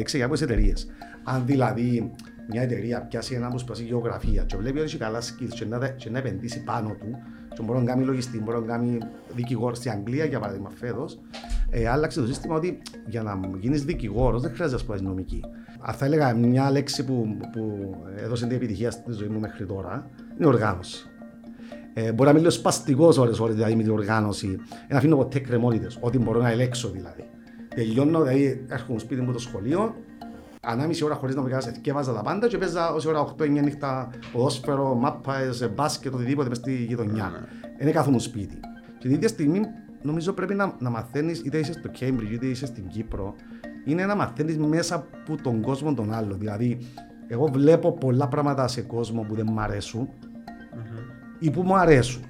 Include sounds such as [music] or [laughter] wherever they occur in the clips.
Δηλαδή, ξεκινάμε από εταιρείε. Αν δηλαδή μια εταιρεία πιάσει ένα που σπάσει γεωγραφία και βλέπει ότι έχει καλά skills και να, και να επενδύσει πάνω του και μπορεί να κάνει λογιστή, μπορεί να κάνει δικηγόρο στην Αγγλία για παράδειγμα φέτος, ε, άλλαξε το σύστημα ότι για να γίνεις δικηγόρος δεν χρειάζεται να σπάσεις νομική. Αν θα έλεγα μια λέξη που, που έδωσε την επιτυχία στη ζωή μου μέχρι τώρα, είναι οργάνωση. Ε, μπορεί να μην λέω σπαστικό ώρες ώρες δηλαδή με την οργάνωση, να αφήνω ποτέ κρεμότητες, ό,τι μπορώ να ελέξω δηλαδή. Τελειώνω, δηλαδή έρχομαι σπίτι μου το σχολείο, ανάμιση ώρα χωρίς να με και έβαζα τα πάντα και παίζα όση ώρα 8-9 νύχτα ποδόσφαιρο, μάπα, μπάσκετ, οτιδήποτε μες στη γειτονιά. Δεν κάθομαι σπίτι. Και την ίδια στιγμή νομίζω πρέπει να, να μαθαίνεις, είτε είσαι στο Cambridge είτε είσαι στην Κύπρο, είναι να μαθαίνεις μέσα από τον κόσμο τον άλλο. Δηλαδή, εγώ βλέπω πολλά πράγματα σε κόσμο που δεν μου αρέσουν mm-hmm. ή που μου αρέσουν.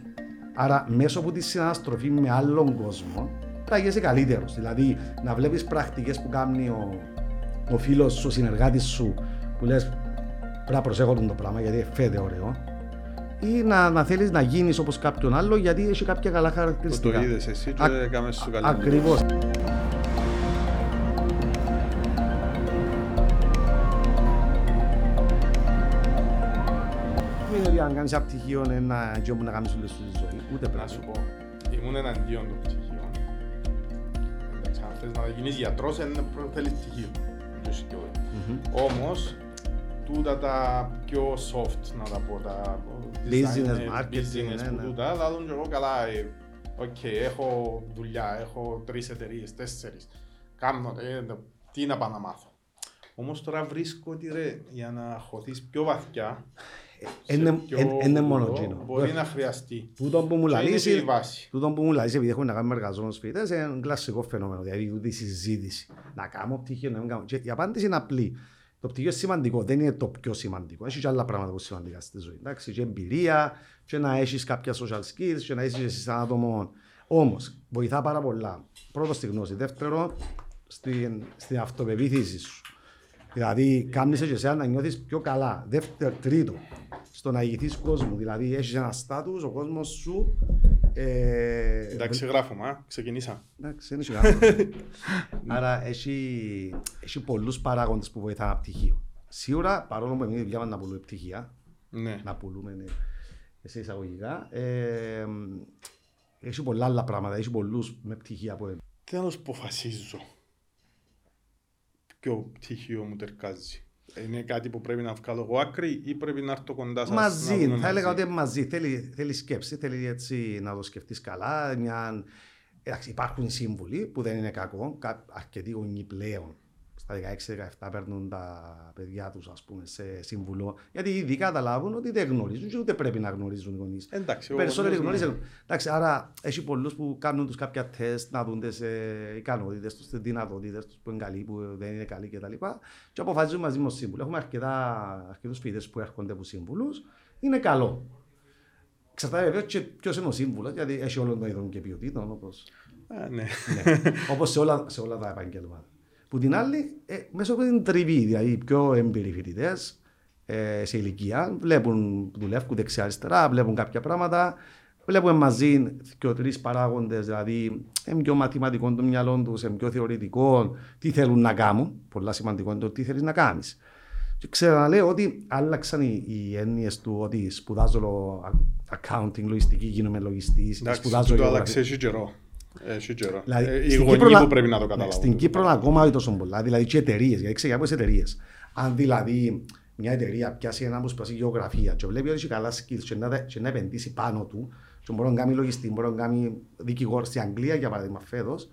Άρα, μέσω από τη συναναστροφή με άλλον κόσμο, θα γίνεσαι καλύτερος. Δηλαδή, να βλέπεις πρακτικές που κάνει ο, ο φίλος σου, ο συνεργάτης σου, που λες πρέπει να προσέχω το πράγμα γιατί φαίνεται ωραίο ή να, να θέλεις να γίνεις όπως κάποιον άλλο γιατί έχει κάποια καλά χαρακτηριστικά. Το είδες εσύ και έκαμες σου καλή Ακριβώς. Είναι ότι αν κάνεις απτυχίο ένα γιο που να κάνεις όλη σου τη ζωή, ούτε πρέπει. Να σου πω, ήμουν εναντίον του πτυχίου. Εντάξει, αν θες να γίνεις γιατρός, θέλεις πτυχίο. Όμως, τούτα τα πιο soft, να τα πω, τα business marketing, business ναι, ναι. τούτα, θα δουν και εγώ καλά, ε, οκ, okay, έχω δουλειά, έχω τρεις εταιρείες, τέσσερις, κάνω, ε, τι να πάω να μάθω. Όμως τώρα βρίσκω ότι ρε, για να χωθείς πιο βαθιά, είναι μόνο εκείνο. Μπορεί να χρειαστεί. Τούτο που μου λαλείς, τούτο που μου λαλείς, επειδή έχουμε να κάνουμε εργαζόμενους φοιτητές, είναι ένα κλασικό φαινόμενο, δηλαδή τούτη συζήτηση. Να κάνω πτυχίο, να μην κάνω. Και η απάντηση είναι απλή. Το πτυχίο σημαντικό, δεν είναι το πιο σημαντικό. Έχεις και άλλα πράγματα που είναι σημαντικά στη ζωή. Εντάξει, και εμπειρία, και να έχεις κάποια social skills, και να είσαι εσύ σαν άτομο. Όμως, βοηθά πάρα πολλά. Πρώτο στη γνώση. Δεύτερο, στην, στην αυτοπεποίθηση σου. Δηλαδή, κάνεις και εσένα να νιώθεις πιο καλά. Δεύτερο, τρίτο, στο να ηγηθεί κόσμο. Δηλαδή, έχεις ένα στάτους, ο κόσμος σου. Ε, Εντάξει, γράφουμε, ξεκινήσα. Εντάξει, είναι γράφουμε. [laughs] Άρα, έχει, έχει πολλούς παράγοντες που βοηθάνε ένα πτυχίο. Σίγουρα, παρόλο που εμείς διάβαμε να πουλούμε πτυχία, ναι. να πουλούμε ναι, σε εισαγωγικά, ε, έχει πολλά άλλα πράγματα. Έχει πολλούς με πτυχία που. Τι να σου αποφασίζω. Ποιο πτυχίο μου τερκάζει. Είναι κάτι που πρέπει να βγάλω εγώ άκρη ή πρέπει να έρθω κοντά σας Μαζί, θα έλεγα ότι μαζί. Θέλει, θέλει σκέψη, θέλει έτσι να το σκεφτείς καλά. Μια... υπάρχουν σύμβουλοι που δεν είναι κακό, αρκετοί γονείς πλέον στα 16-17 παίρνουν τα παιδιά τους σε σύμβουλο. Γιατί ήδη καταλάβουν ότι δεν γνωρίζουν και ούτε πρέπει να γνωρίζουν οι γονείς. Εντάξει, Περισσότεροι γνωρίζουν. Εντάξει, άρα έχει πολλούς που κάνουν τους κάποια τεστ να δουν τις ικανότητες τους, τις δυνατότητες τους που είναι καλοί, που δεν είναι καλοί κτλ. Και, και αποφασίζουν μαζί με σύμβουλο. Έχουμε αρκετούς φοιτητές που έρχονται από σύμβουλους. Είναι καλό. Ξαρτάται βέβαια και ποιος είναι ο σύμβουλος, γιατί έχει όλων των ειδών και ποιοτήτων. Όπω ναι. ναι. όπως σε, όλα, σε όλα τα επαγγέλματα. Που την άλλη, ε, μέσα από την τριβή, δηλαδή οι πιο έμπειροι φοιτητές ε, σε ηλικία, βλέπουν, δουλεύουν δεξιά-αριστερά, βλέπουν κάποια πράγματα, βλέπουν μαζί και ο τρεις παράγοντες, δηλαδή είναι πιο μαθηματικό το μυαλό τους, είναι πιο θεωρητικό, τι θέλουν να κάνουν. Πολλά σημαντικό είναι το τι θέλεις να κάνεις. Και ξαναλέω ότι άλλαξαν οι, οι έννοιες του ότι σπουδάζω accounting, λογιστική, γίνομαι λογιστής. Σπουδάζω. Το άλλαξες καιρό. Έχει καιρό. Δηλαδή, ε, οι γονείς που πρέπει να το καταλάβουν. Στην Κύπρο ακόμα όχι τόσο πολλά. Δηλαδή και εταιρείες, γιατί ξέρω από εταιρείες. Αν δηλαδή μια εταιρεία πιάσει ένα που σπάσει γεωγραφία και βλέπει ότι έχει καλά skills και να, και να επενδύσει πάνω του και μπορεί να κάνει λογιστή, μπορεί να κάνει δικηγόρο στην Αγγλία για παράδειγμα φέτος,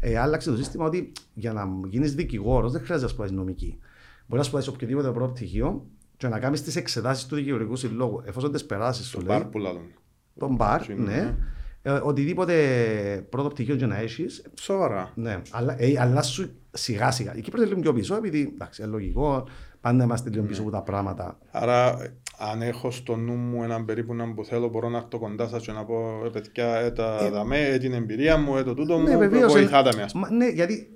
ε, άλλαξε το σύστημα ότι για να γίνεις δικηγόρος δεν χρειάζεται να σπουδάσεις νομική. Μπορείς να σπουδάσεις οποιοδήποτε πρώτο πτυχίο και να κάνεις τις εξετάσεις του δικηγορικού συλλόγου. Εφόσον τις περάσεις, το μπαρ που λάδουν. Τον μπαρ, ναι. Ε, οτιδήποτε πρώτο πτυχίο και να έχεις. Σοβαρά. Ναι, αλλά, ε, αλλά σου σιγά σιγά. Η Κύπρο είναι λίγο πιο πίσω, επειδή εντάξει, είναι λογικό, πάντα είμαστε λίγο πίσω από τα πράγματα. Άρα, αν έχω στο νου μου έναν περίπου να που θέλω, μπορώ να έρθω κοντά σας και να πω: ε, παιδιά, ε, τα ε, δαμέ, ε, την εμπειρία μου, ε, το τούτο ναι, μου, βοηθάτε με. Ναι, γιατί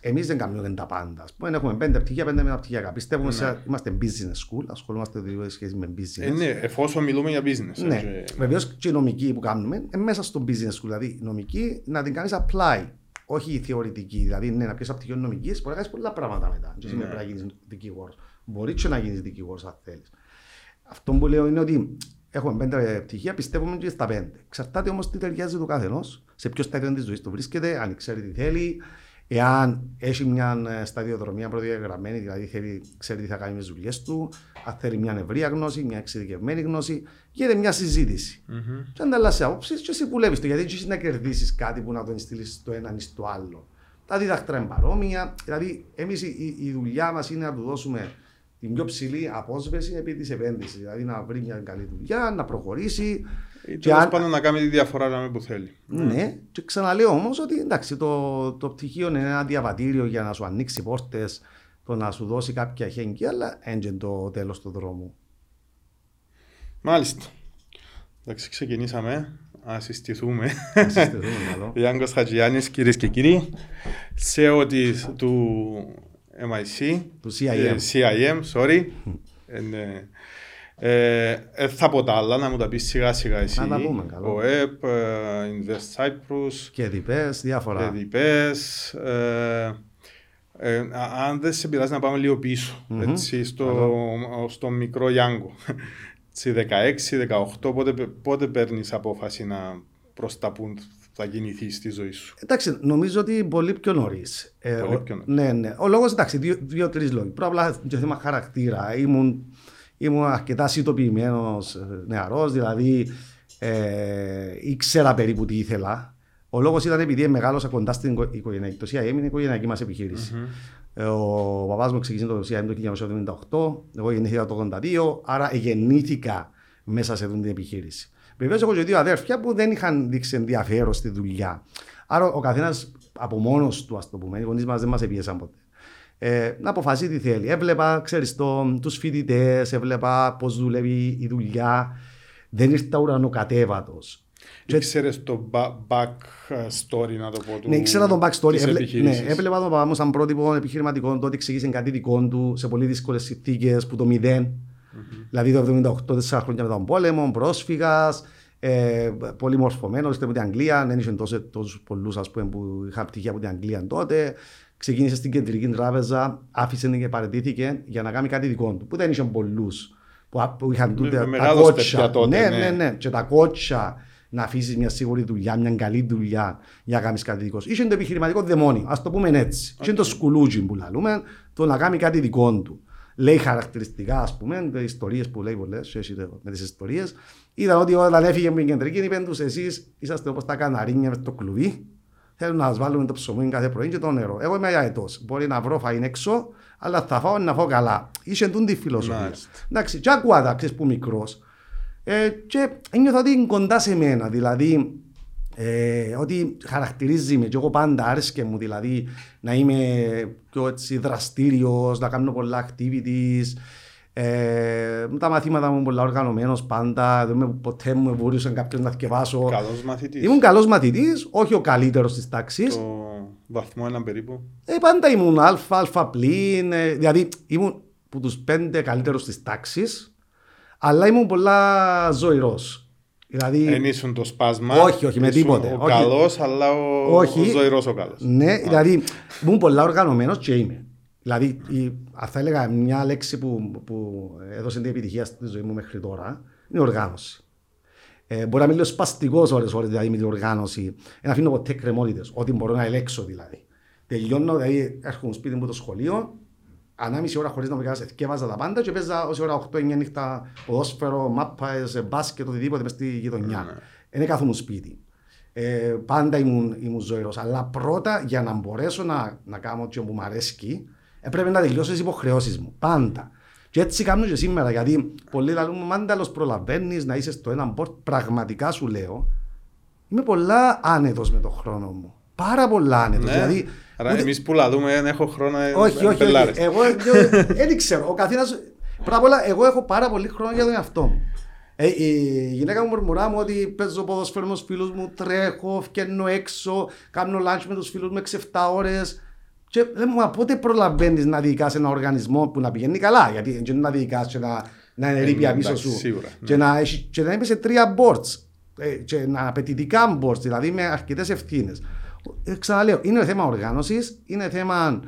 Εμείς δεν κάνουμε τα πάντα. Πούμε, έχουμε πέντε πτυχία, πέντε μεταπτυχιακά. Πιστεύουμε ναι. σε, είμαστε business school, ασχολούμαστε δηλαδή σχέση με business. Ε, ναι, εφόσον μιλούμε για business. Ναι, και... βεβαίως και η νομική που κάνουμε είναι μέσα στο business school. Δηλαδή, η νομική να την κάνεις apply όχι θεωρητική. Δηλαδή, ναι, να πιέσει από πτυχίο νομικής, μπορεί να κάνεις πολλά πράγματα μετά. Και Ναι. σήμερα πρέπει να γίνεις δικηγόρος. Μπορείς και να γίνεις δικηγόρος, αν θέλεις. Αυτό που λέω είναι ότι έχουμε πέντε πτυχία, πιστεύουμε και στα πέντε. Εξαρτάται όμως τι ταιριάζει του καθενός, σε ποιο στάδιο της ζωής του βρίσκεται, αν ξέρει τι θέλει, εάν έχει μια ε, σταδιοδρομία προδιαγραμμένη, δηλαδή θέλει, ξέρει τι θα κάνει με τις δουλειές του, αν θέλει μια ευρεία γνώση, μια εξειδικευμένη γνώση, γίνεται μια συζήτηση. Μμμ. Και ανταλλάσσει άποψει και εσύ βουλεύεις το. Γιατί δεν έχει να κερδίσεις κάτι που να τον στείλεις στο έναν ή στο άλλο. Τα δίδακτρα είναι παρόμοια. Δηλαδή, εμείς η, η δουλειά μας είναι να του δώσουμε την πιο ψηλή απόσβεση επί της επένδυσης. Δηλαδή, να βρει μια καλή δουλειά, να προχωρήσει. Ή Και τέλος αν- πάντων να κάνει τη διαφορά να με που θέλει. Ναι, και ξαναλέω όμως ότι εντάξει, το, το πτυχίο είναι ένα διαβατήριο για να σου ανοίξει πόρτες, το να σου δώσει κάποια χέγγια, αλλά έντζεν το τέλος του δρόμου. Μάλιστα. Εντάξει, ξεκινήσαμε. Α συστηθούμε. Να συστηθούμε καλό. [laughs] Γιάνγκος Χατζιάννης, κυρίες και κύριοι, CEO της, του MIC, Του CIM. ε, CIM, sorry. Ε, ναι. Ε, ε, θα πω τα άλλα, να μου τα πεις σιγά σιγά εσύ. Να τα πούμε, καλό. Ο ΕΠ, ε, Invest Cyprus, Και διπές, διάφορα. ΕΔΙΠΕΣ. Ε, ε, α- αν δεν σε πειράζει να πάμε λίγο πίσω, Μμμ. έτσι, στο, στο μικρό Γιάνγκο. Έτσι, 16-18, πότε, πότε παίρνεις απόφαση να προς τα που θα κινηθεί στη ζωή σου; Εντάξει, νομίζω ότι πολύ πιο νωρίς. Πολύ πιο νωρίς. Ναι, ναι. Ο λόγος, εντάξει, δύο- δύο-τρει λόγοι. Πρώτα απ' όλα και θέμα χαρακτήρα. Ήμουν, ήμουν αρκετά συνειδητοποιημένο νεαρός, δηλαδή ε, ήξερα περίπου τι ήθελα. Ο λόγος ήταν επειδή μεγάλωσα κοντά στην οικο- οικογενειακή. Το CIM είναι η οικογενειακή μας επιχείρηση. Ε, Ο παπάς μου ξεκίνησε το CIM το 1978, εγώ γεννήθηκα το 1982, άρα γεννήθηκα μέσα σε αυτή την επιχείρηση. Βεβαίως έχω και δύο αδέρφια που δεν είχαν δείξει ενδιαφέρον στη δουλειά. Άρα ο καθένας από μόνος του, ας το πούμε, οι γονείς μας δεν μας επίεσαν ποτέ. Ε, να αποφασίσει τι θέλει. Έβλεπα, ξέρεις, τους φοιτητές, έβλεπα πώς δουλεύει η δουλειά. Δεν ήρθα ουρανοκατέβατος. Και- Ήξερες το ba- back story, να το πω, του, ναι, ήξερα τον backstory. της Έβλε, ναι, επιχείρησης. έβλεπα τον παπά μου σαν πρότυπο επιχειρηματικό, τότε εξήγησε κάτι δικό του σε πολύ δύσκολες συνθήκες που το μηδεν Δηλαδή το 78, τέσσερα χρόνια μετά τον πόλεμο, πρόσφυγας, ε, πολύ μορφωμένο, ήρθε από την Αγγλία, δεν είχε τόσο, τόσους πολλούς ας πούμε, που είχαν πτυχία από την Αγγλία τότε. Ξεκίνησε στην κεντρική τράπεζα, άφησε την και παραιτήθηκε για να κάνει κάτι δικό του, που δεν είχε πολλούς που, α- που είχαν Με- τούτε με τα μεγάλος κότσα. παιδιά τότε, ναι, ναι. ναι, ναι, και τα κότσα να αφήσεις μια σίγουρη δουλειά, μια καλή δουλειά για να κάνεις κάτι δικός σου. Είχε το επιχειρηματικό δαιμόνιο, ας το πούμε έτσι. Είχε το σκουλούτζι που λαλούμε, το να κάνει κάτι δικό του. Λέει χαρακτηριστικά, ας πούμε, τις ιστορίες που λέει πολλές, με τις ιστορίες. Είδα ότι όταν έφυγε από την κεντρική, είπαν τους εσείς είσαστε όπως τα καναρίνια μες το κλουβί. Θέλουν να σα βάλουμε το ψωμί κάθε πρωί και το νερό. Εγώ είμαι αετό. Μπορεί να βρω φαΐν έξω, αλλά θα φάω να φάω καλά. Είχε τούν τη φιλοσοφία. Μάλιστα. Εντάξει, και άκουα τα, ξέρεις που μικρός. Ε, και ένιωθα ότι είναι κοντά σε μένα, δηλαδή ε, ότι χαρακτηρίζει με και εγώ πάντα άρεσκε μου δηλαδή να είμαι πιο έτσι δραστήριος, να κάνω πολλά activities ε, τα μαθήματα μου πολλά οργανωμένος πάντα, δεν με, ποτέ μου βούρουσαν κάποιος να θυκευάσω. Καλός μαθητής. Ήμουν καλός μαθητής, όχι ο καλύτερος της τάξης. Το βαθμό έναν περίπου. Ε, πάντα ήμουν αλφα, αλφα πλήν, ε, δηλαδή ήμουν από τους πέντε καλύτερους της τάξης, αλλά ήμουν πολλά ζωηρός. Δηλαδή, Εν ήσουν το σπάσμα. Όχι, όχι, με ήσουν τίποτε. Ο Όχι. καλός, αλλά ο, Όχι. ο ζωηρός ο καλός. ναι, δηλαδή ήμουν πολλά οργανωμένος και είμαι. Δηλαδή, η, αν θα έλεγα μια λέξη που, που έδωσε την επιτυχία στη ζωή μου μέχρι τώρα, είναι η οργάνωση. Ε, μπορεί να είμαι λίγο σπαστικός ώρες ώρες δηλαδή με την οργάνωση. Δεν αφήνω ποτέ κρεμότητες, ό,τι μπορώ να ελέξω δηλαδή. Τελειώνω, δηλαδή έρχομαι σπίτι μου το σχολείο, ανάμιση ώρα χωρίς να με κάνεις, εθκεύαζα τα πάντα και παίζα όση ώρα 8-9 νύχτα ποδόσφαιρο, μάπα, μπάσκετ, οτιδήποτε μες στη γειτονιά. Δεν κάθομαι σπίτι. Ε, πάντα ήμουν, ήμουν ζωηρός. Αλλά πρώτα για να μπορέσω να, να κάνω ό,τι που μου αρέσει, έπρεπε να τελειώσω τις υποχρεώσεις μου. Πάντα. Και έτσι κάνω και σήμερα. Γιατί πολλοί λαλούν μου, μάνταλος προλαβαίνεις να είσαι στο ένα μπορτ. Πραγματικά σου λέω, είμαι πολλά άνετος με τον χρόνο μου. Πάρα πολλά άνετος. Ναι. Δηλαδή, Άρα ούτε- εμείς που λαδούμε, δεν έχω χρόνο, ε, όχι, όχι, όχι. μπελάρες. Εγώ δεν- [laughs] δεν ξέρω. Ο καθένας. Πρώτα απ' όλα, εγώ έχω πάρα πολύ χρόνο για τον εαυτό μου. Ε, η γυναίκα μου μουρμουρά μου ότι παίζω ποδοσφαίρο με τους φίλους μου, τρέχω, φτιάχνω έξω, κάνω lunch με τους φίλους μου 6-7 ώρες. Και δεν μου από πότε προλαβαίνεις να διοικάσει ένα οργανισμό που να πηγαίνει καλά; Γιατί δεν είναι να διοικάσει και να, να είναι ρήπια Ε, πίσω εντάξει, σου. σίγουρα, Και, ναι. να, έχει- και να είμαι σε τρία boards. Ε, και να απαιτητικά boards, δηλαδή με αρκετές ευθύνες. Ε, ξαναλέω, είναι θέμα οργάνωσης, είναι θέμα.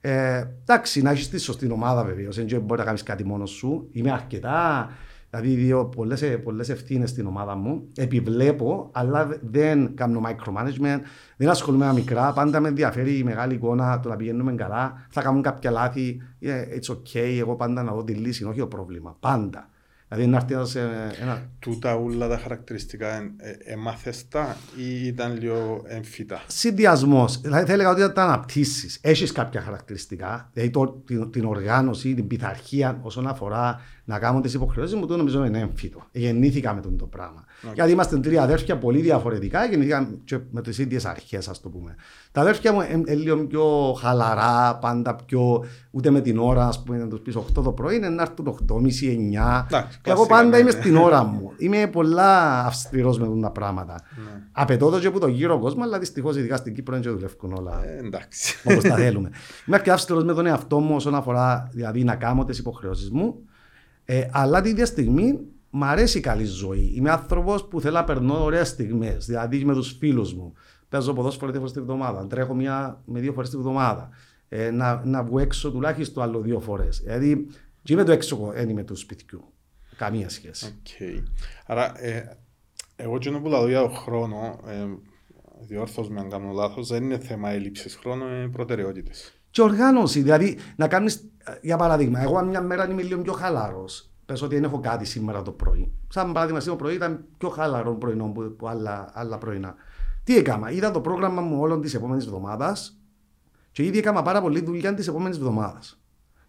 Ε, εντάξει, να έχεις τη σωστή ομάδα βεβαίως. Δεν μπορεί να κάνεις κάτι μόνος σου. Είμαι αρκετά. Δηλαδή, δύο πολλές, πολλές ευθύνες στην ομάδα μου. Επιβλέπω, αλλά δεν κάνω micromanagement. Δεν ασχολούμαι με μικρά. Πάντα με ενδιαφέρει η μεγάλη εικόνα, το να πηγαίνουμε καλά. Θα κάνουν κάποια λάθη. Yeah, it's okay. Εγώ πάντα να δω τη λύση, όχι το πρόβλημα. Πάντα. Δηλαδή να έρθει ένας, ένα... Τούτα όλα τα χαρακτηριστικά έμαθες ε, τα ή ήταν λίγο εμφυτά. Συνδυασμός. Δηλαδή θα έλεγα ότι τα αναπτύσσεις. Έχεις κάποια χαρακτηριστικά; Δηλαδή το, την, την, οργάνωση, την πειθαρχία όσον αφορά να κάνω τις υποχρεώσεις μου, το νομίζω είναι έμφυτο. Γεννήθηκα με τον το πράγμα. Okay. Γιατί είμαστε τρία αδέρφια πολύ διαφορετικά, γεννήθηκα με τις ίδιες αρχές, ας το πούμε. Τα αδέρφια μου είναι λίγο πιο χαλαρά, πάντα πιο ούτε με την ώρα, ας πούμε, να τους πεις 8 το πρωί, είναι να έρθουν 8.30-9. Και εγώ πάντα είμαι στην ώρα μου. Είμαι πολλά αυστηρός με τα πράγματα. Ναι. Απαιτώ το και από το γύρο κόσμο, αλλά δυστυχώς ειδικά στην Κύπρο δεν δουλεύουν όλα ε, όπως τα θέλουμε. Είμαι και αυστηρός με τον εαυτό μου όσον αφορά δηλαδή, να κάνω τις υποχρεώσεις μου. Ε, αλλά την ίδια στιγμή μ' αρέσει η καλή ζωή. Είμαι άνθρωπος που θέλω να περνώ ωραίες στιγμές. Δηλαδή με τους φίλους μου. Παίζω ποδόσφαιρο δύο φορές τη βδομάδα. Τρέχω μια με δύο φορές τη βδομάδα. Ε, να, να βγω έξω τουλάχιστον άλλο δύο φορές. Δηλαδή, και είμαι το έξω, δεν είμαι του σπιτιού. Καμία σχέση. Okay. Άρα, ε, εγώ και που λέω για τον χρόνο, ε, διόρθως με αν κάνω λάθος, δεν είναι θέμα έλλειψης χρόνου, είναι προτεραιότητες. Και οργάνωση. Δηλαδή, να κάνεις για παράδειγμα, εγώ μια μέρα είμαι λίγο πιο χαλαρός. Πες ότι δεν έχω κάτι σήμερα το πρωί. Σαν παράδειγμα, σήμερα το πρωί ήταν πιο χαλαρό πρωινό από άλλα, άλλα πρωινά. Τι έκανα, είδα το πρόγραμμα μου όλων της επόμενης εβδομάδας και ήδη έκανα πάρα πολύ δουλειά της επόμενης εβδομάδας.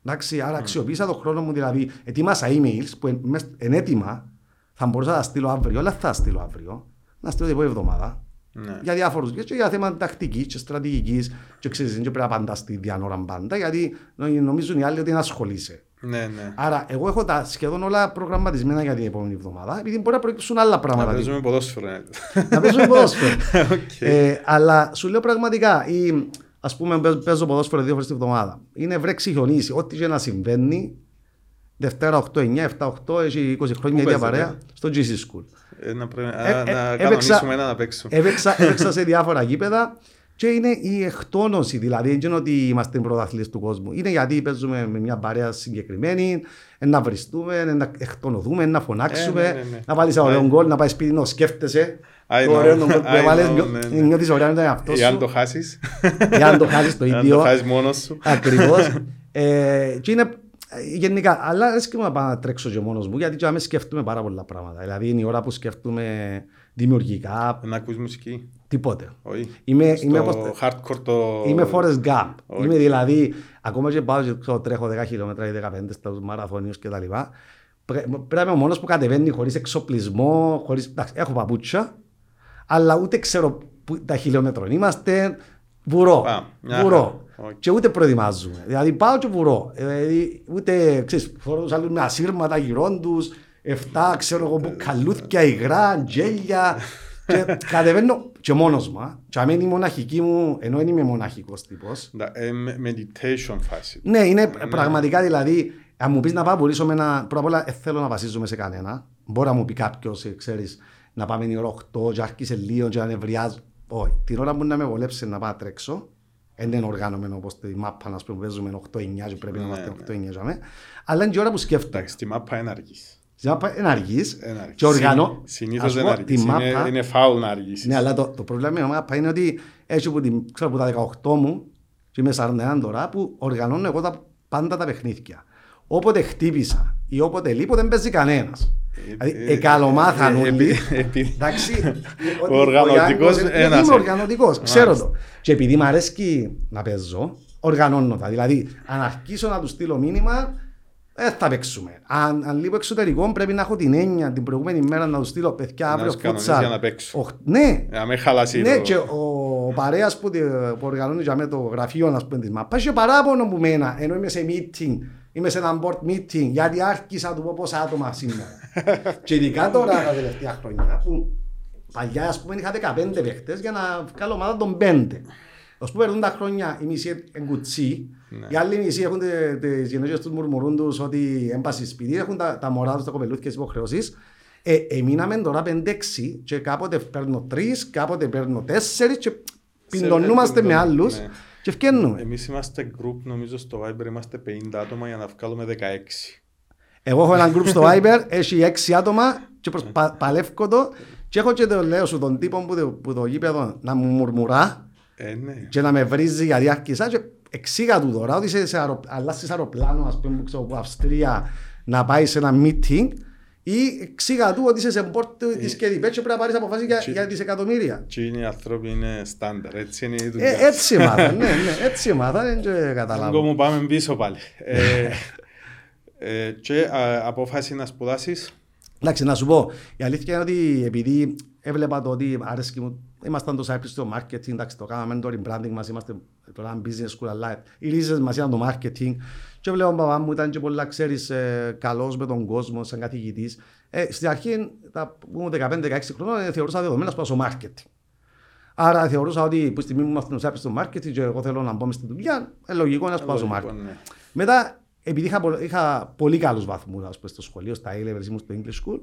Εντάξει, άρα mm. αξιοποίησα τον χρόνο μου, δηλαδή ετοίμασα emails που είναι έτοιμα, θα μπορούσα να τα στείλω αύριο, αλλά θα στείλω αύριο. Να στείλω την επόμενη εβδομάδα. Ναι. Για διάφορους και για θέματα τακτικής και στρατηγικής. Και ξέρεις, δεν πρέπει να απαντά στη διάνορα πάντα, γιατί νομίζουν οι άλλοι ότι είναι ασχολείσαι. Ναι, ναι. Άρα, εγώ έχω τα σχεδόν όλα προγραμματισμένα για την επόμενη εβδομάδα, επειδή μπορεί να προκύψουν άλλα πράγματα. Να παίζουμε ποδόσφαιρο. Ναι. να παίζουμε ποδόσφαιρο. [laughs] okay. ε, αλλά σου λέω πραγματικά, ή, ας πούμε, παίζω ποδόσφαιρο δύο φορές την εβδομάδα. Είναι βρέξει χιονίσει. Ό,τι και να συμβαίνει, Δευτέρα 8-9, 7-8, έχει 20 χρόνια ίδια παρέα, στο GC School. Ε, να, ε, να κανονίσουμε ένα να παίξουμε. Έπαιξα σε διάφορα γήπεδα και είναι η εκτόνωση, δηλαδή δεν είναι ότι είμαστε πρωταθλητές του κόσμου. Είναι γιατί παίζουμε με μια παρέα συγκεκριμένη, να βριστούμε, να εκτονωθούμε, να φωνάξουμε, ε, ναι, ναι, ναι. να βάλεις ένα ωραίο γκολ, να πάει σπίτι να σκέφτεσαι. Το ωραίο γκολ που έβαλες, νιώθεις ωραία με τον εαυτό σου. Ή αν το χάσεις. Ή αν το χάσεις το [laughs] ίδιο. Αν το χάσεις μόνος σου. Ακριβώς. [laughs] Και είναι γενικά, αλλά δεν σκέφτομαι να πάω να τρέξω και μόνος μου, γιατί και σκέφτομαι πάρα πολλά πράγματα. Δηλαδή είναι η ώρα που σκέφτομαι δημιουργικά. Να ακούς μουσική. Τίποτε. Όχι. Είμαι, Στο είμαι, hardcore το... Είμαι Forrest Gump. Όχι. Είμαι δηλαδή, ακόμα και πάω και τρέχω 10 χιλιόμετρα ή 15 στους μαραθώνιους κτλ. Πρέπει να είμαι ο μόνος που κατεβαίνει χωρίς εξοπλισμό, χωρίς... Εντάξει, έχω παπούτσια, αλλά ούτε ξέρω που τα χιλιόμετρα είμαστε. Βουρώ. Βουρώ. Okay. Και ούτε προετοιμάζουμε. Δηλαδή πάω και βουρώ. Δηλαδή, ούτε ξέρεις, φορώ τους άλλους με ασύρματα γυρών τους, εφτά ξέρω εγώ καλούθια, υγρά, γέλια. Και κατεβαίνω και μόνος μου. Και αν είναι η μοναχική μου, ενώ δεν είμαι μοναχικός τύπος. Ε, meditation φάση. Ναι, είναι ναι. πραγματικά δηλαδή, αν μου πεις να πάω πουλήσω με ένα, πρώτα απ' όλα θέλω να βασίζομαι σε κανένα. Μπορεί να μου πει κάποιος, ξέρεις, να πάμε η ώρα 8 και άρχισε λίγο και να νευριάζω. Όχι, την ώρα που να με βολέψει να πάω τρέξω, δεν είναι οργανωμένο όπως τη μάπα να πούμε παίζουμε 8-9 και πρέπει να είμαστε 8-9 ναι. αλλά είναι και ώρα που σκέφτομαι. Εντάξει, τη μάπα είναι αργής. Τη μάπα είναι αργής και οργανώ. Συνήθως δεν αργής, είναι φάουλ να αργήσεις. Ναι, αλλά το πρόβλημα με τη μάπα είναι ότι έτσι που τα 18 μου και είμαι 41 τώρα που οργανώνω εγώ πάντα τα παιχνίδια. Όποτε χτύπησα ή όποτε λείπω δεν παίζει κανένας. Δηλαδή, εκαλομάθαν όλοι. Εντάξει. [laughs] Ο οργανωτικός ένας. Είμαι οργανωτικός, ξέρω το. Και επειδή μου αρέσει να παίζω, οργανώνω τα. Δηλαδή, αν αρχίσω να τους στείλω μήνυμα, δεν θα παίξουμε. Αν, αν λείπω εξωτερικό, πρέπει να έχω την έννοια την προηγούμενη μέρα να τους στείλω παιδιά αύριο φούτσα. Για να παίξω. Ναι. Να με χαλάσει. Ναι, και ο παρέας που, που οργανώνει για με το γραφείο να πούμε τη μαπά, έχει παράπονο που μένα, ενώ είμαι σε meeting Είμαι σε ένα board meeting γιατί άρχισα να του πω πόσα άτομα σήμερα. [laughs] και ειδικά τώρα τα τελευταία χρόνια που παλιά ας πούμε είχα 15 παίχτες για να βγάλω ομάδα των 5. Ως που περνούν τα χρόνια οι μισοί εγκουτσί, ναι. οι άλλοι μισοί έχουν τις γενναίες τους μουρμουρούν τους ότι έμπαση σπίτι, έχουν τα, τα μωρά τους, τα κοπελούθια και τις υποχρεώσεις. Ε, εμείναμε τώρα 5-6 και κάποτε παίρνω 3, κάποτε παίρνω 4 και πιντονούμαστε με άλλους Ναι. και ευκαινούμε. Εμείς είμαστε group, νομίζω στο Viber είμαστε 50 άτομα για να βγάλουμε 16. Εγώ έχω ένα group στο Viber, έχει έξι άτομα και προσπα- παλεύω το και έχω και το λέω σου τον τύπο που το, που το γήπεδο να μου μουρμουρά Ε, ναι. και να με βρίζει γιατί άρχισα και εξήγα του τώρα ότι είσαι σε αερο, αλλάσεις αεροπλάνο ας πούμε που ξέρω από Αυστρία να πάεις σε ένα meeting ή εξήγα του ότι είσαι σε πόρτο της ΚΕΔΙΠΕ και πρέπει να πάρεις αποφάσεις για, Τι- για δισεκατομμύρια. Και είναι οι άνθρωποι είναι στάνταρ, έτσι είναι η Ε, δουλειά. έτσι έμαθα, ναι, ναι, έτσι έμαθα, δεν και Άγκο καταλάβω. μου πάμε πίσω πάλι. [laughs] Ε, ε, και α, απόφαση να σπουδάσεις. Εντάξει, να σου πω, η αλήθεια είναι ότι επειδή έβλεπα το ότι άρεσε μου, ήμασταν το Cyprus στο marketing, εντάξει, το κάναμε το rebranding μας, είμαστε τώρα business school, αλλά οι ρίζες μας ήταν το marketing και βλέπω ο παπά μου ήταν και πολλά, ξέρεις, ε, καλός με τον κόσμο σαν καθηγητής. Ε, στην αρχή, τα, που ήμουν 15-16 χρονών, ε, θεωρούσα δεδομένα σπάω στο marketing. Άρα θεωρούσα ότι που στη στιγμή μου ήμασταν στο Cyprus στο marketing και εγώ θέλω να μπω μες στη δουλειά, ε, λογικό να σπάω στο Λογικό, marketing. ναι. Μετά, επειδή είχα, πο- είχα πολύ καλούς βαθμούς στο σχολείο, στα A-levels, ήμουν στο English School,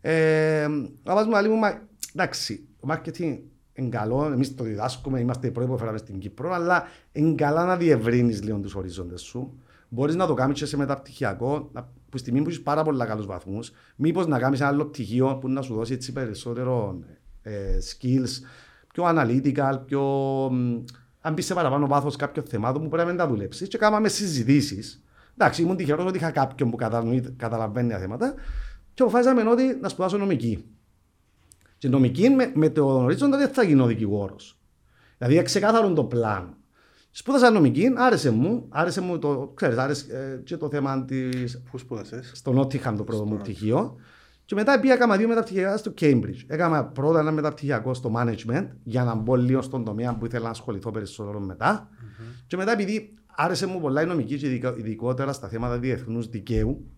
ε, ο παπάς μου λέει μου, «Μα, εντάξει, το marketing είναι καλό, εμείς το διδάσκουμε, είμαστε οι πρώτοι που έφεραμε στην Κύπρο, αλλά είναι καλά να διευρύνεις λίγο τους ορίζοντες σου. Μπορείς να το κάνεις και σε μεταπτυχιακό, να- που στη στιγμή που έχεις πάρα πολλά καλούς βαθμούς, μήπως να κάνεις ένα άλλο πτυχίο που να σου δώσει έτσι περισσότερο ε, skills, πιο analytical, πιο... μ, αν μπει σε παραπάνω βάθος κάποιων θεμάτων που πρέπει να μην τα δουλέψεις και κάναμε συζητήσεις. Εντάξει, ήμουν τυχερός ότι είχα κάποιον που κατανοεί- καταλαβαίνει τα θέματα και αποφάσισαμε ότι να σπουδάσω νομική. Και νομική με, με το ορίζοντα δεν θα γίνω δικηγόρος. Δηλαδή ξεκάθαρο το πλάνο. Σπούδασα νομική, άρεσε μου, άρεσε μου το, ξέρεις, άρεσε ε, και το θέμα της, Πού σπούδασες; στο Νότιχαμ το πρώτο μου πτυχίο. Και μετά πήγα έκανα δύο μεταπτυχιακά στο Cambridge. Έκανα πρώτα ένα μεταπτυχιακό στο management για να μπω λίγο στον τομέα που ήθελα να ασχοληθώ περισσότερο μετά. Και μετά επειδή άρεσε μου πολλά η νομική και ειδικά- ειδικότερα στα θέματα διεθνούς δικαίου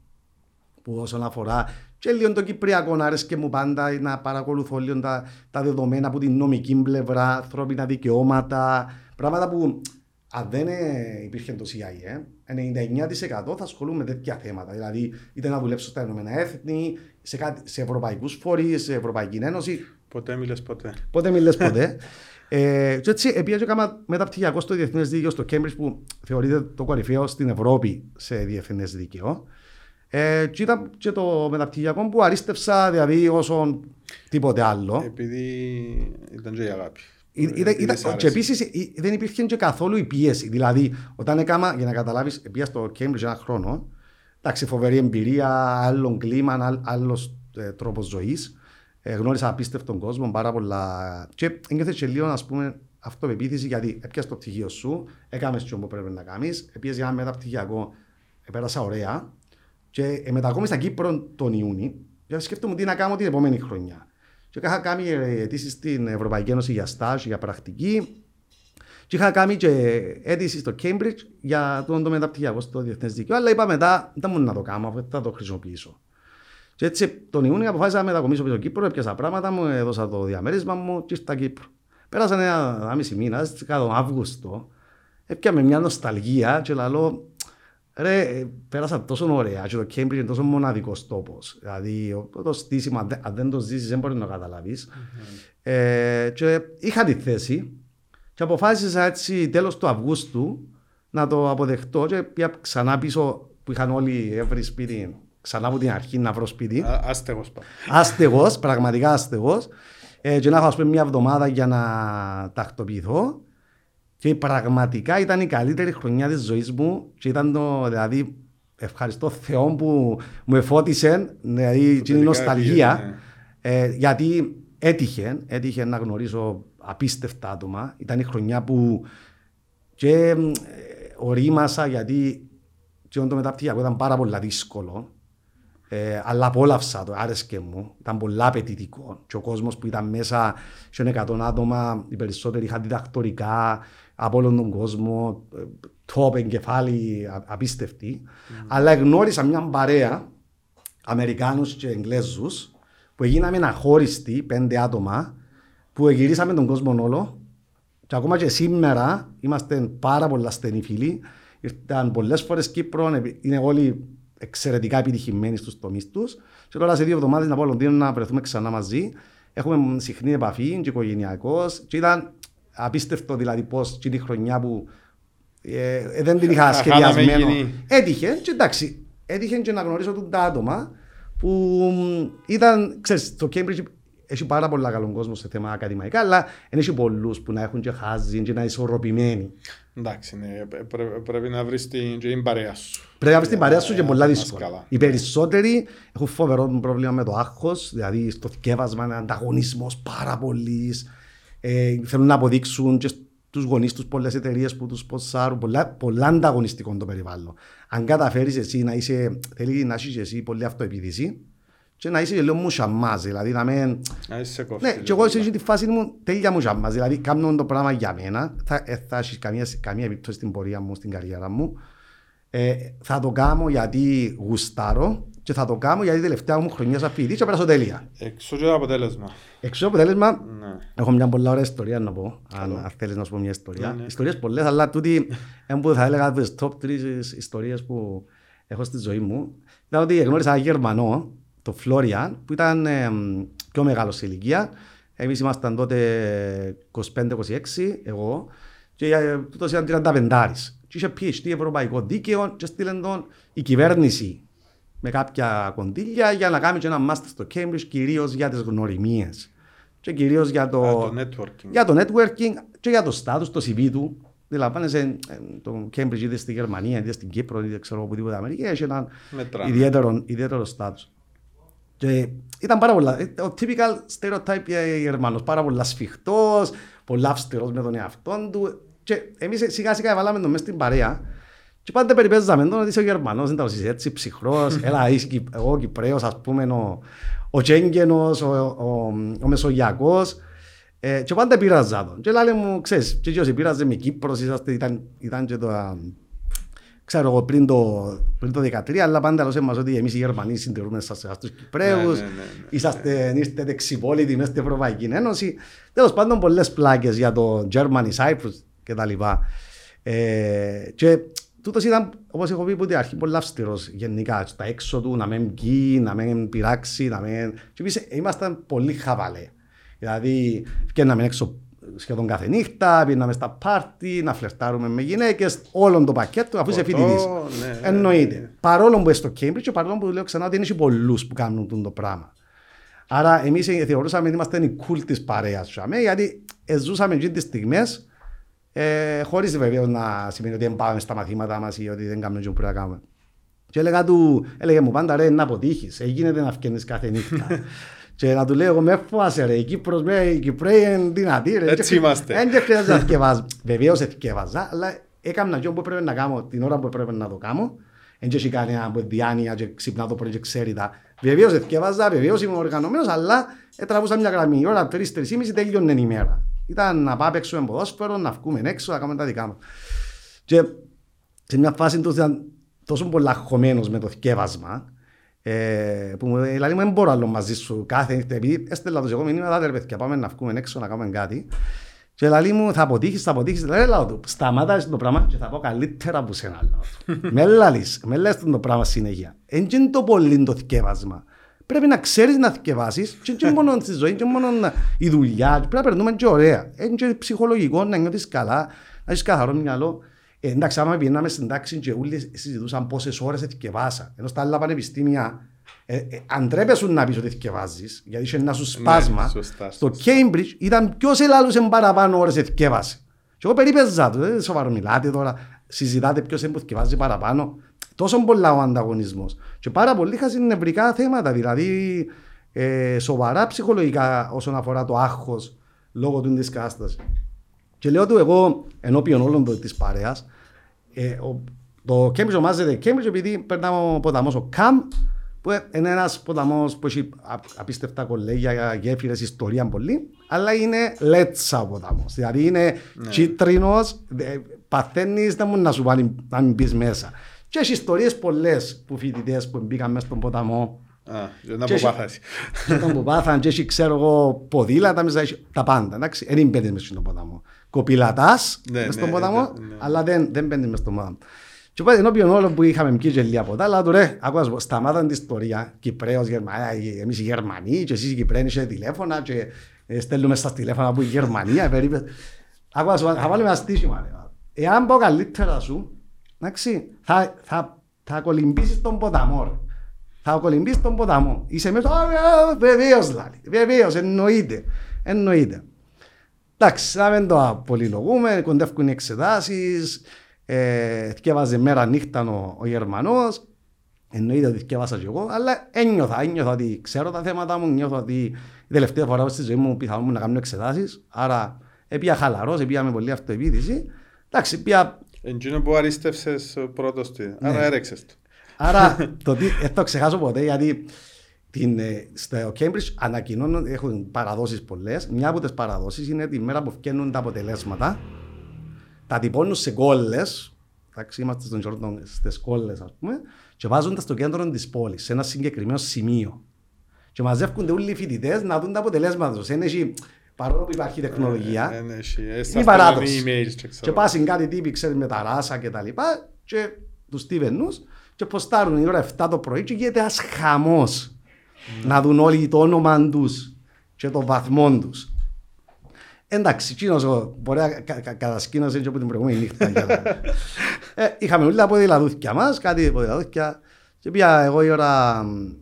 που όσον αφορά και λίγο το Κυπριακό άρεσε και μου πάντα να παρακολουθώ λίγο τα, τα δεδομένα από την νομική πλευρά, ανθρώπινα δικαιώματα, πράγματα που αν δεν ε, υπήρχε το CIA, ε, 99% θα ασχολούμαι με τέτοια θέματα. Δηλαδή, είτε να δουλέψω στα Ηνωμένα Έθνη, σε, κάτι, σε ευρωπαϊκούς φορείς, σε Ευρωπαϊκή Ένωση, Ποτέ μιλες ποτέ. Ποτέ μιλές ποτέ. ε, και έτσι, επειδή έκανα μεταπτυχιακό στο Διεθνές Δίκαιο στο Cambridge που θεωρείται το κορυφαίο στην Ευρώπη σε Διεθνές Δίκαιο. Ε, και ήταν και το μεταπτυχιακό που αρίστευσα δηλαδή όσο τίποτε άλλο. Επειδή ήταν και η αγάπη. Ή- ήταν- Επειδή ήταν- σ' και άρεσε. επίση δεν υπήρχε και καθόλου η πίεση. Δηλαδή, όταν έκανα, για να καταλάβεις, πήγα στο Cambridge ένα χρόνο. Εντάξει, φοβερή εμπειρία, άλλο κλίμα, άλλος ε, τρόπος ζωής. Ε, γνώρισα απίστευτον κόσμο, πάρα πολλά. Και ένιωθες και λίγο, ας πούμε, αυτοπεποίθηση γιατί έπιασες το πτυχίο σου, έκαμες τι που πρέπει να κάνεις, έπιασες για ένα μεταπτυχιακό, πέρασα ωραία. Και ε, μετακόμισα Κύπρο τον Ιούνιο, για να σκέφτομαι τι να κάνω την επόμενη χρονιά. Και είχα κάνει ε, αιτήσεις στην Ευρωπαϊκή Ένωση για στάζ, για πρακτική. Και είχα κάνει και αίτηση στο Cambridge για το, το μεταπτυχιακό στο διεθνές δίκαιο. Αλλά είπα μετά, δεν μου να το κάνω, αφού δεν θα το χρησιμοποιήσω. Και έτσι τον Ιούνιο αποφάσισα να μετακομίσω πίσω Κύπρο, έπιασα πράγματα μου, έδωσα το διαμέρισμα μου και ήρθα Κύπρο. Πέρασαν ένα, ένα μισή μήνα, κάτω τον Αύγουστο, έπιαμε μια νοσταλγία και λέω, ρε, ε, πέρασα τόσο ωραία και το Cambridge είναι τόσο μοναδικός τόπος. Δηλαδή, ο- το στήσιμο, αν δεν- αν δεν το ζήσεις, δεν μπορείς να το καταλάβεις. Ε, και είχα τη θέση και αποφάσισα έτσι τέλος του Αυγούστου να το αποδεχτώ και πήγα ξανά πίσω που είχαν όλοι εύρει σπίτι, ξανά από την αρχή να βρω σπίτι. Α- Άστεγος πάω. Άστεγος, πραγματικά άστεγος. Ε, και να έχω ας πούμε μια εβδομάδα για να τακτοποιηθώ. Και πραγματικά ήταν η καλύτερη χρονιά της ζωής μου και ήταν το, δηλαδή, ευχαριστώ Θεό που μου εφώτισε, δηλαδή, Που την τελικά νοσταλγία. πήγε, ναι. Ε, γιατί έτυχε, έτυχε να γνωρίσω απίστευτα άτομα. Ήταν η χρονιά που και μ, ε, ορίμασα γιατί και το μεταπτυχιακό ήταν πάρα πολύ δύσκολο. Ε, αλλά απόλαυσα το, άρεσκε μου. Ήταν πολύ απαιτητικό. Και ο κόσμος που ήταν μέσα, σε 100 άτομα, οι περισσότεροι είχαν διδακτορικά από όλον τον κόσμο, ε, top εγκεφάλοι α- απίστευτοι. Αλλά γνώρισα μια παρέα Αμερικάνους και Εγγλέζους που γίναμε αχώριστοι, πέντε άτομα, που γυρίσαμε τον κόσμο όλο και ακόμα και σήμερα είμαστε πάρα πολλά στενοί φίλοι. Ήρθαν πολλές φορές Κύπρο, επει- είναι όλοι εξαιρετικά επιτυχημένοι στους τομείς τους. Και τώρα σε δύο εβδομάδες να πάω Λονδίνο να βρεθούμε ξανά μαζί. Έχουμε συχνή επαφή και οικογενειακό. Και ήταν απίστευτο δηλαδή πώς και τη χρονιά που ε, ε, δεν την είχα Θα είχαμε σχεδιασμένο. γίνει. Έτυχε και εντάξει, έτυχε και να γνωρίσω του τα άτομα που μ, ήταν, ξέρεις, το Cambridge έχει πάρα πολλά καλό κόσμο σε θέμα ακαδημαϊκά, αλλά δεν έχει πολλούς που να έχουν και χάζι και να είναι ισορροπημένοι. Εντάξει, ναι, πρέ- πρέ- πρέπει να βρεις την, και την παρέα σου. Πρέπει να βρεις την παρέα σου και Για να πολλά πας δύσκολα. καλά. Οι περισσότεροι έχουν φοβερό πρόβλημα με το άγχος, δηλαδή στο θκεύασμα είναι ανταγωνισμός πάρα πολύ. Ε, θέλουν να αποδείξουν και στους γονείς τους πολλές εταιρείες που τους ποσάρουν, πολλά, πολλά ανταγωνιστικό το περιβάλλον. Αν καταφέρεις εσύ να είσαι, θέλεις να έχεις εσύ πολλή αυτοεπίδηση και να είσαι και λίγο μουσαμάς, δηλαδή να μην... Να είσαι κόφτη. Ναι, και εγώ σε αυτή τη φάση μου τέλεια μου ζάμας. Δηλαδή, κάνω το πράγμα για μένα. Θα, ε, θα έχεις καμία, καμία επίπτωση στην πορεία μου, στην καριέρα μου. Ε, θα το κάνω γιατί γουστάρω και θα το κάνω γιατί τελευταία μου χρονιά σαν φοιτητή και πέρασω τέλεια. Εξώ και το αποτέλεσμα. Εξού αποτέλεσμα, Ναι. έχω μια πολλά ωραία ιστορία να πω. Αν, αν θέλεις να σου πω μια ιστορία. Ναι, ναι. Ιστορίες πολλές, αλλά τούτη είναι που θα έλεγα τις top 3 ιστορίες που έχω στη ζωή μου. Ήταν ότι γνώρισα ένα Γερμανό, το Φλόριαν, που ήταν ε, πιο μεγάλος σε ηλικία. Εμείς ήμασταν τότε 25-26, εγώ, και ε, τούτος ήταν 35 Και είχε PhD ευρωπαϊκό δίκαιο και στείλε τον η κυβέρνηση με κάποια κονδύλια για να κάνει και ένα μάστερ στο Cambridge κυρίως για τις γνωριμίες και κυρίως για το, Α, το networking. για το networking και για το status, το CV του. Αντιλαμβάνεσαι ε, το Cambridge είτε στη Γερμανία, είτε στην Κύπρο, είτε ξέρω οπουδήποτε Αμερική, έχει έναν Μετράμε. ιδιαίτερο, ιδιαίτερο status. Και ήταν πάρα πολλά. ε, Ο typical stereotype ε, Γερμανός, πάρα πολλά σφιχτός, πολλά αυστηρός με τον εαυτό του. Και εμείς σιγά σιγά βάλαμε τον μέσα στην παρέα. Και πάντα περιπέζαμε τον ότι είσαι ο Γερμανός, δεν είσαι έτσι ψυχρός, [laughs] έλα είσαι Κυ- εγώ Κυπρέος, ας πούμε, ο, ο Τσέγγενος, ο, ο, ο Μεσογειακός. Ε, και πάντα πειράζα τον. Και λέει μου, ξέρεις, και έτσι πειράζε με Κύπρος, είσαστε, ήταν, ήταν και το, α, ξέρω εγώ πριν το, πριν το 13, αλλά πάντα λέω σε εμάς ότι εμείς οι Γερμανοί συντηρούμε σας στους Κυπρέους, Ναι, ναι, ναι, ναι. είσαστε, είστε δεξιπόλητοι μέσα στην Ευρωπαϊκή Ένωση. Τέλος πάντων πολλές πλάκες για το Germany, Cyprus κτλ. Ε, και τούτος ήταν, όπως έχω πει από την αρχή, πολύ αυστηρός γενικά. Στα έξω του, να μην βγει, να μην πειράξει, να μην... Και εμείς ήμασταν πολύ χαβαλέ. Δηλαδή, βγαίναμε έξω σχεδόν κάθε νύχτα, πήγαμε στα πάρτι, να φλερτάρουμε με γυναίκες, όλο το πακέτο, αφού είσαι Ποτό, φοιτητής. ναι. Εννοείται. Παρόλο που είσαι στο Cambridge και παρόλο που λέω ξανά ότι δεν έχει πολλούς που κάνουν τούτο το πράγμα. Άρα εμείς θεωρούσαμε ότι είμαστε οι cool της παρέας σαμε, γιατί ε, ζούσαμε εκείνες τις στιγμές ε, χωρίς βεβαίως να σημαίνει ότι δεν πάμε στα μαθήματα μας ή ότι δεν κάνουμε αυτό που πρέπει να κάνουμε. Και έλεγα του, έλεγε μου πάντα ρε να αποτύχεις, έγινε να φκένεις κάθε νύχτα. [laughs] και να του λέω εγώ με φοβάσαι ρε, η Κύπρος με, οι Κυπρέοι είναι δυνατοί ρε. Έτσι Και- είμαστε. Δεν και χρειάζεται να [laughs] θκευάζω. Βεβαίως θκευάζα, αλλά έκανα αυτό που έπρεπε να κάνω την ώρα που έπρεπε να το κάνω. Δεν έχει κανένα που διάνοια και ξυπνά το πρωί και ξέρει τα. Βεβαίως θκευάζα, βεβαίως ήμουν οργανωμένος, αλλά τραβούσα μια γραμμή. Η ώρα 3-3.30 τέλειωνε η μέρα. Ήταν να πάμε παίξουμε ποδόσφαιρο, να βγούμε έξω, να κάνουμε τα δικά μας. Και σε μια φάση τους ήταν τόσο πολλά χωμένος με το θκεύασμα, ε, που μου λέει, δηλαδή μου δεν μπορώ άλλο μαζί σου κάθε νύχτα, επειδή έστελα τους εγώ μηνύματα, «Άντε, ρε παιδιά, πάμε να βγούμε έξω να κάνουμε κάτι. Και λέει μου, θα αποτύχεις, θα αποτύχεις. Λέει, λέω του, σταμάτα το πράγμα και θα πω καλύτερα από σένα. λέω του. [laughs] Με λαλείς, με λες το πράγμα συνέχεια. Εν και είναι το πολύ το θκεύασμα. Πρέπει να ξέρεις να θκευάσεις και και μόνο στη ζωή, και μόνο να- η δουλειά. Πρέπει να περνούμε και ωραία. Είναι και ψυχολογικό να νιώθεις καλά, να έχεις καθαρό μυαλό. Ε, εντάξει, άμα πήγαμε στην τάξη και όλοι συζητούσαν πόσες ώρες θκευάσα. Ενώ στα άλλα πανεπιστήμια ε, ε, αν τρέπεσαι να πεις ότι θκευάζεις, γιατί είχε ένα σου σπάσμα, σωστά, στο Cambridge ήταν ποιος ελάλουσε παραπάνω ώρες θκεύασε. Και εγώ περίπεζα του, δεν σοβαρό μιλάτε τώρα, συζητάτε ποιος είναι που θκευάζει παραπάνω. Τόσο πολλά ο ανταγωνισμός. Και πάρα πολύ είχαν νευρικά θέματα, δηλαδή ε, σοβαρά ψυχολογικά όσον αφορά το άγχος λόγω του της κατάστασης. Και λέω του εγώ ενώπιον όλων το- της παρέας, ε, ο, το Cambridge ονομάζεται Cambridge επειδή περνάμε ο ποταμός ο Καμ, που είναι ένας ποταμός που έχει α- απίστευτα κολέγια, γέφυρες, ιστορία πολύ, αλλά είναι λέτσα ο ποταμός. Δηλαδή είναι κίτρινος, ε, παθαίνεις να, μου να σου πάνε να μην μπεις μέσα. Και έχεις ιστορίες πολλές που φοιτητές που μπήκαν μέσα στον ποταμό Α, για να Και πω έχει- πάθαση. και τον που πάθαν και έχεις ξέρω εγώ ποδήλατα μέσα, έχει τα πάντα, εντάξει. Δεν μπαίνεις μέσα στον ποταμό. Κοπηλατάς Ναι, μες στον ναι, ποταμό, ναι, ναι. αλλά δεν, δεν μπαίνεις μέσα στον ποταμό. Και οπότε ενώπιον όλων που είχαμε πει και λίγα ποτά, αλλά του ρε, άκουας σου πω, σταμάταν την ιστορία, Κυπρέος, Γερμανία, εμείς οι Γερμανοί και εσείς οι Κυπρέοι είσαι τηλέφωνα και ε, στέλνουμε στα τηλέφωνα από η Γερμανία, περίπου. Άκουας σου, θα βάλουμε ένα στήσιμα. ρε. Εάν πω καλύτερα σου, εντάξει, θα, θα, θα κολυμπήσεις τον ποταμό. ρε. Θα κολυμπήσεις τον ποταμό. Είσαι μέσα, «Α, α, βεβαίως λάλη, βεβαίως, εννοείται, εννοείται. Εντάξει, να μην το πολυλογούμε, κοντεύκουν οι εξετάσεις, ε, θυκεύαζε μέρα νύχτα ο, ο Γερμανός, εννοείται ότι θυκεύασα και εγώ, αλλά ένιωθα, ένιωθα ότι ξέρω τα θέματα μου, νιώθω ότι η τελευταία φορά στη ζωή μου πιθανόν να κάνω εξετάσεις, άρα έπια χαλαρός, έπια με πολλή αυτοεπίδηση. Εντάξει, πια Εντζίνο που αρίστευσες ο πρώτος του, άρα Ναι. έρεξες το. Άρα [laughs] το τι, δεν το ξεχάσω ποτέ γιατί την, ε, στο Cambridge ανακοινώνουν, έχουν παραδόσεις πολλές. Μια από τις παραδόσεις είναι τη μέρα που φτιάχνουν τα αποτελέσματα. Τα τυπώνουν σε κόλλες. Εντάξει, είμαστε στον Jordan στις κόλλες ας πούμε. Και βάζουν τα στο κέντρο της πόλης, σε ένα συγκεκριμένο σημείο. Και μαζεύκονται όλοι οι φοιτητές να δουν τα αποτελέσματα τους. Είναι εκεί, παρόλο που υπάρχει τεχνολογία, Ε, ναι, εσύ, ε, η στα παράδοση. στέλνουν emails και Και ξέρω. πάσουν κάτι τύποι, ξέρεις, με τα ράσα και τα λοιπά και τους στίβενους και ποστάρουν η ώρα 7 το πρωί και γίνεται ένας χαμός να δουν όλοι το όνομα τους και το βαθμό τους. Εντάξει, εκείνος ο- μπορεί να κα- κα- κατασκήνωσε και από την προηγούμενη νύχτα. για να- [laughs] ε, είχαμε όλα τα ποδηλαδούθια μας, κάτι ποδηλαδούθια και πήγα εγώ η ώρα μ,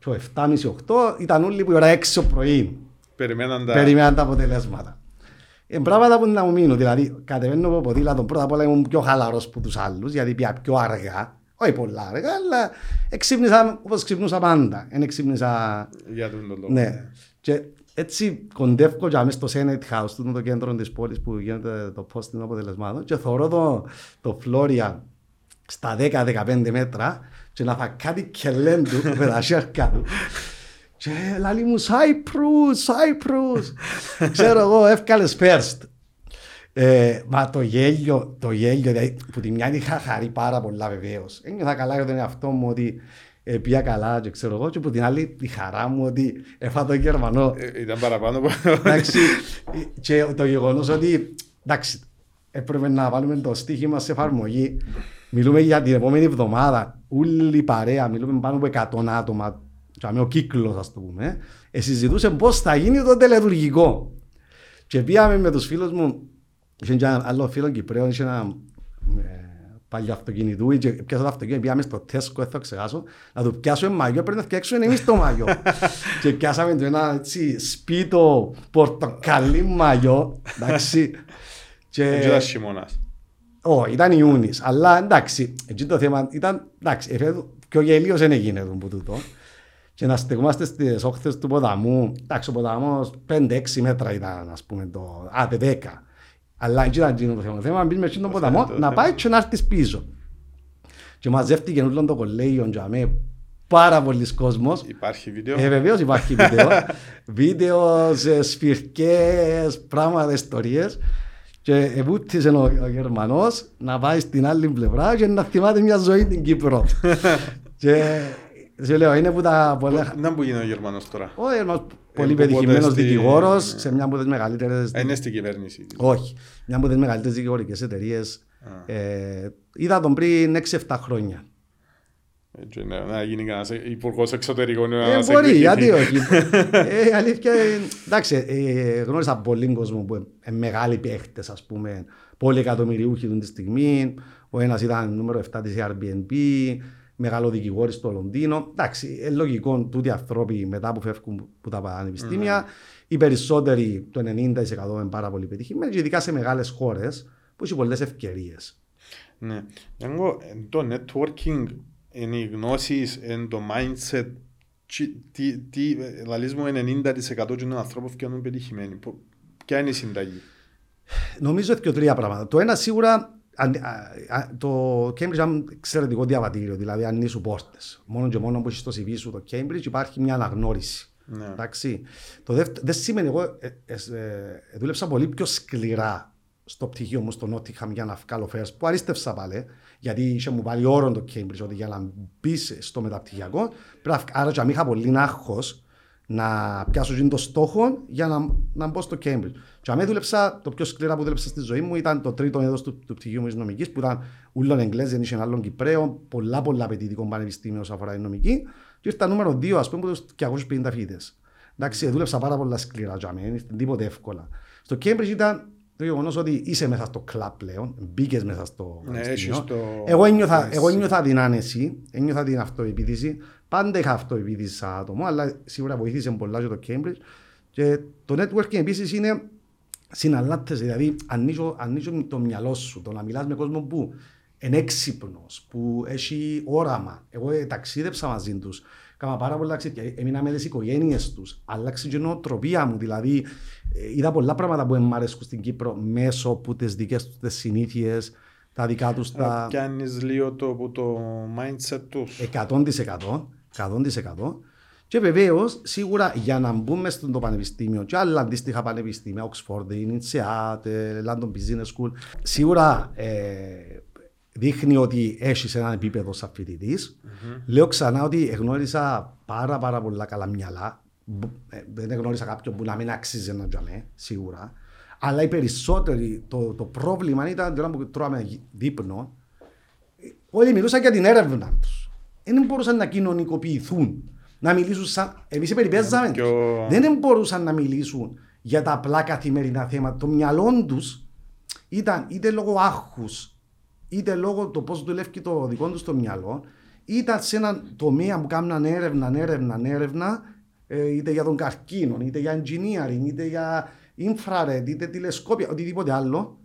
το 7.30-8, ήταν όλοι που η ώρα 6 το πρωί Περιμέναν τα... περιμέναν τα αποτελέσματα. Ε, πράγματα που να μου μείνουν, δηλαδή κατεβαίνω από ποδήλατο, πρώτα απ' όλα ήμουν πιο χαλαρός που τους άλλους, γιατί πια πιο αργά, όχι πολλά αργά, αλλά εξύπνησα όπως ξυπνούσα πάντα. Δεν εξύπνησα, Για τον λόγο. ναι. Και έτσι κοντεύω και μέσα στο Senate House, του το κέντρο της πόλης που γίνεται το post των αποτελεσμάτων και θωρώ το, το Florian στα 10-15 μέτρα και να φάει κάτι κελέντου με [laughs] τα σέρκα του. Και λέει μου Cyprus, Cyprus. Ξέρω εγώ, εύκαλες first. Ε, μα το γέλιο, το γέλιο, δηλαδή, που τη μια είχα χαρεί πάρα πολλά βεβαίως. Ένιωθα καλά για τον εαυτό μου ότι ε, πήγα καλά και ξέρω εγώ και που την άλλη τη χαρά μου ότι έφα τον Γερμανό. Ε, Ήταν παραπάνω από... Εντάξει, και το γεγονός ότι εντάξει, έπρεπε να βάλουμε το στοίχημα σε εφαρμογή. Μιλούμε για την επόμενη εβδομάδα. Όλη η παρέα, μιλούμε πάνω από 100 άτομα. Και ο κύκλος, ας το πούμε. Ε, συζητούσε πώς θα γίνει το τελετουργικό. Και πήγαμε με τους φίλους μου. Είχε και ένα άλλο φίλο Κυπρέο, είχε ένα ε, παλιό αυτοκίνητο. Και πιάσα το αυτοκίνητο, πήγαμε στο Τέσκο, δεν θα ξεχάσω, να του πιάσουμε μαγιό, πρέπει να φτιάξουμε εμείς το μαγιό. [laughs] και πιάσαμε το ένα έτσι σπίτο πορτοκαλί μαγιό, εντάξει. και... Δεν ήταν χειμώνας. Ω, ήταν Ιούνις, αλλά εντάξει, εκεί το θέμα ήταν, εντάξει, εφέτο, πιο γελίος δεν έγινε εδώ που τούτο. Και να στεγόμαστε στις όχθες του ποταμού, εντάξει, ο ποταμός 5-6 μέτρα ήταν, ας πούμε, το, άντε 10. Αλλά εκεί ήταν εκείνο το θέμα. Το θέμα να μπεις μες εκείνον τον ποταμό, το να θέμα. πάει και να έρθεις πίσω. Και μαζεύτηκε όλο το κολέγιο, για με πάρα πολλοί κόσμος. Υπάρχει βίντεο; Ε, βεβαίως υπάρχει βίντεο. [laughs] βίντεος, σε σφυρκές, πράγματα, ιστορίες. Και επούτησε ο, ο Γερμανός να πάει στην άλλη πλευρά και να θυμάται μια ζωή στην Κύπρο. [laughs] και σου λέω, είναι που τα πολλά... Να που γίνει ο Γερμανός τώρα. Ο Γερμανός Ε, πολύ που πετυχημένος πότε στη- δικηγόρος σε μια από τις μεγαλύτερες... Ε, Είναι στην κυβέρνηση. Όχι, μια από τις μεγαλύτερες δικηγορικές εταιρείες. Α. Ε, είδα τον πριν 6-7 χρόνια. Έτσι, ναι, Να γίνει κανένας υπουργός εξωτερικών. να Ε, σε μπορεί, εκδικηθεί. γιατί όχι. [laughs] ε, αλήθεια, ε, εντάξει, ε, γνώρισα πολλοί κόσμο που είναι μεγάλοι παίχτες, ας πούμε, πολλοί εκατομμυριούχοι αυτή τη στιγμή. Ο ένας ήταν νούμερο 7 της Airbnb, μεγάλο δικηγόρη στο Λονδίνο. Εντάξει, ε, λογικό τούτοι οι άνθρωποι μετά που φεύγουν από τα πανεπιστήμια, οι περισσότεροι, το 90% είναι πάρα πολύ πετυχημένοι, και ειδικά σε μεγάλες χώρες που έχει πολλές ευκαιρίες. Ναι. Εγώ, ε, το networking είναι οι γνώσεις, είναι το mindset. Τι, τι, τι, ε, λαλείς μου 90% των ανθρώπων φτιάχνουν πετυχημένοι. Πο- Ποια είναι η συνταγή; Νομίζω ότι και τρία πράγματα. Το ένα σίγουρα αν- α- α- το Cambridge είναι εξαιρετικό διαβατήριο, δηλαδή ανοίγει πόρτε. Μόνο και μόνο που έχεις στο CV σου το Cambridge υπάρχει μια αναγνώριση. Ναι. Εντάξει. Το δεύτερο, δεν σημαίνει εγώ, ε, ε, ε, δούλεψα πολύ πιο σκληρά στο πτυχίο μου στο Nottingham για να βγάλω first, που αρίστευσα πάλι, γιατί είχε μου βάλει όρο το Cambridge, ότι για να μπεις στο μεταπτυχιακό, πρέπει να, βγ- άρα και αν είχα πολύ άγχος να πιάσω εκείνο το στόχο για να, να μπω στο Cambridge. Και αν δούλεψα, το πιο σκληρά που δούλεψα στη ζωή μου ήταν το τρίτο έδος του, του πτυχίου μου της νομικής, που ήταν ούλον Εγγλές, δεν είχε ένα άλλον Κυπρέο, πολλά πολλά απαιτητικό πανεπιστήμιο όσον αφορά την νομική. Και ήρθα νούμερο δύο, ας πούμε, από τους 250 φοιτητές. Εντάξει, δούλεψα πάρα πολλά σκληρά για μένα, δεν ήταν τίποτε εύκολα. Στο Cambridge ήταν το γεγονός ότι είσαι μέσα στο κλαμπ πλέον, μπήκες μέσα στο Ναι, πανεπιστήμιο. έχεις το... Εγώ ένιωθα, Εσύ. εγώ ένιωθα την άνεση, ένιωθα την αυτοεπίδηση. Πάντα είχα αυτοεπίδηση σαν άτομο, αλλά σίγουρα βοήθησε πολλά και το Cambridge. Και το networking επίσης είναι συναλλάτες, δηλαδή ανοίγω, ανοίγω το μυαλό σου, το να μιλάς με κόσμο που είναι έξυπνος, που έχει όραμα. Εγώ ε, ταξίδεψα μαζί τους, Κάμα πάρα πολλά ταξίδια, έμεινα με τις οικογένειες τους, άλλαξε και η νοοτροπία μου, δηλαδή ε, είδα πολλά πράγματα που μου αρέσκουν στην Κύπρο μέσω από τις δικές τους τις συνήθειες, τα δικά τους τα... Πιάνεις λίγο το, που το mindset τους. 100%. 100%. Και βεβαίως, σίγουρα για να μπούμε στο πανεπιστήμιο και άλλα αντίστοιχα πανεπιστήμια, Oxford, INSEAD, London Business School, σίγουρα ε, δείχνει ότι έχεις ένα επίπεδο σαν φοιτητής. Λέω ξανά ότι γνώρισα πάρα πάρα πολλά καλά μυαλά. Μπ- ε, Δεν γνώρισα κάποιον που να μην αξίζει να τζαμέ, σίγουρα. Αλλά οι περισσότεροι, το, το πρόβλημα ήταν την ώρα που τρώμε δείπνο, όλοι μιλούσαν για την έρευνα τους. Δεν μπορούσαν να κοινωνικοποιηθούν. Να μιλήσουν σαν. Εμείς περιπέζαμε. Και τους. ο- Δεν μπορούσαν να μιλήσουν για τα απλά καθημερινά θέματα. Το μυαλό τους ήταν είτε λόγω άγχους, είτε λόγω το πώς δουλεύει το δικό τους το μυαλό, ήταν σε έναν τομέα που κάνουν έρευνα, έρευνα, έρευνα, ε, είτε για τον καρκίνο, είτε για engineering, είτε για infrared, είτε τηλεσκόπια, οτιδήποτε άλλο.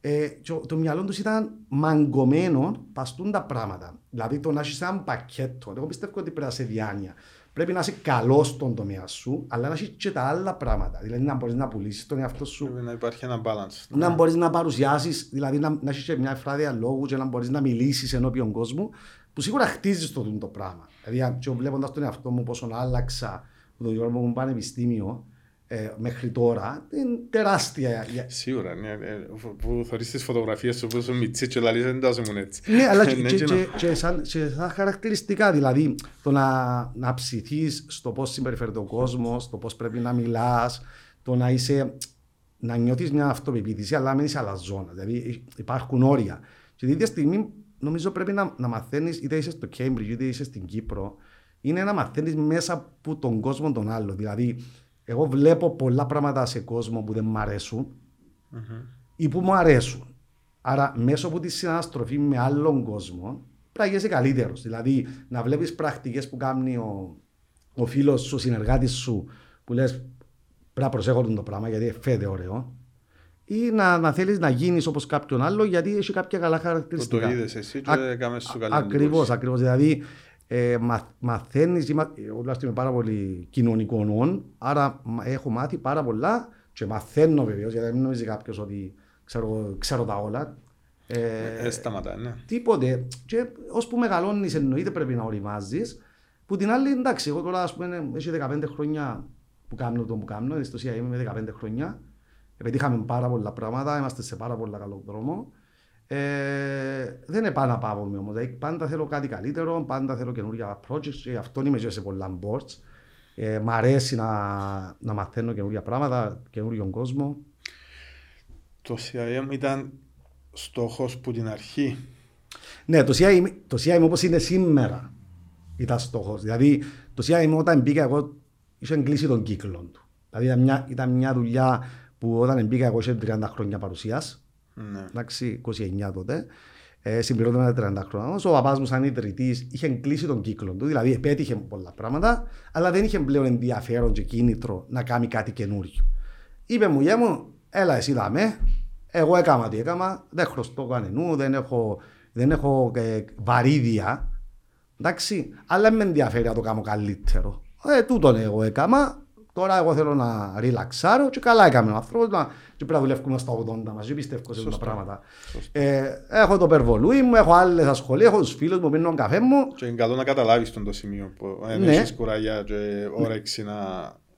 Ε, και ο- το μυαλό τους ήταν μαγκωμένο παστούν τα πράγματα. Δηλαδή το να έχεις ένα πακέτο. Εγώ πιστεύω ότι πρέπει να είσαι διάνοια. Πρέπει να είσαι καλός στον τομέα σου, αλλά να έχεις και τα άλλα πράγματα. Δηλαδή να μπορείς να πουλήσεις τον εαυτό σου, Πρέπει να υπάρχει ένα balance. να μπορείς να παρουσιάσεις, δηλαδή να, να έχεις και μια φράδια λόγου και να μπορείς να μιλήσεις ενώπιον κόσμου, που σίγουρα χτίζεις το, το πράγμα. Δηλαδή, βλέποντας τον εαυτό μου πόσο άλλαξα από το γεγονό μου πανεπιστήμιο ε, μέχρι τώρα, είναι τεράστια. για- Σίγουρα, ναι. ε, Που θωρείς τις φωτογραφίες σου που είσαι μητσί και λαλείς δεν τα ήμουν έτσι. Ναι, αλλά και, [laughs] Ναι, και, και και, να- και σαν, και σαν χαρακτηριστικά, δηλαδή το να, να ψηθείς στο πώς συμπεριφέρεται ο κόσμος, το πώς πρέπει να μιλάς, το να είσαι, να νιώθεις μια αυτοπεποίθηση, αλλά να μην είσαι αλαζόνα. Δηλαδή υπάρχουν όρια. Και την ίδια στιγμή νομίζω πρέπει να, να μαθαίνεις, είτε είσαι στο Cambridge, είτε είσαι στην Κύπρο, είναι να μαθαίνεις μέσα από τον κόσμο τον άλλο. Δηλαδή, εγώ βλέπω πολλά πράγματα σε κόσμο που δεν μ' αρέσουν, ή που μου αρέσουν. Άρα, μέσω από τη συναναστροφή με άλλον κόσμο, πρέπει να γίνεσαι καλύτερος. Δηλαδή, να βλέπεις πρακτικές που κάνει ο, ο φίλος σου, ο συνεργάτης σου, που λες πρέπει να προσέχω τον το πράγμα γιατί φαίνεται ωραίο. Ή να, να θέλεις να γίνεις όπως κάποιον άλλο γιατί έχει κάποια καλά Που χαρακτηριστικά. το είδες εσύ και Α- έκαμες σου καλή Ακριβώς, εντύπωση. ακριβώς. Δηλαδή, ε, μα, μαθαίνεις, εγώ τουλάχιστον είμαι πάρα πολύ κοινωνικών, άρα μα- έχω μάθει πάρα πολλά και μαθαίνω βεβαίως, γιατί δεν νομίζει κάποιος ότι ξέρω, ξέρω τα όλα. Ε, Ε, σταματά, ναι. τίποτε. Και ώσπου μεγαλώνεις, εννοείται πρέπει να οριμάζεις. Που την άλλη, εντάξει, εγώ τώρα, ας πούμε, έχει 15 χρόνια που κάνω το που κάνω, στο CIA είμαι με 15 χρόνια. Πετύχαμε πάρα πολλά πράγματα, είμαστε σε πάρα πολύ καλό δρόμο. Ε, δεν είναι πάνω από όμω. Δηλαδή, πάντα θέλω κάτι καλύτερο, πάντα θέλω καινούργια projects και γι' αυτό είμαι και σε πολλά boards. Ε, μ' αρέσει να, να μαθαίνω καινούργια πράγματα, καινούργιον κόσμο. Το CIM ήταν στόχος που την αρχή. Ναι, το CIM, το CIM όπως είναι σήμερα ήταν στόχος. Δηλαδή, το CIM όταν μπήκα εγώ είχε κλείσει τον κύκλο του. Δηλαδή, ήταν μια, ήταν μια δουλειά που όταν μπήκα εγώ είχε 30 χρόνια παρουσίας. Ναι. Εντάξει, 29 τότε. Ε, συμπληρώνω τα 30 χρόνια. Όμως ο παπάς μου σαν ιδρυτής είχε κλείσει τον κύκλο του, δηλαδή επέτυχε πολλά πράγματα, αλλά δεν είχε πλέον ενδιαφέρον και κίνητρο να κάνει κάτι καινούριο. Είπε μου, γεια μου, έλα εσύ δαμέ, εγώ έκανα τι έκανα, δεν χρωστώ κανενού, δεν έχω, δεν έχω ε, βαρύδια, εντάξει, αλλά με ενδιαφέρει να το κάνω καλύτερο. Ε, τούτον εγώ έκανα, τώρα εγώ θέλω να ριλαξάρω και καλά έκαμε ο άνθρωπος, να- και πρέπει να δουλεύουμε στα 80 μαζί, πιστεύω σε αυτά τα Σωστό. πράγματα. Σωστό. Ε, έχω το περβολούι μου, έχω άλλες ασχολίες, έχω τους φίλους μου, πίνω καφέ μου. Και είναι καλό να καταλάβεις τον το σημείο που δεν Ναι. έχεις κουράγια και όρεξη να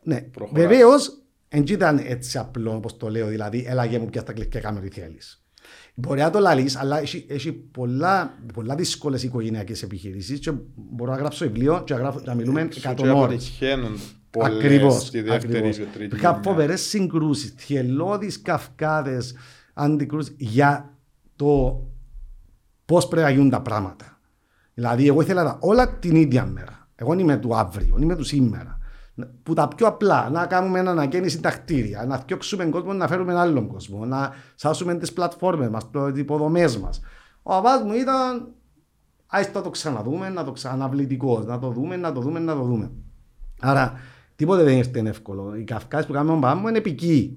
Ναι, προχωράς. βεβαίως, δεν ήταν έτσι απλό όπως το λέω, δηλαδή, έλα γε μου πια στα κλικ και κάνε ό,τι θέλεις. Μπορεί να το λαλείς, αλλά έχει, έχει πολλά, πολλά δύσκολες οικογενειακές επιχειρήσεις και μπορώ να γράψω βιβλίο και να, γράφω, να μιλούμε Σου 100 και ώρες. Αποτυχαίνουν πολλές Ακριβώς, στη δεύτερη ακριβώς. και τρίτη Υπήρχαν γενιά. φοβερές συγκρούσεις, θελώδεις καυκάδες, αντικρούσεις για το πώς πρέπει να γίνουν τα πράγματα. Δηλαδή, εγώ ήθελα τα όλα την ίδια μέρα. Εγώ δεν είμαι του αύριο, είμαι του σήμερα. που τα πιο απλά, να κάνουμε ανακαίνιση τα κτίρια, να φτιάξουμε κόσμο, να φέρουμε άλλον κόσμο, να σάσουμε τις πλατφόρμες μας, τις υποδομές μας. Ο παπάς μου ήταν, άιστο το ξαναδούμε, να το ξαναβλητικός, να το δούμε, να το δούμε, να το δούμε. Άρα, τίποτε δεν ήρθε εύκολο. Οι καυκάσει που κάνουμε πάμε είναι επικοί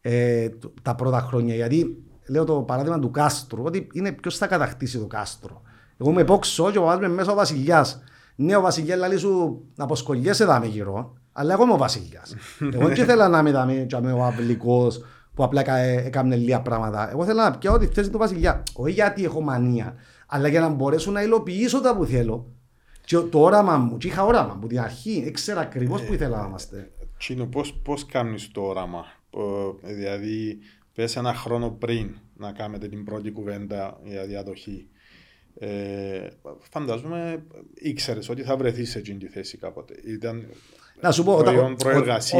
ε, τα πρώτα χρόνια. Γιατί λέω το παράδειγμα του κάστρου, ότι είναι ποιος θα κατακτήσει το κάστρο. Εγώ με πόξω και βάζουμε μέσα ο βασιλιάς. Ναι, ο βασιλιάς λέει σου να αποσκολιέσαι δάμε γύρω, αλλά εγώ είμαι ο βασιλιάς. [laughs] εγώ δεν ήθελα να είμαι δάμε ο αυλικό που απλά έκανε λίγα πράγματα. Εγώ θέλω να πιάω τη θέση του βασιλιά. Όχι γιατί έχω μανία, αλλά για να μπορέσω να υλοποιήσω τα που θέλω. Και το όραμα μου, και είχα όραμα από την αρχή, ήξερα ακριβώς που ήθελα να είμαστε. Τσίνο, πώς κάνεις το όραμα, δηλαδή πες ένα χρόνο πριν να κάνετε την πρώτη κουβέντα για διαδοχή. Ε, φαντάζομαι ήξερες ότι θα βρεθείς σε εκείνη τη θέση κάποτε. Ήταν να σου πω, όταν,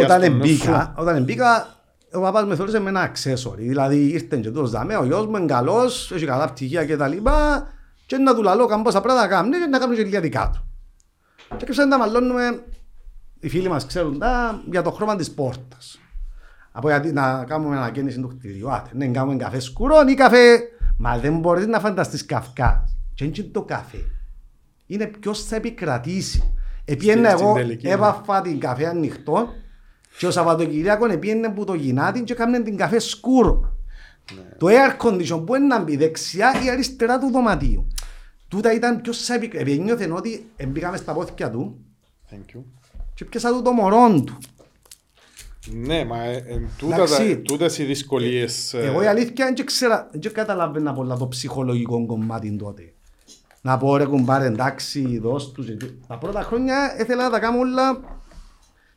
όταν, μπήκα, όταν μπήκα, ο παπάς με θεώρησε με ένα accessory. Δηλαδή ήρθε και τους δάμε, ο γιος μου είναι καλός, έχει καλά πτυχία και τα λοιπά και να του λαλώ καμπόσα πράγματα να κάνει και να κάνουμε και λίγα δικά του. Και ξένα να μαλώνουμε, οι φίλοι μας ξέρουν τα, για το χρώμα της πόρτας. Από γιατί να κάνουμε ανακαίνιση του κτηριού. Άτε, ναι, κάνουμε καφέ σκουρό ή καφέ. Μα δεν μπορείς να φανταστείς καυκάς. Και είναι το καφέ. Είναι ποιος θα επικρατήσει. Επίενε εγώ, έβαφα την καφέ ανοιχτό και ο Σαββατοκυριακό επίενε που το γυνάτι και έκαμε την καφέ σκούρο. Ναι. Το air condition που είναι να μπει δεξιά ή αριστερά του δωματίου. Τούτα ήταν ποιος θα επικρατήσει. Νιώθεν ότι μπήκαμε στα πόθηκια του Thank you. και πιάσα του το μωρό του. Ναι, μα ε, τούτες οι δυσκολίες... Ε, εγώ η αλήθεια δεν ξέρα, δεν καταλαβαίνα πολλά το ψυχολογικό κομμάτι τότε. Να πω ρε κουμπάρε εντάξει, δώσ' τους. Τα πρώτα χρόνια ήθελα να τα κάνω όλα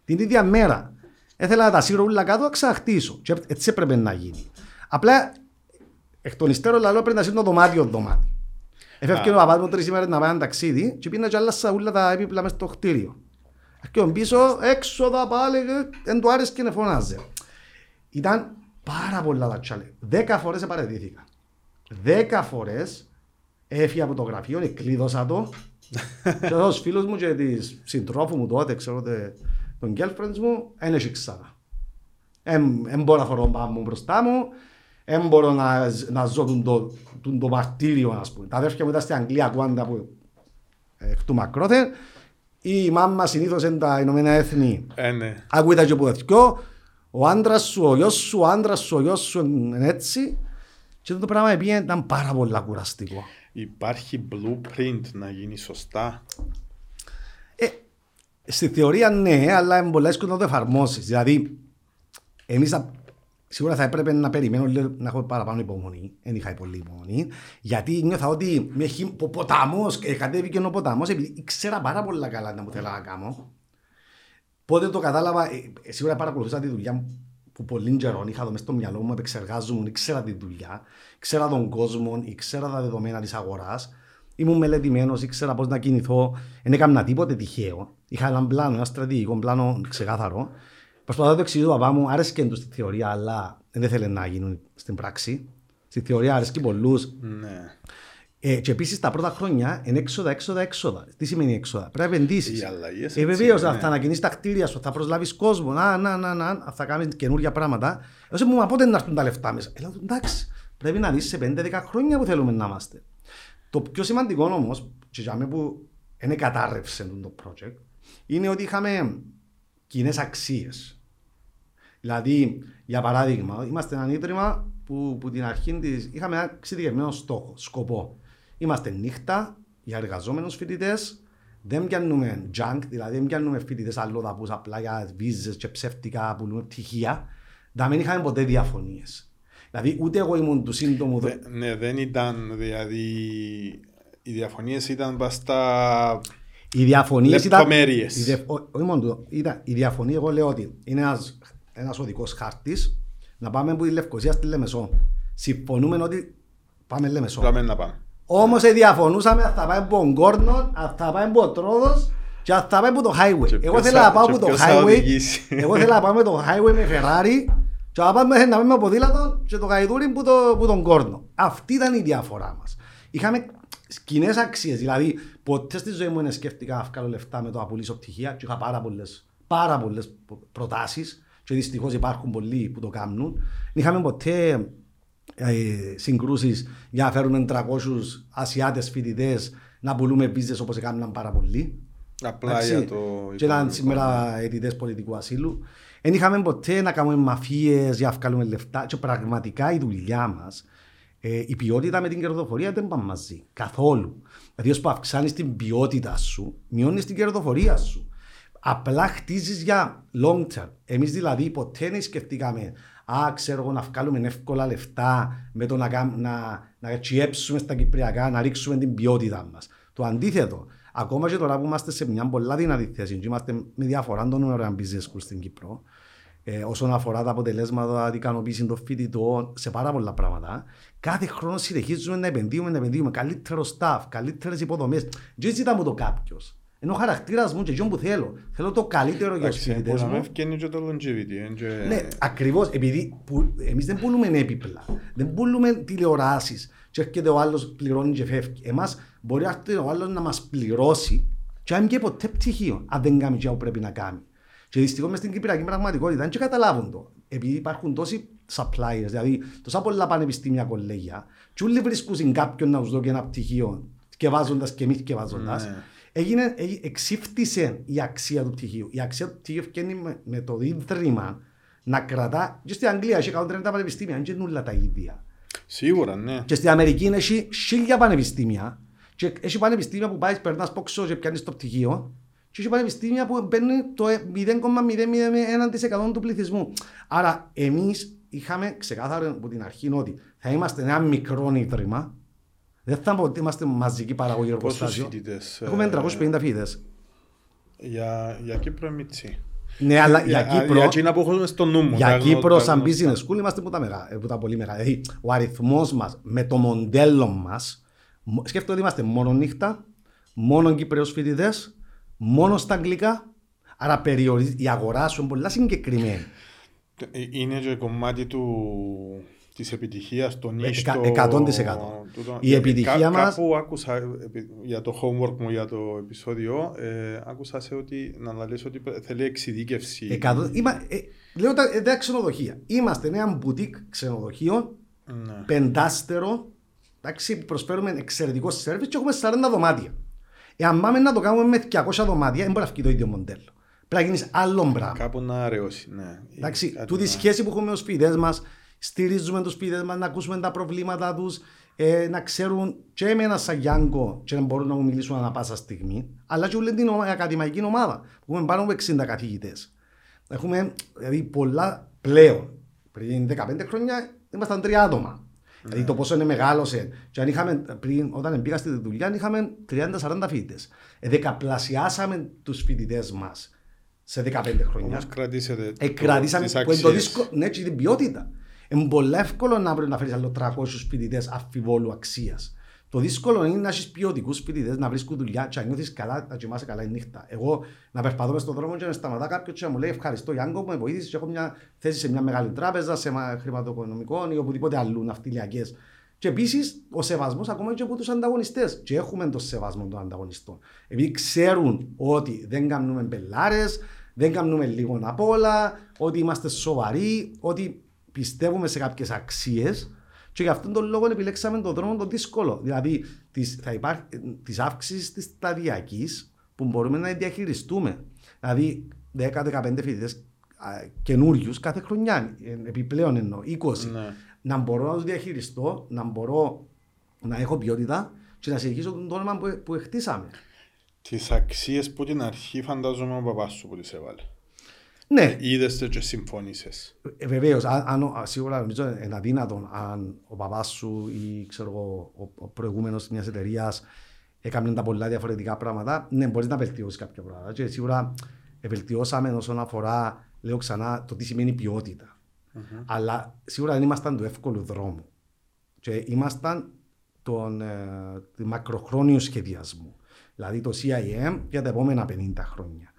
την ίδια μέρα. Ήθελα να τα σύρω όλα κάτω να ξαναχτίσω. Και έτσι έπρεπε να γίνει. Απλά εκ των υστέρων λαλό πρέπει να σύρω το δωμάτιο δωμάτιο. Έφευκε ο παπάς μου τρεις ημέρες να πάει ένα ταξίδι και πήγαινα και άλλασα όλα τα έπιπλα μέσα στο κτίριο. Και ο πίσω έξοδα πάλι, δεν του άρεσε και να φωνάζει. Ήταν πάρα πολλά τα τσάλε. Δέκα φορές επαρεδίθηκα. Δέκα φορές έφυγα από το γραφείο, εκλείδωσα το. και τους φίλους μου και της συντρόφου μου τότε, ξέρω τον girlfriend μου, δεν έχει ξανά. Δεν μπορώ να φορώ πάνω μου μπροστά μου, δεν μπορώ να, να ζω τον το, τον το μαρτύριο, ας πούμε. Τα αδέρφια μου ήταν στην Αγγλία, κουάντα που εκ του μακρόθεν, η μάμα συνήθως είναι τα Ηνωμένα Έθνη. Ε, ναι. Ακούγεται και που δεθκιό. Ο άντρας σου, ο γιος σου, ο άντρας σου, ο γιος σου είναι έτσι. Και το πράγμα επειδή ήταν πάρα πολύ κουραστικό. Υπάρχει blueprint να γίνει σωστά; Ε, στη θεωρία ναι, αλλά είναι πολύ εύκολο να το εφαρμόσεις. Δηλαδή, εμείς Σίγουρα θα έπρεπε να περιμένω λίγο, να έχω παραπάνω υπομονή. Δεν είχα πολύ υπομονή. Γιατί νιώθα ότι με έχει ποταμός, κατέβηκε ο ποταμός, επειδή ήξερα πάρα πολύ καλά να μου θέλω να κάνω. Πότε το κατάλαβα, ε, ε, σίγουρα παρακολουθούσα τη δουλειά μου που πολύ καιρό είχα εδώ μέσα στο μυαλό μου, επεξεργάζομαι, ήξερα τη δουλειά, ήξερα τον κόσμο, ήξερα τα δεδομένα της αγοράς. Ήμουν μελετημένος, ήξερα πώς να κινηθώ. Δεν έκανα τίποτε τυχαίο. Είχα έναν πλάνο, ένα στρατηγικό πλάνο ξεκάθαρο. Προσπαθώ να το εξηγήσω παπά μου, άρεσε και στη θεωρία, αλλά δεν ήθελε να γίνουν στην πράξη. Στη θεωρία άρεσε και πολλούς. Ναι. Ε, και επίσης τα πρώτα χρόνια είναι έξοδα, έξοδα, έξοδα. Τι σημαίνει έξοδα, πρέπει να επενδύσεις. Ε, βεβαίως, ναι. θα ανακοινήσεις τα κτίρια σου, θα προσλάβεις κόσμο, να, να, να, να, θα κάνεις καινούργια πράγματα. Εγώ μου, μα πότε να έρθουν τα λεφτά μέσα; Ε, λέω, εντάξει, πρέπει να δεις σε 5-10 χρόνια που θέλουμε να είμαστε. Το πιο σημαντικό όμως, και για μένα που είναι κατάρρευσε το project, είναι ότι είχαμε κοινές αξίες. Δηλαδή, για παράδειγμα, είμαστε ένα ίδρυμα που, που την αρχή της είχαμε ένα εξειδικευμένο στόχο, σκοπό. Είμαστε νύχτα για εργαζόμενους φοιτητές, δεν πιάνουμε junk, δηλαδή δεν πιάνουμε φοιτητές αλλοδαπούς απλά για βίζες και ψεύτικα που πουλούμε πτυχία. Δεν είχαμε ποτέ διαφωνίες. Δηλαδή, ούτε εγώ ήμουν του σύντομου. Δε, ναι, δεν ήταν δηλαδή. Οι διαφωνίες ήταν μπαστά. Οι διαφωνίες ήταν. Όχι μόνο ήταν. Η διαφωνία, εγώ λέω ότι είναι ένας ένας οδικός χάρτης να πάμε από τη Λευκοσία στη Λεμεσό. Συμφωνούμε ότι πάμε Λεμεσό. Πάμε να πάμε. Όμως διαφωνούσαμε αν θα πάμε από τον Κόρνο, αν θα πάμε από Τρόδο και αν θα πάμε από το highway. Εγώ θέλω να πάω από το highway. Εγώ θέλω να πάμε το highway με Ferrari και να πάμε να πάμε από δίλατο και το γαϊδούρι που, το, που τον Κόρνο. Αυτή ήταν η διαφορά μας. Είχαμε κοινές αξίες. Δηλαδή, ποτέ στη ζωή μου δεν σκέφτηκα να βγάλω λεφτά με το να πουλήσω πτυχία και είχα πάρα πολλέ πάρα πολλές προτάσεις και δυστυχώς υπάρχουν πολλοί που το κάνουν. Δεν είχαμε ποτέ ε, συγκρούσεις για να φέρουμε 300 Ασιάτες φοιτητές να πουλούμε business όπως έκαναν πάρα πολλοί. Απλά Εντάξει. για το. Και ήταν οικονομικό. σήμερα αιτητές πολιτικού ασύλου. Δεν είχαμε ποτέ να κάνουμε μαφίες για να βγάλουμε λεφτά. Και πραγματικά η δουλειά μας, ε, η ποιότητα με την κερδοφορία δεν πάνε μαζί. Καθόλου. Δηλαδή, όσο που αυξάνεις την ποιότητα σου, μειώνεις την κερδοφορία σου. Απλά χτίζεις για long term. Εμείς δηλαδή ποτέ δεν σκεφτήκαμε, Α, ξέρω εγώ, να βγάλουμε εύκολα λεφτά με το να, κάμ- να, να τσιέψουμε στα Κυπριακά, να ρίξουμε την ποιότητα μας. Το αντίθετο. Ακόμα και τώρα που είμαστε σε μια πολλά δυνατή θέση, και είμαστε με διαφορά των νούμερων business school στην Κύπρο, ε, όσον αφορά τα αποτελέσματα, την ικανοποίηση των φοιτητών, σε πάρα πολλά πράγματα. Κάθε χρόνο συνεχίζουμε να επενδύουμε, να επενδύουμε καλύτερο staff, καλύτερες υποδομές. Δεν ζητάμε το κάποιος. Ενώ ο χαρακτήρας μου και εκείνο που θέλω. Θέλω το καλύτερο για τους Εντάξει, φοιτητέ που να μου. με ευκαινεί και το longevity. εν και- Ναι, ακριβώς. Επειδή εμείς δεν πουλούμε έπιπλα, δεν πουλούμε τηλεοράσεις. Και έρχεται ο άλλος, πληρώνει και φεύγει. Εμάς μπορεί να έρθει ο άλλος να μας πληρώσει και αν και ποτέ πτυχίο, αν δεν κάνει και ό,τι πρέπει να κάνει. Και δυστυχώς μες στην Κυπριακή πραγματικότητα δεν και καταλάβουν το. Επειδή υπάρχουν τόσοι suppliers, δηλαδή τόσα πολλά πανεπιστήμια κολέγια, και όλοι βρίσκουν κάποιον να τους δώσει ένα πτυχίο, σκευάζοντας και μη σκευάζοντας. Ναι. Έγινε, έγι- εξήφτησε η αξία του πτυχίου. Η αξία του πτυχίου βγαίνει με, με το ίδρυμα να κρατά. Και στην Αγγλία έχει 130 πανεπιστήμια, δεν είναι όλα τα ίδια. Σίγουρα, ναι. Και στην Αμερική έχει χίλια πανεπιστήμια. Και έχει πανεπιστήμια που πάεις, περνάς πόξο και πιάνεις το πτυχίο. Και έχει πανεπιστήμια που παίρνει το 0,001% του πληθυσμού. Άρα, εμείς είχαμε ξεκάθαρο από την αρχή ότι θα είμαστε ένα μικρό ίδρυμα. Δεν θα πω ότι είμαστε μαζική παραγωγή Πόσους εργοστάσιο. φοιτητές. Έχουμε ε, 350 φοιτητές. Για, για Κύπρο είναι μίτσι. Ναι, αλλά για Κύπρο, Για εκείνα που έχουμε στο νου μου. για τα Κύπρο γνω- σαν τα γνωστά. business school είμαστε που τα, μεγα, που τα πολύ μεγάλα. Δηλαδή, ο αριθμός μας με το μοντέλο μας, σκέφτομαι ότι είμαστε μόνο νύχτα, μόνο Κύπρεου φοιτητές, μόνο στα αγγλικά. Άρα περιορίζει, η αγορά σου είναι πολύ συγκεκριμένη. Ε, Είναι και κομμάτι του, της επιτυχίας, το Ε, νύστο. εκα- εκατόν της εκατό. τούτο. Η Ε, επιτυχία κα- μας- Κάπου άκουσα ε, επί- για το homework μου για το επεισόδιο, ε, άκουσα σε ότι, να λες ότι πε- θέλει εξειδίκευση. Εκατό, είμα, ε, λέω τα, ε, τα ξενοδοχεία. Είμαστε ένα μπουτίκ ξενοδοχείο, Ναι. πεντάστερο, εντάξει, που προσφέρουμε εξαιρετικό σερβις και έχουμε 40 δωμάτια. Εάν πάμε να το κάνουμε με 200 δωμάτια, δεν μπορεί να βγει το ίδιο μοντέλο. Πρέπει να γίνεις άλλο πράγμα. Κάπου να αραιώσει, ναι. Εντάξει, Κάτι τούτη να- σχέση που έχουμε με του φοιτητές μας, στηρίζουμε τους φοιτητέ μας να ακούσουμε τα προβλήματα τους, ε, να ξέρουν και εμένα σαν Γιάνκο και να μπορούν να μου μιλήσουν ανά πάσα στιγμή, αλλά και όλη την ομα- ακαδημαϊκή ομάδα που έχουμε πάνω από 60 καθηγητές. Έχουμε δηλαδή πολλά πλέον. Πριν 15 χρόνια ήμασταν τρία άτομα. Δηλαδή το πόσο είναι μεγάλωσε. Και αν είχαμε, πριν, όταν πήγα στη δουλειά, είχαμε 30-40 φοιτητές. Ε, δεκαπλασιάσαμε τους φοιτητές μας σε 15 χρόνια. Όμως κρατήσετε το- Ε, κρατήσαμε τις που είναι το αξίες. δύσκολο, ναι, και την ποιότητα. Είναι πολύ εύκολο να βρεις να φέρεις άλλο 300 φοιτητέ αφιβόλου αξίας. Το δύσκολο είναι να έχεις ποιοτικού φοιτητέ, να βρίσκουν δουλειά και να νιώθεις καλά, να κοιμάσαι καλά η νύχτα. Εγώ να περπατώ μες στον δρόμο και να σταματά κάποιος και να μου λέει Ευχαριστώ Γιάνγκο που με βοήθησες. και Έχω μια θέση σε μια μεγάλη τράπεζα, σε ένα χρηματοοικονομικό ή οπουδήποτε αλλού ναυτιλιακές. Και επίσης ο σεβασμός ακόμα και από τους ανταγωνιστές. Και έχουμε τον σεβασμό των ανταγωνιστών. Επειδή ξέρουν ότι δεν κάνουμε μπελάρες, δεν κάνουμε λίγο απ' όλα, ότι είμαστε σοβαροί, ότι πιστεύουμε σε κάποιες αξίες. Και γι' αυτόν τον λόγο επιλέξαμε τον δρόμο τον δύσκολο. Δηλαδή, της, θα υπάρχει της αύξησης της σταδιακής που μπορούμε να διαχειριστούμε. Δηλαδή, 10-15 φοιτητές καινούριους κάθε χρονιά, ε, επιπλέον εννοώ, 20. Ναι. Να μπορώ να τους διαχειριστώ, να μπορώ να έχω ποιότητα και να συνεχίσω τον όνομα που, που χτίσαμε. Τις αξίες που την αρχή φαντάζομαι ο παπάς σου που τις έβαλε. Ναι, Είδες το και συμφώνησες. Ε, Βεβαίως, σίγουρα νομίζω είναι αδύνατο αν ο παπάς σου ή ξέρω εγώ, ο, ο προηγούμενος μιας εταιρείας έκανε τα πολλά διαφορετικά πράγματα. Ναι, μπορείς να βελτιώσεις κάποια πράγματα. Και σίγουρα ε, βελτιώσαμε όσον αφορά, λέω ξανά, το τι σημαίνει ποιότητα. Αλλά σίγουρα δεν ήμασταν του εύκολου δρόμου. Και ήμασταν τον ε, του μακροχρόνιου σχεδιασμού. Δηλαδή το CIM για τα επόμενα 50 χρόνια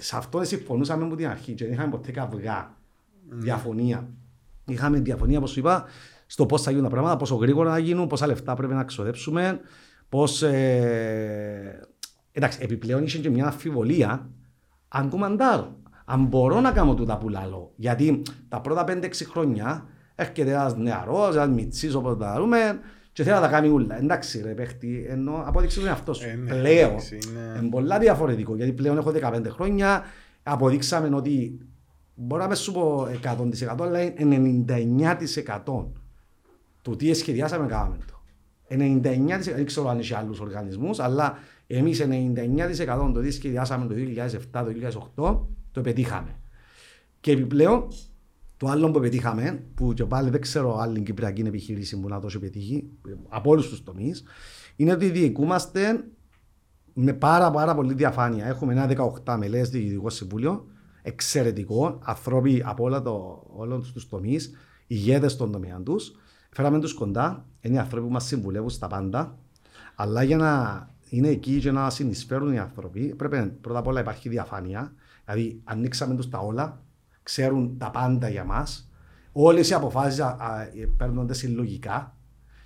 σε αυτό συμφωνούσαμε από την αρχή και δεν είχαμε ποτέ καυγά, διαφωνία. Είχαμε διαφωνία, όπως σου είπα, στο πώς θα γίνουν τα πράγματα, πόσο γρήγορα να γίνουν, πόσα λεφτά πρέπει να ξοδέψουμε, πώς... Ε... Εντάξει, επιπλέον είχε και μια αμφιβολία αν κουμαντάρω, αν μπορώ να κάνω τούτα που λαλώ. Γιατί τα πρώτα 5-6 χρόνια έρχεται ένας νεαρός, ένας μητσής όπως τα δούμε και θέλει να τα κάνει ούλα. Εντάξει ρε παίχτη, ενώ απόδειξε τον εαυτό σου. Ε, ναι, πλέον, εντάξει, είναι- είναι πολλά διαφορετικό, γιατί πλέον έχω 15 χρόνια, αποδείξαμε ότι μπορώ να μην σου πω 100% αλλά είναι 99% του τι σχεδιάσαμε κάναμε το. 99% δεν ξέρω αν έχει άλλους οργανισμούς, αλλά εμείς 99% το τι σχεδιάσαμε το 2007-2008 το πετύχαμε. Και επιπλέον, το άλλο που πετύχαμε, που και πάλι δεν ξέρω άλλη κυπριακή επιχείρηση που να το έχει πετύχει, από όλους τους τομείς, είναι ότι διοικούμαστε με πάρα, πάρα πολύ διαφάνεια. Έχουμε ένα 18 μελές διοικητικό συμβούλιο, εξαιρετικό, ανθρώποι από όλα το, όλους τους τομείς, ηγέτες των τομέων τους. Φέραμε τους κοντά, είναι οι άνθρωποι που μας συμβουλεύουν στα πάντα, αλλά για να είναι εκεί και να συνεισφέρουν οι άνθρωποι, πρέπει πρώτα απ' όλα υπάρχει διαφάνεια. Δηλαδή, ανοίξαμε τους τα όλα, ξέρουν τα πάντα για μας. Όλες οι αποφάσεις α, α, ε, παίρνονται συλλογικά.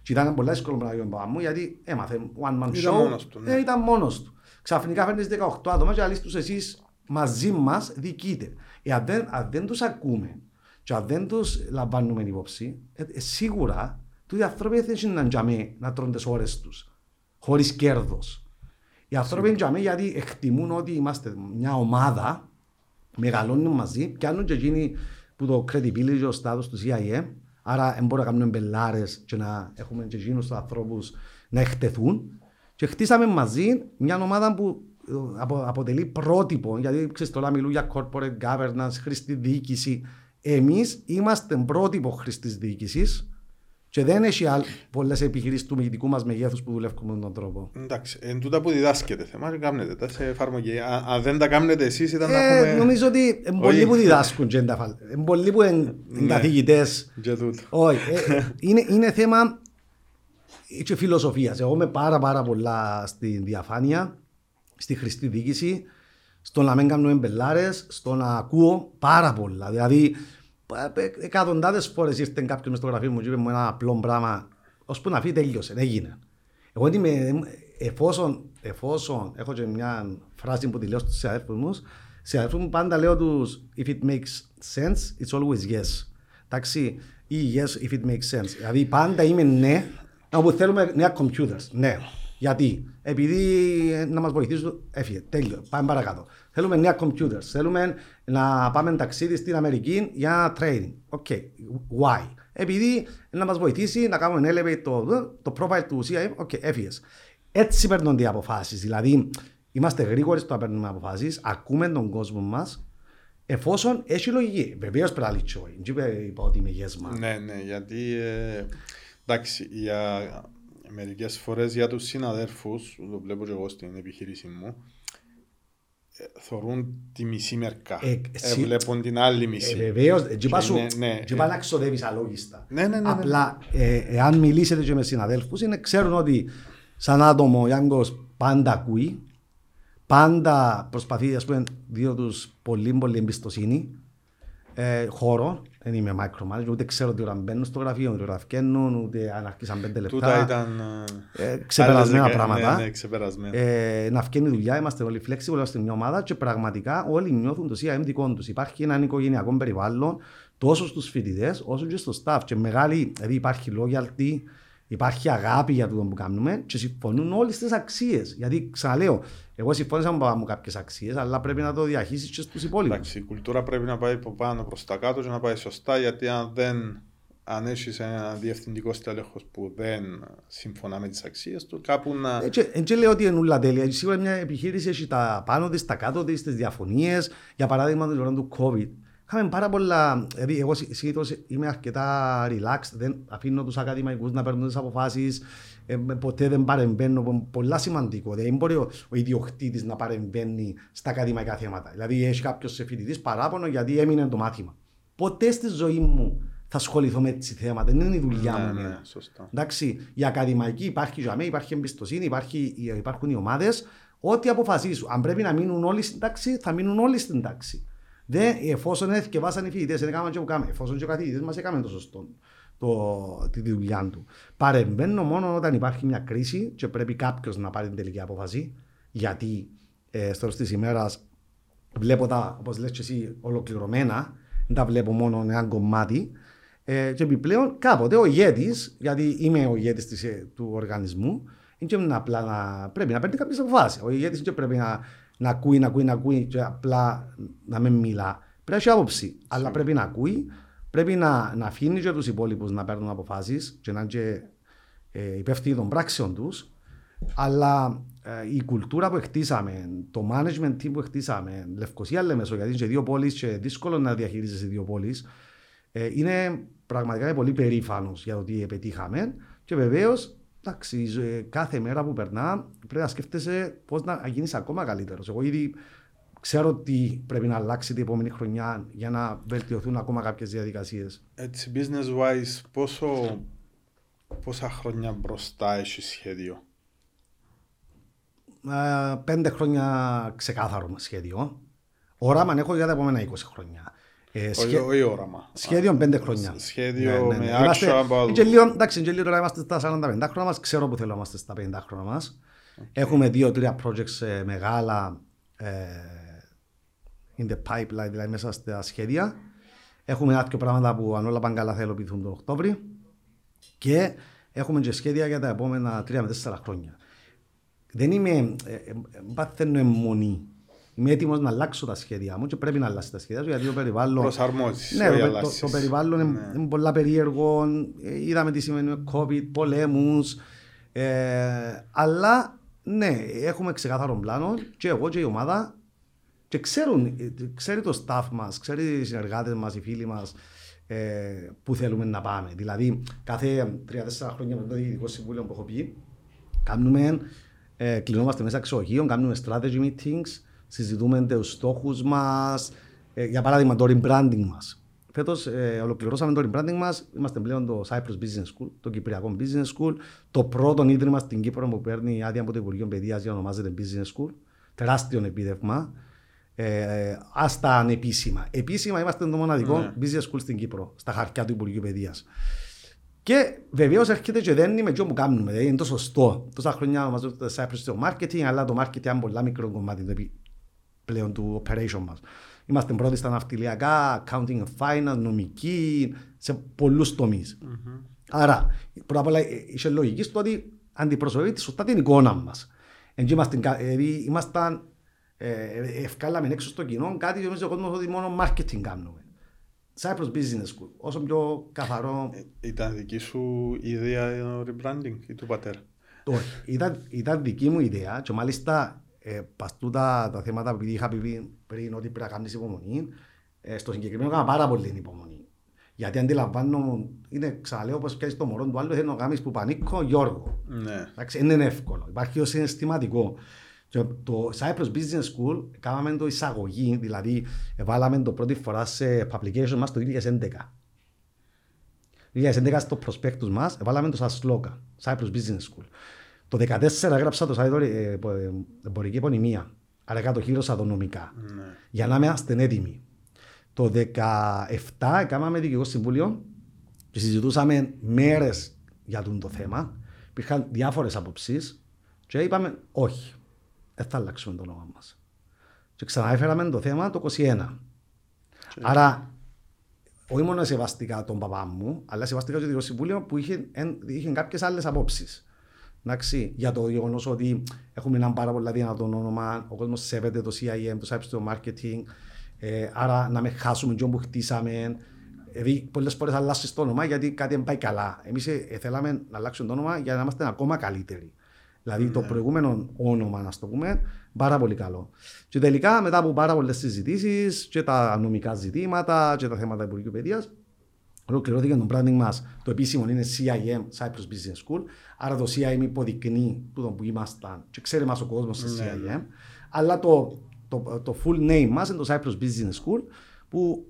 Και ήταν πολύ δύσκολο να γίνει μου γιατί έμαθε one man show. Ήταν μόνος του, ναι. Ε, ήταν μόνος του. Ξαφνικά φέρνεις 18 άτομα και αλείς τους εσείς μαζί μας διοικείτε. Ε, αν, δεν, αν δεν τους ακούμε και αν δεν τους λαμβάνουμε υπόψη, ε, ε, σίγουρα τούτοι οι άνθρωποι δεν θέλουν να τζαμί να τρώνε τις ώρες τους χωρίς κέρδος. Οι άνθρωποι είναι τζαμί γιατί εκτιμούν ότι είμαστε μια ομάδα, μεγαλώνουν μαζί, πιάνουν και εκείνοι που το credibility και ο status του CIA, άρα δεν μπορούμε να κάνουμε μπελάρες και να έχουμε και εκείνους τους ανθρώπους να εκτεθούν. Και χτίσαμε μαζί μια ομάδα που ε, απο- αποτελεί πρότυπο, γιατί ξέρεις τώρα μιλούν για corporate governance, χρηστή διοίκηση. Εμείς είμαστε πρότυπο χρηστής διοίκησης και δεν έχει άλλ- πολλές επιχειρήσεις του δικού μας μεγέθους που δουλεύουν με τον τρόπο. Εντάξει, εν τούτα που διδάσκεται θέμα και κάνετε τα σε εφαρμογή. Α- Αν δεν τα κάνετε εσείς ήταν να Ε, έχουμε... νομίζω ότι είναι πολλοί Όχι. που διδάσκουν και είναι τα φαλ- είναι πολλοί που είναι είναι Ναι. καθηγητές. Και τούτο. Όχι, ε, ε, είναι, είναι θέμα και φιλοσοφίας. Εγώ είμαι πάρα πάρα πολλά στη διαφάνεια, στη χρηστή διοίκηση, στο να μην κάνουμε μπελάρες, στο να ακούω πάρα πολλά. Δηλαδή, ε, ε, εκατοντάδες φορές ήρθε κάποιος μες στο γραφείο μου και είπε μου ένα απλό πράγμα, ώσπου να φύγει τέλειωσε, έγινε. Εγώ είμαι, εφόσον, εφόσον έχω και μια φράση που τη λέω στους συναδέλφους μου, σε αδελφούς μου πάντα λέω τους if it makes sense, it's always yes. Εντάξει, ή yes if it makes sense. Δηλαδή πάντα είμαι ναι, όπου θέλουμε νέα computers. Ναι. Γιατί, επειδή ε, να μας βοηθήσουν, έφυγε, τέλειο, πάμε παρακάτω. Θέλουμε νέα computers, θέλουμε να πάμε ταξίδι στην Αμερική για training. OK, why; Επειδή να μας βοηθήσει να κάνουμε elevate το, το profile του CIA, OK, έφυγες. Έτσι παίρνονται οι αποφάσεις, δηλαδή είμαστε γρήγοροι στο να παίρνουμε αποφάσεις, ακούμε τον κόσμο μας, εφόσον έχει λογική. Βεβαίως πρέπει να λύσει δεν είπα ότι είμαι yes man. Ναι, ναι, γιατί ε, εντάξει, για μερικές φορές για τους συναδέρφους, το βλέπω και εγώ στην επιχείρηση μου, ε, θωρούν τη μισή μερικά. Ε, Ε, εσύ- βλέπουν την άλλη Ε, μισή. Βεβαίως, έτσι πά σου- ναι, ναι, έτσι ε. πά να ξοδεύεις αλόγιστα. Ναι, ναι, ναι, ναι. Απλά, ε, εάν μιλήσετε και με συναδέλφους, είναι, ξέρουν ότι σαν άτομο ο Γιάνγκος πάντα ακούει, πάντα προσπαθεί, ας πούμε, δίνω τους πολύ πολύ εμπιστοσύνη, ε, χώρο, δεν είμαι micromanager, ούτε ξέρω τι ώρα μπαίνουν στο γραφείο, ούτε ώρα βγαίνουν, ούτε αν αρχίσαν πέντε λεπτά. Τούτα ήταν. Ε, ξεπερασμένα άλλες δεκα- πράγματα. Ναι, ναι, ξεπερασμένα. Ε, να βγαίνει η δουλειά, είμαστε όλοι flexible, είμαστε μια ομάδα και πραγματικά όλοι νιώθουν το CIM δικό τους. Υπάρχει ένα οικογενειακό περιβάλλον τόσο στους φοιτητές όσο και στο staff. Και μεγάλη, δηλαδή υπάρχει loyalty, υπάρχει αγάπη για το που κάνουμε και συμφωνούν όλες τις αξίες. Γιατί ξαναλέω, εγώ συμφώνησα με παπά μου κάποιες αξίες, αλλά πρέπει να το διαχύσει και στους υπόλοιπους. Εντάξει, η κουλτούρα πρέπει να πάει από πάνω προς τα κάτω και να πάει σωστά, γιατί αν δεν. Αν έχεις ένα διευθυντικό στέλεχος που δεν συμφωνά με τις αξίες του, κάπου να. Έτσι λέω ότι είναι ούλα τέλεια. Σίγουρα μια επιχείρηση έχει τα πάνω της, τα κάτω της, τις διαφωνίες. Για παράδειγμα, την ώρα του COVID. Είχαμε πάρα πολλά. Δηλαδή, εγώ συνήθω είμαι αρκετά relaxed. Δεν αφήνω τους ακαδημαϊκούς να παίρνουν τις αποφάσεις. Ε, ποτέ δεν παρεμβαίνω. Πολλά σημαντικό. Δεν μπορεί ο, ο ιδιοκτήτης να παρεμβαίνει στα ακαδημαϊκά θέματα. Δηλαδή, έχει κάποιος φοιτητής παράπονο γιατί έμεινε το μάθημα. Ποτέ στη ζωή μου θα ασχοληθώ με έτσι θέματα. Δεν είναι η δουλειά μου. ναι, εμένα. ναι, σωστά. Εντάξει, η ακαδημαϊκή υπάρχει για μένα, υπάρχει εμπιστοσύνη, υπάρχει, υπάρχουν οι ομάδες. Ό,τι αποφασίσουν. Αν πρέπει να μείνουν όλοι στην τάξη, θα μείνουν όλοι στην τάξη. Δεν, εφόσον έθιεβάσαν οι φοιτητές, δεν έκαναν και που κάνουμε. Εφόσον και ο καθηγητής μας έκανε το σωστό το, τη δουλειά του. Παρεμβαίνω μόνο όταν υπάρχει μια κρίση και πρέπει κάποιος να πάρει την τελική απόφαση. Γιατί ε, στο τέλο της ημέρας βλέπω τα, όπως λες και εσύ, ολοκληρωμένα, δεν τα βλέπω μόνο ένα κομμάτι. Ε, και επιπλέον κάποτε ο ηγέτης, γιατί είμαι ο ηγέτης της, ε, του οργανισμού, είναι και απλά να, πρέπει να παίρνει κάποιες αποφάσεις. Ο ηγέτης δεν πρέπει να, να ακούει, να ακούει, να ακούει και απλά να μην μιλά. Πρέπει να έχει άποψη, αλλά πρέπει να ακούει, πρέπει να, να αφήνει και τους υπόλοιπους να παίρνουν αποφάσεις και να είναι και ε, υπεύθυνοι των πράξεων τους, αλλά ε, η κουλτούρα που χτίσαμε, το management team που χτίσαμε, Λευκοσία Λεμεσό, γιατί είναι και δύο πόλεις και δύσκολο να διαχειρίζεσαι δύο πόλεις, ε, είναι πραγματικά πολύ περήφανος για το τι πετύχαμε. Και βεβαίως εντάξει, ε, κάθε μέρα που περνά πρέπει να σκέφτεσαι πώς να γίνεις ακόμα καλύτερος. Εγώ ήδη ξέρω τι πρέπει να αλλάξει την επόμενη χρονιά για να βελτιωθούν ακόμα κάποιες διαδικασίες. Έτσι, business wise, πόσο, πόσα χρόνια μπροστά έχει σχέδιο; Ε, πέντε χρόνια ξεκάθαρο σχέδιο. Όραμα έχω για τα επόμενα 20 χρόνια. Ε, σχέ... Όχι όραμα. Σχέδιο πέντε χρόνια. Σχέδιο ναι, ναι, ναι. με action about... Και λίγο, εντάξει, και λίγο τώρα είμαστε στα 45 χρόνια μας, ξέρω που θέλω να είμαστε στα 50 χρόνια μας. Okay. Έχουμε δύο-τρία projects ε, μεγάλα ε, in the pipeline, δηλαδή μέσα στα σχέδια. Έχουμε ένα πράγματα που αν όλα πάνε καλά θα υλοποιηθούν τον Οκτώβρη. Και έχουμε και σχέδια για τα επόμενα 3 με 4 χρόνια. Δεν είμαι, ε, ε, παθαίνω αιμονή Είμαι έτοιμος να αλλάξω τα σχέδια μου και πρέπει να αλλάξει τα σχέδια μου γιατί το περιβάλλον. Προσαρμόζεις. Ναι, το, το, το, περιβάλλον ναι. είναι πολλά περίεργο. Είδαμε τι σημαίνει με COVID, πολέμους. Ε, αλλά ναι, έχουμε ξεκάθαρο πλάνο και εγώ και η ομάδα και ξέρουν, ξέρει το staff μας, ξέρει οι συνεργάτες μας, οι φίλοι μας ε, που θέλουμε να πάμε. Δηλαδή, κάθε τρία-τέσσερα χρόνια με το Διοικητικό Συμβούλιο που έχω πει, κάνουμε, ε, κλεινόμαστε μέσα εξοχείων, κάνουμε strategy meetings συζητούμε τους στόχους μας. Ε, για παράδειγμα, το rebranding μας. Φέτος ε, ολοκληρώσαμε το rebranding μας. Είμαστε πλέον το Cyprus Business School, το Κυπριακό Business School. Το πρώτο ίδρυμα στην Κύπρο που παίρνει άδεια από το Υπουργείο Παιδείας για ονομάζεται Business School. Τεράστιο επίδευμα. Ε, άστα ανεπίσημα. Επίσημα είμαστε το μοναδικό ναι. business school στην Κύπρο, στα χαρτιά του Υπουργείου Παιδείας. Και βεβαίως έρχεται και δεν είναι με που κάνουμε. Δηλαδή είναι το σωστό. Τόσα χρόνια μα το Cyprus στο marketing, αλλά το marketing είναι πολύ μικρό κομμάτι πλέον του operation μας. Είμαστε πρώτοι στα ναυτιλιακά, accounting and finance, νομική, σε πολλούς τομείς. Mm-hmm. Άρα, πρώτα απ' όλα, ε, είχε λογικής στο ότι αντιπροσωπεύει τη σωστά την εικόνα μας. Είμαστε, δηλαδή, ήμασταν, ε, ευκάλαμε έξω στο κοινό κάτι και νομίζω ο κόσμος ότι μόνο marketing κάνουμε. Cyprus Business School, όσο πιο καθαρό. Ε, ήταν δική σου ιδέα το rebranding ή του πατέρα; Όχι, ήταν, ήταν δική μου ιδέα και μάλιστα ε, παστούτα τα θέματα που είχα πει πριν ότι πρέπει να κάνεις υπομονή, ε, στο συγκεκριμένο έκανα πάρα πολύ υπομονή. Γιατί αντιλαμβάνω, είναι ξαναλέω πως πιάσεις το μωρό του άλλου, θέλει να κάνεις που πανίκω Γιώργο. Ναι. Εντάξει, είναι εύκολο. Υπάρχει ο συναισθηματικό. Και το Cyprus Business School κάναμε το εισαγωγή, δηλαδή βάλαμε το πρώτη φορά σε publication μας το 2011. Το 2011 στο προσπέκτους μας βάλαμε το σαν σλόγκα, Cyprus Business School. Το 2014 έγραψα το site ε, εμπορική επωνυμία. Άρα κατοχύρωσα το νομικά. Ναι. Για να είμαστε έτοιμοι. Το 2017 κάναμε δικηγό συμβούλιο και συζητούσαμε μέρες για το θέμα. Υπήρχαν διάφορες απόψει και είπαμε όχι, δεν θα αλλάξουμε το όνομα μας. Και ξαναέφεραμε το θέμα το 2021. Άρα, όχι μόνο σεβαστικά τον παπά μου, αλλά σεβαστικά το Δικηγό Συμβούλιο που είχε, είχε κάποιες άλλες απόψει. Εντάξει, για το γεγονός ότι έχουμε ένα πάρα πολύ δυνατό όνομα, ο κόσμος σέβεται το CIM, το cyber marketing, ε, άρα να μην χάσουμε τον που χτίσαμε. Δηλαδή, πολλές φορές αλλάσει το όνομα γιατί κάτι δεν πάει καλά. Εμείς ε, θέλαμε να αλλάξουμε το όνομα για να είμαστε ακόμα καλύτεροι. Δηλαδή, το ναι. προηγούμενο όνομα, να το πούμε, πάρα πολύ καλό. Και τελικά, μετά από πάρα πολλές συζητήσεις και τα νομικά ζητήματα και τα θέματα Υπουργείου Παιδείας, ολοκληρώθηκε το branding μα. Το επίσημο είναι CIM, Cyprus Business School. Άρα το CIM υποδεικνύει που ήμασταν και ξέρει μας ο κόσμος σε CIM. Ναι, ναι. Αλλά το, το, το full name μας είναι το Cyprus Business School που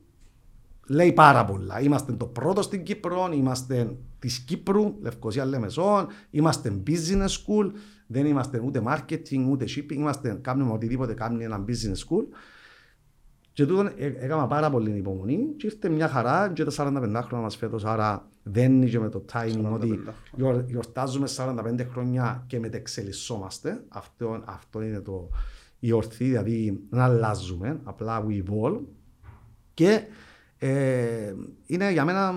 λέει πάρα πολλά. Είμαστε το πρώτο στην Κύπρο, είμαστε της Κύπρου, Λευκοσία Λεμεσόν, είμαστε business school, δεν είμαστε ούτε marketing ούτε shipping, είμαστε, κάνουμε οτιδήποτε κάνει ένα business school. Και τούτον ε, έκανα πάρα πολύ υπομονή και ήρθε μια χαρά και τα 45 χρόνια μας φέτος, άρα δεν είναι με το timing ότι γιορτάζουμε 45 χρόνια και μετεξελισσόμαστε. Αυτό, αυτό είναι το, η ορθή, δηλαδή να αλλάζουμε, απλά we evolve και ε, είναι για μένα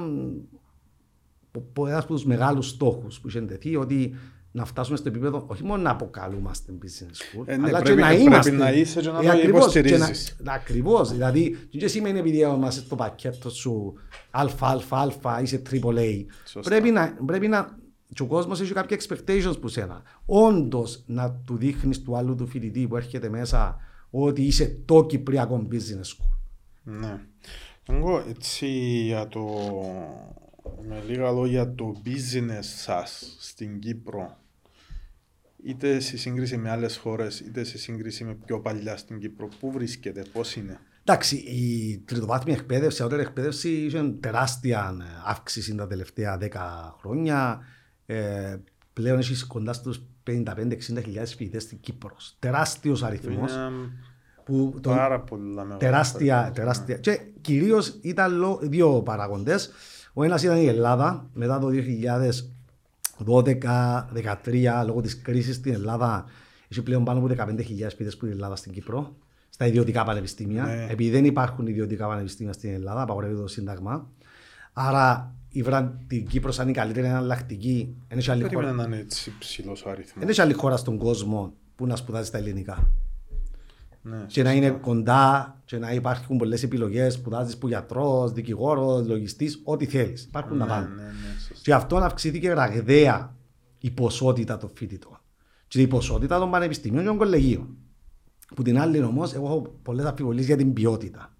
ένας από τους μεγάλους στόχους που είχε τεθεί ότι να φτάσουμε στο επίπεδο όχι μόνο να αποκαλούμαστε business school, Ε, ναι, αλλά πρέπει- και να πρέπει είμαστε. να είσαι και να Ε, το ακριβώς, και να- υποστηρίζεις. Ακριβώς, δηλαδή δεν σημαίνει επειδή είμαστε στο πακέτο σου αλφα-αλφα-αλφα, είσαι AAA. Σωστά. Πρέπει να, πρέπει να και ο κόσμος έχει κάποια expectations που σένα. Όντως να του δείχνεις του άλλου του φοιτητή που έρχεται μέσα ότι είσαι το Κυπριακό business school. Ναι. Εγώ έτσι για το... Με λίγα λόγια το business σας στην Κύπρο είτε σε σύγκριση με άλλες χώρες είτε σε σύγκριση με πιο παλιά στην Κύπρο πού βρίσκεται, πώς είναι; Εντάξει, η τριτοβάθμια εκπαίδευση, η αότερη εκπαίδευση είχε τεράστια αύξηση τα τελευταία 10 χρόνια. Ε, πλέον έχεις κοντά στους 55-60 χιλιάδες φοιτητές στην Κύπρος. Τεράστιος αριθμός. Είναι Που τον, πάρα πολλά μεγάλα. τεράστια, πράγματα. τεράστια. Και κυρίως ήταν λο- δύο παραγοντέ. Ο ένας ήταν η Ελλάδα μετά το 2012-2013 λόγω της κρίσης στην Ελλάδα. Έχει πλέον πάνω από 15.000 φοιτητέ που είναι η Ελλάδα στην Κύπρο, στα ιδιωτικά πανεπιστήμια. Ναι. Επειδή δεν υπάρχουν ιδιωτικά πανεπιστήμια στην Ελλάδα, απαγορεύεται το Σύνταγμα. Άρα ήβραν την Κύπρο σαν η καλύτερη εναλλακτική. Δεν έχει άλλη χώρα- Περίμενα να είναι έτσι ψηλός ο αριθμός. δεν έχει άλλη χώρα στον κόσμο που να σπουδάζει στα ελληνικά Ναι, και να είναι κοντά και να υπάρχουν πολλές επιλογές, σπουδάζεις που γιατρός, δικηγόρος, λογιστής, ό,τι θέλεις. Υπάρχουν να ναι, πάνε. ναι, ναι, σωστά. Και αυτό αυξήθηκε ραγδαία η ποσότητα των φοιτητών. Και η ποσότητα των πανεπιστημίων και των κολεγίων. Που την άλλη όμως, εγώ έχω πολλές αμφιβολίες για την ποιότητα.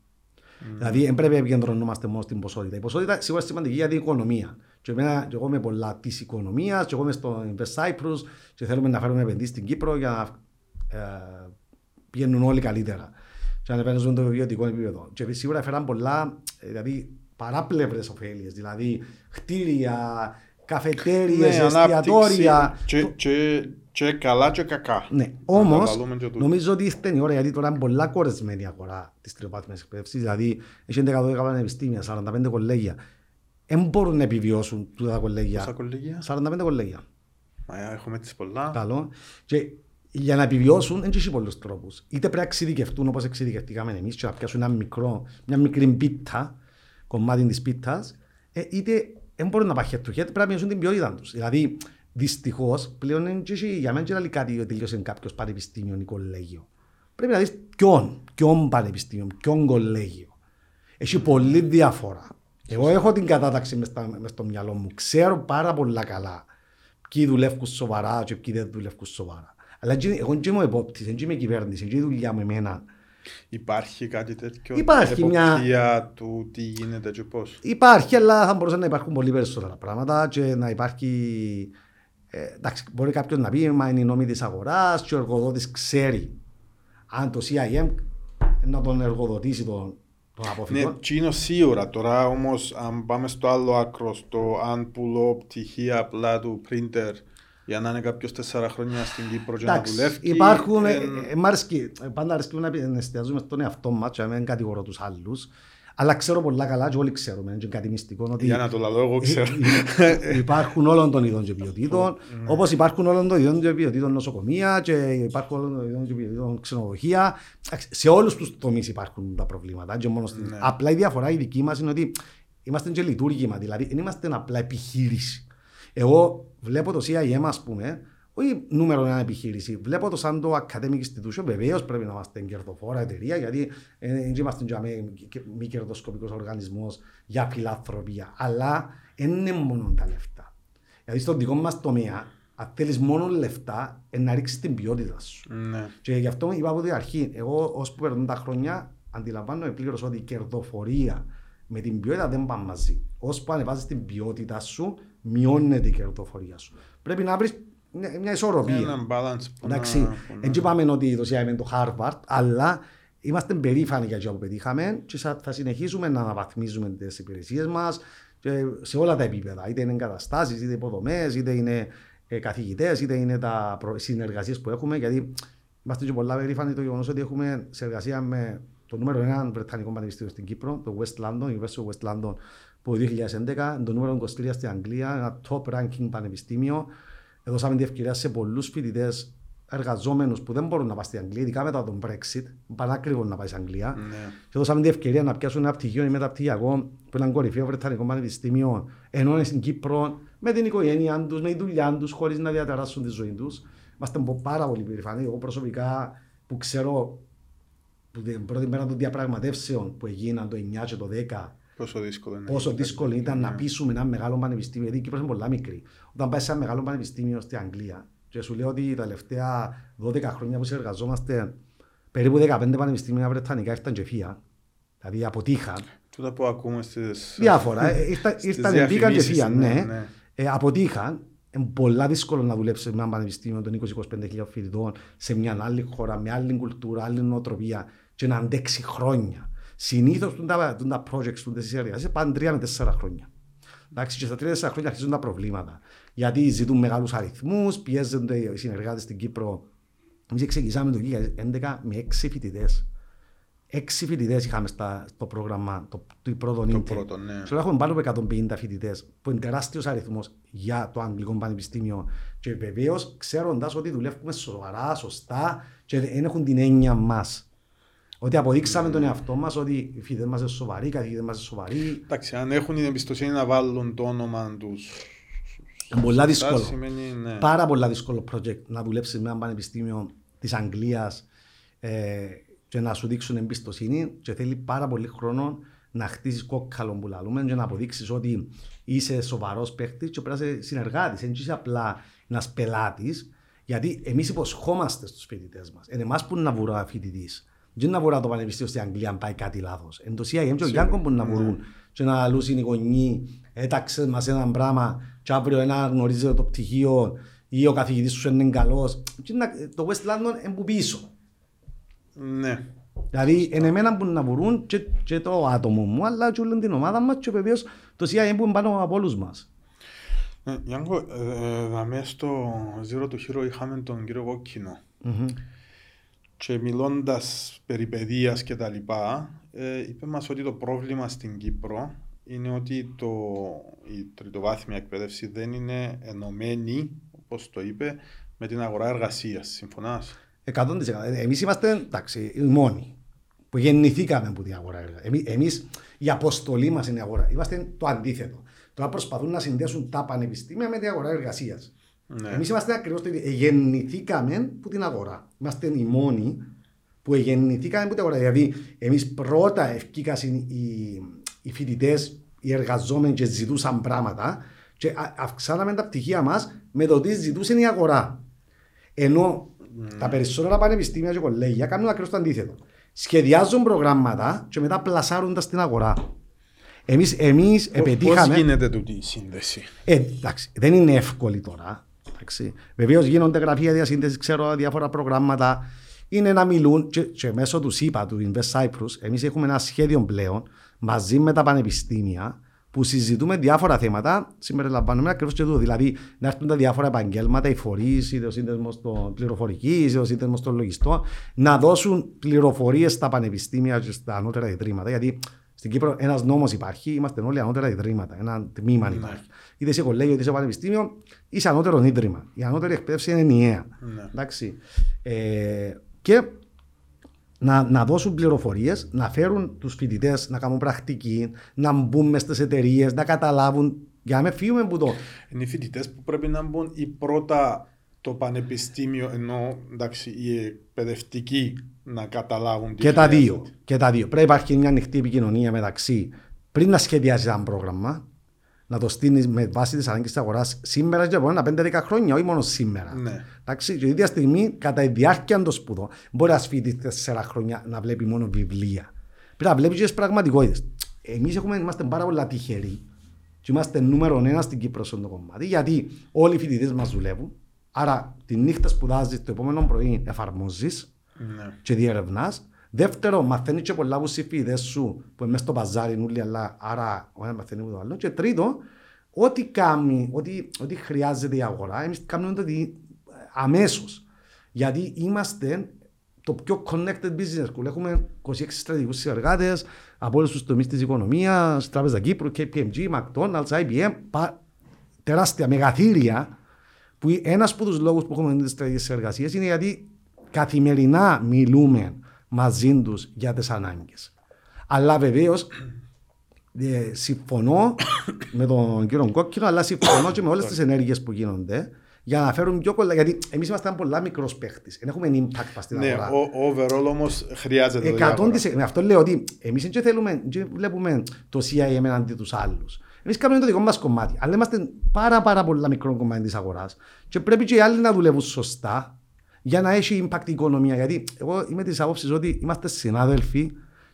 Δηλαδή, δεν πρέπει να επικεντρωνόμαστε μόνο στην ποσότητα. Η ποσότητα σίγουρα είναι σημαντική για την οικονομία. Και, εμένα, και εγώ είμαι πολλά της οικονομίας, και εγώ είμαι στο Invest Cyprus, και θέλουμε να φέρουμε επενδύσεις στην Κύπρο για να ε, πηγαίνουν όλοι καλύτερα. Και να επενδύσουμε το βιωτικό επίπεδο. Και σίγουρα έφεραν πολλά, ε, δηλαδή παράπλευρες ωφέλειες. Δηλαδή, κτίρια, καφετέρειες, Ναι, εστιατόρια. ανάπτυξη και, και, και καλά και κακά. Ναι, Να όμως τα βάλουμε και τούτο. νομίζω ότι ήρθε η ώρα γιατί τώρα είναι πολλά κορεσμένη η αγορά τη τριοπάθμια εκπαίδευσης. Δηλαδή, έχει 11-12 πανεπιστήμια, 45 κολέγια. Δεν μπορούν να επιβιώσουν τούτα τα Πόσα κολέγια; κολεγία. 45 κολέγια. Μα, ε, έχουμε τις πολλά. Καλό. Και για να επιβιώσουν δεν έχει πολλούς τρόπους. Είτε πρέπει να εξειδικευτούν όπως εξειδικευτήκαμε εμείς, και να πιάσουν ένα μικρό, μια μικρή πίτα, κομμάτι της πίτας, ε, είτε δεν μπορούν να πάνε head to head, πρέπει να μειώσουν την ποιότητα τους. Δηλαδή, δυστυχώς πλέον δεν έχει για μένα και να λέει κάτι ότι τελείωσε κάποιος πανεπιστήμιο ή κολέγιο. Πρέπει να δεις ποιον, ποιον πανεπιστήμιο, ποιον κολέγιο. Έχει πολύ διαφορά. Εγώ έχω την κατάταξη μες, στα- μες στο μυαλό μου. Ξέρω πάρα πολλά καλά ποιοι δουλεύουν σοβαρά και ποιοι δεν δουλεύουν σοβαρά. Αλλά έτσι- εγώ δεν είμαι ο επόπτης, δεν είμαι η κυβέρνηση, δεν είναι η δουλειά μου εμένα. Υπάρχει κάτι τέτοιο. Υπάρχει μια- εποπτεία του τι γίνεται και πώς; Υπάρχει, αλλά θα μπορούσαν να υπάρχουν πολύ περισσότερα πράγματα και να υπάρχει... Ε, εντάξει, μπορεί κάποιο να πει, μα είναι οι νόμοι της αγοράς και ο εργοδότης ξέρει αν το CIM να τον εργοδοτήσει τον, τον Ναι, αποφύγων. τι είναι σίγουρα. Τώρα όμως αν πάμε στο άλλο άκρο, στο αν πουλώ πτυχία απλά του printer για να είναι κάποιος τέσσερα χρόνια στην Κύπρο και να Εντάξει, δουλεύει. υπάρχουν, ε, ε, ε, μ' αρέσκει, ε, πάντα αρέσκει να πι- να εστιαζούμε στον εαυτό μας και να μην κατηγορώ τους άλλους. Αλλά ξέρω πολλά καλά και όλοι ξέρουμε, είναι και κάτι μυστικό ότι Για να το λαλώ, εγώ ξέρω. Υ- υπάρχουν όλων των ειδών και ποιοτήτων, όπως υπάρχουν όλων των ειδών και ποιοτήτων νοσοκομεία και υπάρχουν όλων των ειδών και ποιοτήτων ξενοδοχεία. Εντάξει, Σε όλους τους τομείς υπάρχουν τα προβλήματα. Και μόνο στην... Ναι. Απλά η διαφορά η δική μας είναι ότι είμαστε και λειτουργήμα, δηλαδή δεν είμαστε απλά επιχείρηση. Εγώ βλέπω το CIM, ας πούμε, όχι νούμερο ένα επιχείρηση. Βλέπω το σαν το academic institution. Βεβαίως πρέπει να είμαστε κερδοφόρα εταιρεία, γιατί ε, δεν είμαστε για μη, μη κερδοσκοπικός οργανισμός για φιλανθρωπία. Αλλά δεν είναι μόνο τα λεφτά. Δηλαδή στον δικό μας τομέα, αν θέλεις μόνο λεφτά, ε, να ρίξεις την ποιότητα σου. Ναι. Και γι' αυτό είπα από την αρχή, εγώ ώσπου περνούν τα χρόνια, αντιλαμβάνομαι πλήρω ότι η κερδοφορία με την ποιότητα δεν πάνε μαζί. Ώσπου ανεβάζεις την ποιότητα σου, μειώνεται η κερδοφορία σου. Πρέπει να βρεις μια, μια ισορροπία. Ένα balance που να... Εντάξει, που δεν να- είπαμε ότι το CIM είναι το Harvard, αλλά είμαστε περήφανοι για αυτό που πετύχαμε και θα θα συνεχίσουμε να αναβαθμίζουμε τις υπηρεσίες μας σε όλα τα επίπεδα. Είτε είναι εγκαταστάσεις, είτε υποδομές, είτε είναι ε, καθηγητές, είτε είναι τα συνεργασίες που έχουμε. Γιατί είμαστε και πολλά περήφανοι το γεγονός ότι έχουμε συνεργασία με το νούμερο ένα Βρετανικό Πανεπιστήμιο στην Κύπρο, το West London, University of West London, που το 2011, το νούμερο 23 στην Αγγλία, ένα top ranking πανεπιστήμιο. Δώσαμε την ευκαιρία σε πολλούς φοιτητές εργαζόμενους που δεν μπορούν να πάνε στην Αγγλία, ειδικά μετά τον Brexit, πανάκριβο να πάει στην Αγγλία. Ναι. Και δώσαμε την ευκαιρία να πιάσουν ένα πτυχίο ή μεταπτυχιακό που ήταν κορυφαίο Βρετανικό Πανεπιστήμιο, ενώ είναι στην Κύπρο, με την οικογένειά τους, με τη δουλειά τους, χωρίς να διατεράσουν τη ζωή τους. Είμαστε πάρα πολύ περηφανοί. Εγώ προσωπικά που ξέρω που την πρώτη μέρα των διαπραγματεύσεων που έγιναν το 9 και το 10, Πόσο δύσκολο είναι. πόσο δύσκολο ήταν να Ναι. πείσουμε ένα μεγάλο πανεπιστήμιο, γιατί η Κύπρος είναι πολλά μικρή. Όταν πάει σε ένα μεγάλο πανεπιστήμιο στην Αγγλία, και σου λέω ότι τα τελευταία 12 χρόνια που συνεργαζόμαστε, περίπου 15 πανεπιστήμια βρετανικά ήρθαν και φύγαν. Δηλαδή αποτύχαν. Τούτα που ακούμε στις... Διάφορα. Ε, [laughs] ήρθα- στις Ήρθαν, μπήκαν και διαφημίσεις, φύγαν. Ναι. ναι. Ε, αποτύχαν. Είναι πολλά δύσκολο να δουλέψεις με ένα πανεπιστήμιο των 20-25 φοιτητών σε μια άλλη χώρα, με άλλη κουλτούρα, άλλη νοοτροπία και να αντέξει χρόνια. Συνήθως τα, τα projects του τις εργασίε πάνε τρία με τέσσερα χρόνια. Εντάξει, και στα τρία τέσσερα χρόνια αρχίζουν τα προβλήματα. Γιατί ζητούν μεγάλους αριθμούς, πιέζονται οι συνεργάτες στην Κύπρο. Εμείς ξεκινήσαμε το 2011 με έξι φοιτητές. Έξι φοιτητές είχαμε στα, στο πρόγραμμα, το, το πρώτο Το intake. πρώτο, ναι. Ξέρω έχουμε πάνω από 150 φοιτητές, που είναι τεράστιος αριθμός για το Αγγλικό Πανεπιστήμιο. Και βεβαίως ξέροντας ότι δουλεύουμε σοβαρά, σωστά και δεν έχουν την έννοια μας. Ότι αποδείξαμε τον εαυτό μας ότι οι φοιτητές μας είναι σοβαροί, οι καθηγητές μας είναι σοβαροί. Εντάξει, αν έχουν την εμπιστοσύνη να βάλουν το όνομα τους. Είναι πολλά δύσκολο. Σημαίνει, ναι. Πάρα πολλά δύσκολο project να δουλέψει με ένα πανεπιστήμιο της Αγγλίας ε, και να σου δείξουν εμπιστοσύνη. Και θέλει πάρα πολύ χρόνο να χτίσει κόκκαλο που λαλούμε και να αποδείξεις ότι είσαι σοβαρός παίχτης και πρέπει να είσαι συνεργάτης. Δεν είσαι απλά ένας πελάτης. Γιατί εμείς υποσχόμαστε στους φοιτητές μας. Είναι εμάς που είναι να βουρά φοιτητής. Δεν είναι να βουρά το πανεπιστήμιο στην Αγγλία αν πάει κάτι λάθος. Εν το CIM και ο Γιάνκο που να βουρούν και να λούσουν οι γονεί, έταξε μας ένα πράγμα, και αύριο ένα γνωρίζει το πτυχίο ή ο καθηγητής σου είναι καλός. Το West London είναι που πίσω. ναι. Δηλαδή, είναι εμένα που να μπορούν και, και το άτομο μου, αλλά και όλη την ομάδα μας και βεβαίως το CIM που είναι πάνω από όλους μας. Ε, Γιάνκο, ε, δαμέ στο Zero του Hero είχαμε τον κύριο Κόκκινο Μμμ. Και μιλώντας περί παιδείας και τα λοιπά, ε, είπε μας ότι το πρόβλημα στην Κύπρο είναι ότι το, η τριτοβάθμια εκπαίδευση δεν είναι ενωμένη, όπως το είπε, με την αγορά εργασίας. Συμφωνάς; 100%. Εμείς είμαστε, εντάξει, οι μόνοι που γεννηθήκαμε από την αγορά εργασίας. Εμείς, εμείς, η αποστολή μας είναι η αγορά. Είμαστε το αντίθετο. Τώρα προσπαθούν να συνδέσουν τα πανεπιστήμια με την αγορά εργασίας. Ναι. Εμείς είμαστε ακριβώς το ίδιο. Γεννηθήκαμε από την αγορά. Είμαστε οι μόνοι που γεννηθήκαμε από την αγορά. Δηλαδή, εμείς πρώτα ευκήκαν οι, οι φοιτητές, οι εργαζόμενοι και ζητούσαν πράγματα και α- αυξάναμε τα πτυχία μας με το τι ζητούσε η αγορά. Ενώ τα περισσότερα πανεπιστήμια και κολέγια κάνουν ακριβώς το αντίθετο. Σχεδιάζουν προγράμματα και μετά πλασάρουν τα στην αγορά. Εμείς, εμείς Πώς επετύχαμε... γίνεται τούτη η σύνδεση; Ε, εντάξει, δεν είναι εύκολη τώρα. Βεβαίως γίνονται γραφεία διασύνδεσης, ξέρω διάφορα προγράμματα. Είναι να μιλούν και, και μέσω του ΣΥΠΑ, του Invest Cyprus, εμείς έχουμε ένα σχέδιο πλέον μαζί με τα πανεπιστήμια που συζητούμε διάφορα θέματα. Συμπεριλαμβάνουμε ακριβώς και εδώ. Δηλαδή, να έρθουν τα διάφορα επαγγέλματα, οι φορείς, είτε ο σύνδεσμο των πληροφορικής, είτε ο σύνδεσμο των λογιστών, να δώσουν πληροφορίες στα πανεπιστήμια και στα ανώτερα ιδρύματα. Γιατί στην Κύπρο ένας νόμος υπάρχει, είμαστε όλοι ανώτερα ιδρύματα. Ένα τμήμα Ναι. υπάρχει. Είτε σε κολέγιο, είτε σε πανεπιστήμιο, είσαι ανώτερο ίδρυμα. Η ανώτερη εκπαίδευση είναι ενιαία. Ναι. Εντάξει. Ε, και να, να δώσουν πληροφορίες, να φέρουν τους φοιτητές να κάνουν πρακτική, να μπουν μες στις εταιρείες, να καταλάβουν. Για να μην φύγουμε από το. Είναι οι φοιτητές που πρέπει να μπουν ή πρώτα το πανεπιστήμιο ενώ εντάξει, οι εκπαιδευτικοί να καταλάβουν τι Και τα χρειάζεται. δύο. Και τα δύο. Πρέπει να υπάρχει μια ανοιχτή επικοινωνία μεταξύ πριν να σχεδιάσει ένα πρόγραμμα, να το στείλει με βάση τις ανάγκες της αγοράς σήμερα και από ένα 5-10 χρόνια, όχι μόνο σήμερα. Ναι. Εντάξει, και η ίδια στιγμή, κατά τη διάρκεια των σπουδών, μπορεί να σφίτη 4 χρόνια να βλέπεις μόνο βιβλία. Πρέπει να βλέπεις και τις πραγματικότητες. Εμείς είμαστε πάρα πολύ τυχεροί και είμαστε νούμερο ένα στην Κύπρο σε αυτό το κομμάτι, γιατί όλοι οι φοιτητές μας δουλεύουν. Άρα, τη νύχτα σπουδάζεις, το επόμενο πρωί εφαρμόζεις Ναι. και διερευνάς. Δεύτερο, μαθαίνεις και πολλά από συμφίδε σου που είναι μέσα στο παζάρι νουλί, αλλά άρα ο ένας μαθαίνει από το άλλο. Και τρίτο, ό,τι κάνει, ό,τι, ό,τι χρειάζεται η αγορά, εμείς κάνουμε το αμέσως. Γιατί είμαστε το πιο connected business school. Έχουμε 26 στρατηγικούς συνεργάτες από όλους τους τομείς της οικονομίας, Τράπεζα Κύπρου, KPMG, McDonald's, IBM, πα, τεράστια μεγαθύρια Που ένας από τους λόγους που έχουμε τις στρατηγικές εργασίε είναι γιατί καθημερινά μιλούμε μαζί τους για τις ανάγκες. Αλλά βεβαίως ε, συμφωνώ με τον κύριο Κόκκινο, αλλά συμφωνώ και με όλες τις ενέργειες που γίνονται για να φέρουν πιο κολλά. Γιατί εμείς είμαστε πολλά μικρός παίχτης. Δεν έχουμε impact στην Ναι, αγορά. ο- overall όμως χρειάζεται. το 100%. διάβολο. Με αυτό λέω ότι εμείς δεν θέλουμε, δεν βλέπουμε το CIM εναντί τους άλλους. Εμείς κάνουμε το δικό μας κομμάτι. Αλλά είμαστε πάρα, πάρα πολλά μικρό κομμάτι της αγοράς και πρέπει και οι άλλοι να δουλεύουν σωστά για να έχει impact η οικονομία. Γιατί εγώ είμαι της άποψης ότι είμαστε συνάδελφοι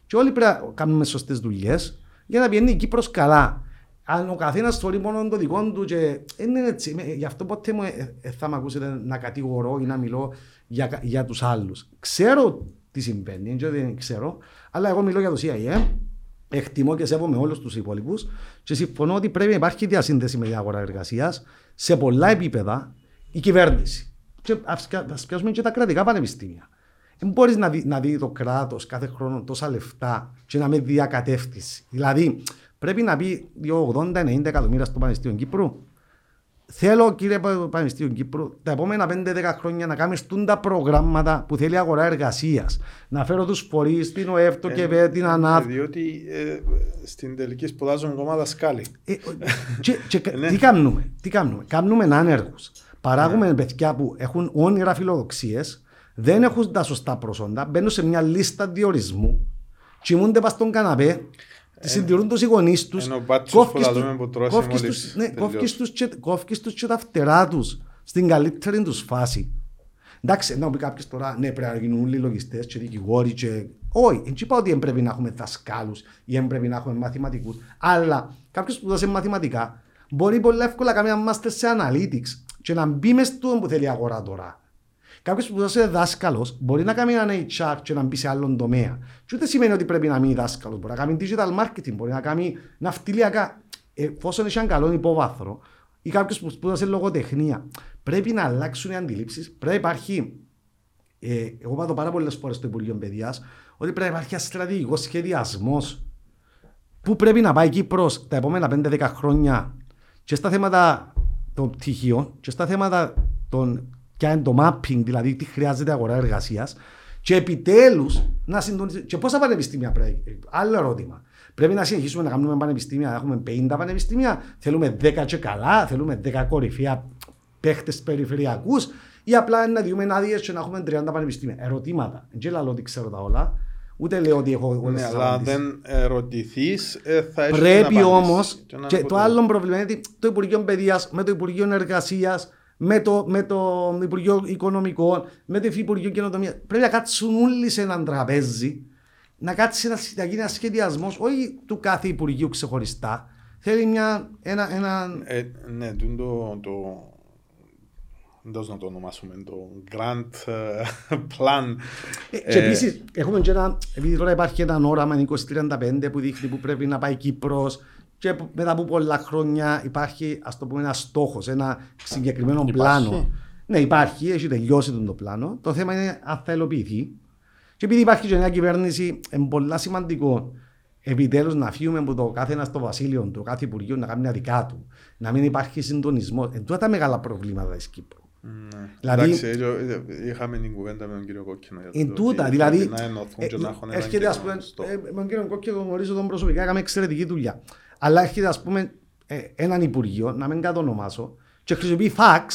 και όλοι πρέπει να κάνουμε σωστές δουλειές για να βγαίνει η Κύπρος καλά. Αν ο καθένας θεωρεί μόνο το δικό του και δεν είναι έτσι. Είμαι- Γι' αυτό ποτέ μου ε, ε, θα με ακούσετε να κατηγορώ ή να μιλώ για, κα- για τους άλλους. Ξέρω τι συμβαίνει, και δεν ξέρω, αλλά εγώ μιλώ για το CIA. Εκτιμώ και σέβομαι όλους τους υπόλοιπους και συμφωνώ ότι πρέπει να υπάρχει διασύνδεση με την αγορά εργασίας σε πολλά επίπεδα η κυβέρνηση. Και ας, κα- ας πιάσουμε και τα κρατικά πανεπιστήμια. Δεν μπορείς να δει, να δει το κράτος κάθε χρόνο τόσα λεφτά και να με διακατεύθυνση. Δηλαδή, πρέπει να πει 80-90 εκατομμύρια στο Πανεπιστήμιο Κύπρου. Θέλω, κύριε Πα- Πανεπιστήμιο Κύπρου, τα επόμενα 5-10 χρόνια να κάνουμε τα προγράμματα που θέλει η αγορά εργασίας. Να φέρω τους φορείς, την ΟΕΦ, το Ε, ΚΕΒΕ, την ΑΝΑΒ. Διότι ε, στην τελική σπουδάζουν ακόμα δασκάλοι. Ε, και, και, [laughs] Ναι. τι κάνουμε, τι κάνουμε. Κάνουμε άνεργου. Παράγουμε παιδιά που έχουν όνειρα φιλοδοξίες, δεν έχουν τα σωστά προσόντα, μπαίνουν σε μια λίστα διορισμού, κοιμούνται πας στον καναπέ, ε, συντηρούν τους γονείς τους. Ενώ ο μπάτσος που λαλούμε που τρώσει μόλις ναι, τελειώσει. κόφκεις τους και, κόφκεις τους και τα φτερά τους στην καλύτερη τους φάση. Εντάξει, να μου πει κάποιος τώρα, ναι, πρέπει να γίνουν όλοι λογιστές και δικηγόροι. Και... Όχι, δεν είπα ότι δεν πρέπει να έχουμε δασκάλους ή δεν πρέπει να έχουμε μαθηματικούς. Αλλά κάποιος που δώσει μαθηματικά μπορεί πολύ εύκολα να κάνει ένα master σε analytics και να μπει μες στο που θέλει η αγορά τώρα. Κάποιος που δώσει δάσκαλος μπορεί να κάνει ένα HR και να μπει σε άλλον τομέα. Και ούτε σημαίνει ότι πρέπει να μείνει δάσκαλος. Μπορεί να κάνει digital marketing, μπορεί να κάνει ναυτιλιακά. Εφόσον έχει έναν καλό υπόβαθρο, ή κάποιος που σπούδασε λογοτεχνία, πρέπει να αλλάξουν οι αντιλήψεις. Πρέπει να υπάρχει. Ε, εγώ πάω πάρα πολλές φορές στο Υπουργείο Παιδείας ότι πρέπει να υπάρχει ένας στρατηγικός σχεδιασμός που πρέπει να πάει η Κύπρος τα επόμενα 5-10 χρόνια και στα θέματα των πτυχίων και στα θέματα των ποια είναι το mapping, δηλαδή τι χρειάζεται αγορά εργασίας. Και επιτέλους να συντονίσει. Και πόσα πανεπιστήμια πρέπει. Άλλο ερώτημα. Πρέπει να συνεχίσουμε να κάνουμε πανεπιστήμια, να έχουμε 50 πανεπιστήμια. Θέλουμε 10 και καλά, θέλουμε 10 κορυφαία παίχτες περιφερειακούς, ή απλά να διούμε άδειες και να έχουμε 30 πανεπιστήμια. Ερωτήματα. Δεν λέω ότι ξέρω τα όλα. Ούτε λέω ότι έχω όλες Ναι, τις αλλά αν δεν ερωτηθείς, θα έχει Πρέπει όμως. Και το άλλο πρόβλημα είναι ότι το Υπουργείο Παιδείας με το Υπουργείο Εργασίας, με το, με το Υπουργείο Οικονομικών, με το Υπουργείο Καινοτομίας. Πρέπει να κάτσουν όλοι σε έναν τραπέζι, να κάτσει να, να γίνει ένας σχεδιασμός, όχι του κάθε Υπουργείου ξεχωριστά. Θέλει μια, ένα, ένα, Ε, ναι, τούτο το, το, δεν να το ονομάσουμε, το Grand ε, Plan. Ε, Και επίσης, έχουμε και ένα, επειδή τώρα υπάρχει ένα όραμα 2035 που δείχνει που πρέπει να πάει Κύπρος και που- μετά από πολλά χρόνια υπάρχει, ας το πούμε, ένα στόχος, ένα συγκεκριμένο Υπάρχει. πλάνο. Ναι, υπάρχει, έχει τελειώσει τον το πλάνο. Το θέμα είναι αν θα υλοποιηθεί. Και επειδή υπάρχει και μια κυβέρνηση, είναι πολύ σημαντικό επιτέλους να φύγουμε από το κάθε ένα στο βασίλειο του, κάθε υπουργείο να κάνει μια δικά του. Να μην υπάρχει συντονισμός. Εν τούτα τα μεγάλα προβλήματα της Κύπρου. Ναι. Δηλαδή- Εντάξει, έτσι, ε, είχαμε την κουβέντα με τον κύριο Κόκκινο. για Εν το τούτα, ότι δηλαδή. πρέπει Να ενωθούν και να έχουν έναν έρχεται, ας πούμε, κοινό στόχο. ε, με τον κύριο Κόκκινο τον γνωρίζω τον προσωπικά, έκαμε εξαιρετική δουλειά. Αλλά έρχεται, ας πούμε, ε, έναν υπουργείο, να μην κατονομάσω, και χρησιμοποιεί fax,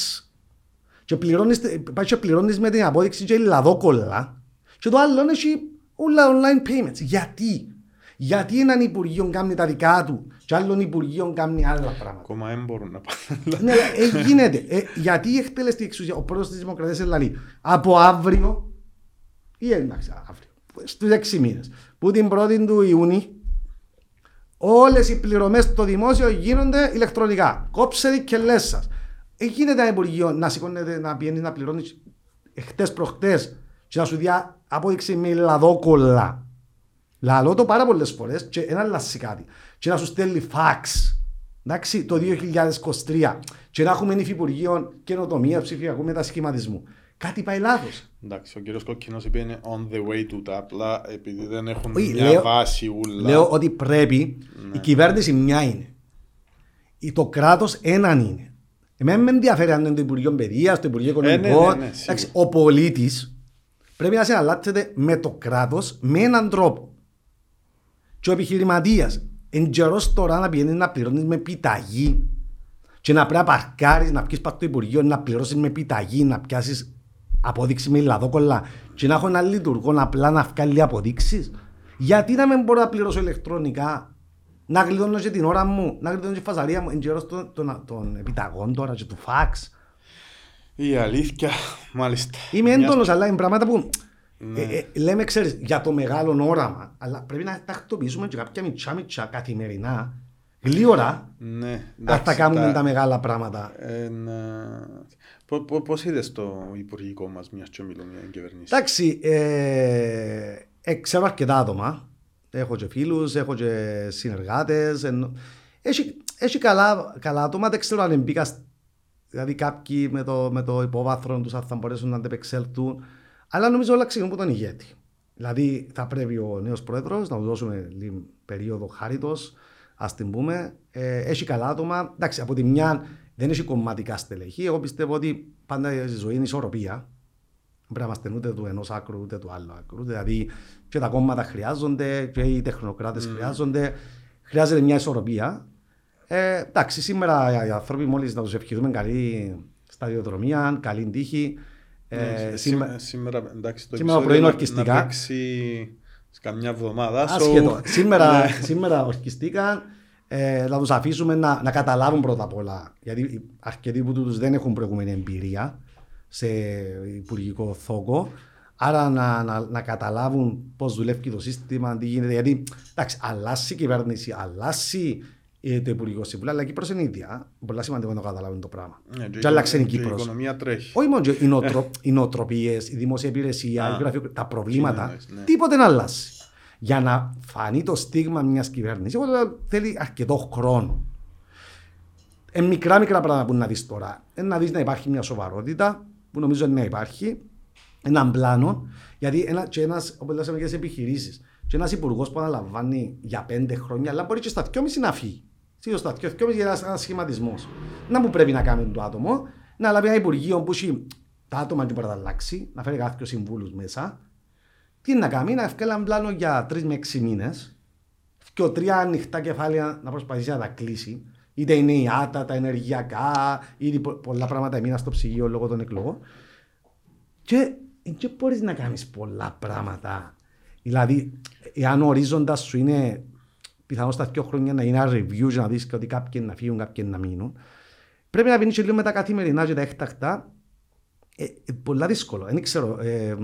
και πληρώνεις, πάει και πληρώνεις με την απόδειξη και λαδόκολλα, και το άλλο έχει όλα online payments. Γιατί; Γιατί έναν υπουργείο κάνει τα δικά του, και άλλον υπουργείο κάνει άλλα πράγματα. Ακόμα δεν μπορούν να πάνε. Ναι, αλλά, ε, γίνεται. Ε, γιατί η εκτελεστική εξουσία, ο πρόεδρος της Δημοκρατίας δηλαδή, από αύριο, ή εντάξει, αύριο, στους 6 μήνες, που την 1η του Ιούνιου, όλες οι πληρωμές στο δημόσιο γίνονται ηλεκτρονικά. Κόψε τι και λες σας. Ε, γίνεται ένα υπουργείο να σηκώνεται να πηγαίνει να πληρώνεις χτε προχτές και να σου διά απόδειξη με λαδόκολλα. Λαλό το πάρα πολλές φορές και ένα αλλάξει κάτι. Και να σου στέλνει φαξ. Εντάξει, το 2023. Και να έχουμε υφυπουργείο καινοτομία ψηφιακού μετασχηματισμού. Κάτι πάει λάθος. Εντάξει, ο κύριος Κόκκινος είπε είναι on the way to that, απλά επειδή δεν έχουν Όχι, μια λέω- βάση ούλα. Λέω ότι πρέπει Ναι. η κυβέρνηση μια είναι. Η- Το κράτος έναν είναι. Εμένα με ενδιαφέρει αν είναι το Υπουργείο Παιδείας, το Υπουργείο ναι, Οικονομικών. ναι, ναι, Εντάξει, ο πολίτης πρέπει να συναλλάσσεται με το κράτος με έναν τρόπο. Και ο επιχειρηματίας εν καιρός τώρα να πηγαίνεις να πληρώνεις με επιταγή και να πρέπει να παρκάρεις, να πιεις πάνω το Υπουργείο, να πληρώσεις με επιταγή, να πιάσεις απόδειξη με λαδόκολλα και να έχω ένα λειτουργό απλά να βγάλει αποδείξεις. Γιατί να μην μπορώ να πληρώσω ηλεκτρονικά, να γλιτώνω και την ώρα μου, να γλιτώνω και τη φασαρία μου, εν καιρός των, των, των επιταγών τώρα και του φαξ. Η αλήθεια, μάλιστα. Είμαι Μιας- έντονος, αλλά είναι πράγματα που Ναι. ε, ε, λέμε, ξέρεις, για το μεγάλο όραμα, αλλά πρέπει να τακτοποιήσουμε και κάποια μητσά μητσά καθημερινά, γλύωρα, Ναι, αν εντάξει, θα κάνουμε τα- τα μεγάλα πράγματα. Ε, να- Πο- πο- Πώς είδες το υπουργικό μας μιας και μιλούμε για την κυβερνήση. Εντάξει, ε, ε, ξέρω αρκετά άτομα. Έχω και φίλους, έχω και συνεργάτες. Ενώ... Έχει, έχει καλά, καλά άτομα, δεν ξέρω αν μπήκα. σ- Δηλαδή κάποιοι με το, με το υπόβαθρο τους αν θα μπορέσουν να αντεπεξέλθουν. Αλλά νομίζω όλα ξεκινούν από τον ηγέτη. Δηλαδή θα πρέπει ο νέος πρόεδρος να του δώσουμε λίγο περίοδο χάριτος, ας την πούμε. Ε, έχει καλά άτομα. Εντάξει, από τη μια δεν έχει κομματικά στελεχή. Εγώ πιστεύω ότι πάντα η ζωή είναι ισορροπία. Δεν πρέπει να είμαστε ούτε του ενός άκρου ούτε του άλλου άκρου. Δηλαδή και τα κόμματα χρειάζονται και οι τεχνοκράτες χρειάζονται. Χρειάζεται μια ισορροπία. Ε, εντάξει, σήμερα οι άνθρωποι μόλις να τους ευχηθούμε καλή σταδιοδρομία, καλή τύχη. Ε, Ναι, σήμα- σήμε- Σήμερα, εντάξει, το σήμερα επεισόδιο πρωί να- ορκιστικά. Να παίξει σε καμιά εβδομάδα. so- Άσχετο. [laughs] σήμερα, Ναι. σήμερα ορκιστήκαν ε, να τους αφήσουμε να, να καταλάβουν πρώτα απ' όλα. Γιατί αρκετοί που τους δεν έχουν προηγούμενη εμπειρία σε υπουργικό θόκο. Άρα να, να, να καταλάβουν πώς δουλεύει το σύστημα, τι γίνεται. Γιατί εντάξει, αλλάσει η κυβέρνηση, αλλάσει ε, το Υπουργικό Συμβούλιο, αλλά η Κύπρος είναι ίδια. Πολύ σημαντικό να το καταλάβουν το πράγμα. Ναι, Και άλλαξε η και Κύπρος. Η οικονομία τρέχει. Όχι μόνο οι, νοοτρο... οι νοοτροπίες, η δημόσια υπηρεσία, Α. η γραφείο, τα προβλήματα, εννοείς, ναι. τίποτε να αλλάσει. Για να φανεί το στίγμα μιας κυβέρνησης, εγώ λέω, θέλει αρκετός χρόνος. Ε, μικρά μικρά πράγματα που να δεις τώρα. Ε, να δεις να υπάρχει μια σοβαρότητα, που νομίζω είναι να υπάρχει, έναν πλάνο, γιατί ένα, και ένας, όπως λέμε και σε επιχειρήσεις, και ένας υπουργός που αναλαμβάνει για πέντε χρόνια, αλλά μπορεί και στα δυόμιση να φύγει. Σίγουρα στα δυόμιση για ένας, ένας σχηματισμός. Να μου πρέπει να κάνει το άτομο, να λάβει ένα υπουργείο που έχει τα άτομα και μπορεί να τα αλλάξει, να φέρει κάποιους συμβούλους μέσα, τι να κάνει, να βγάλει ένα πλάνο για τρεις με έξι μήνες και ο τρία ανοιχτά κεφάλαια να προσπαθήσει να τα κλείσει. Είτε είναι η άτα, τα ενεργειακά, ήδη πο- πολλά πράγματα έμειναν στο ψυγείο λόγω των εκλογών. Και δεν μπορείς να κάνεις πολλά πράγματα. Δηλαδή, εάν ο ορίζοντας σου είναι πιθανό στα δύο χρόνια να είναι ένα review και να δεις ότι κάποιοι να φύγουν, κάποιοι να μείνουν, πρέπει να πίνεις και λίγο με τα καθημερινά και τα έκτακτα. Ε, ε, πολλά δύσκολο. Δεν ξέρω. Ε,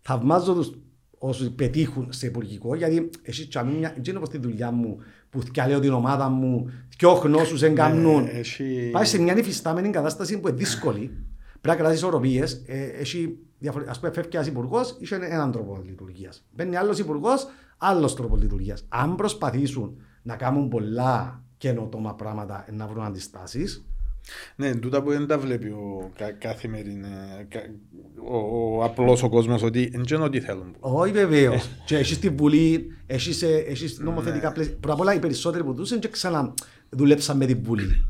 θαυμάζω τους όσους πετύχουν σε υπουργικό, γιατί εσύ τσαμί μια, δεν είναι όπως τη δουλειά μου που θυκαλέω την ομάδα μου, δυο γνώσους εγκαμνούν. Ναι, έχει- Πάει σε μια υφιστάμενη κατάσταση που είναι δύσκολη. Πρέπει να κρατήσεις οροπίες. Ε, έχει διαφορε... Ας πούμε, φεύγει ένας υπουργός, είχε έναν τρόπο λειτουργίας. Μπαίνει άλλος υπουργός, άλλος τρόπο λειτουργίας. Αν προσπαθήσουν να κάνουν πολλά καινοτόμα πράγματα να βρουν αντιστάσεις, Ναι, τούτα που δεν τα βλέπει ο κα, καθημερινά, κα, ο, ο απλός ο κόσμος ότι δεν είναι ό,τι θέλουν. Όχι βεβαίως. και έχεις τη Βουλή, έχεις, ε, έχεις νομοθετικά πλαίσια. Πρώτα απ' όλα οι περισσότεροι που τους είναι και ξανά δουλέψαν με τη Βουλή.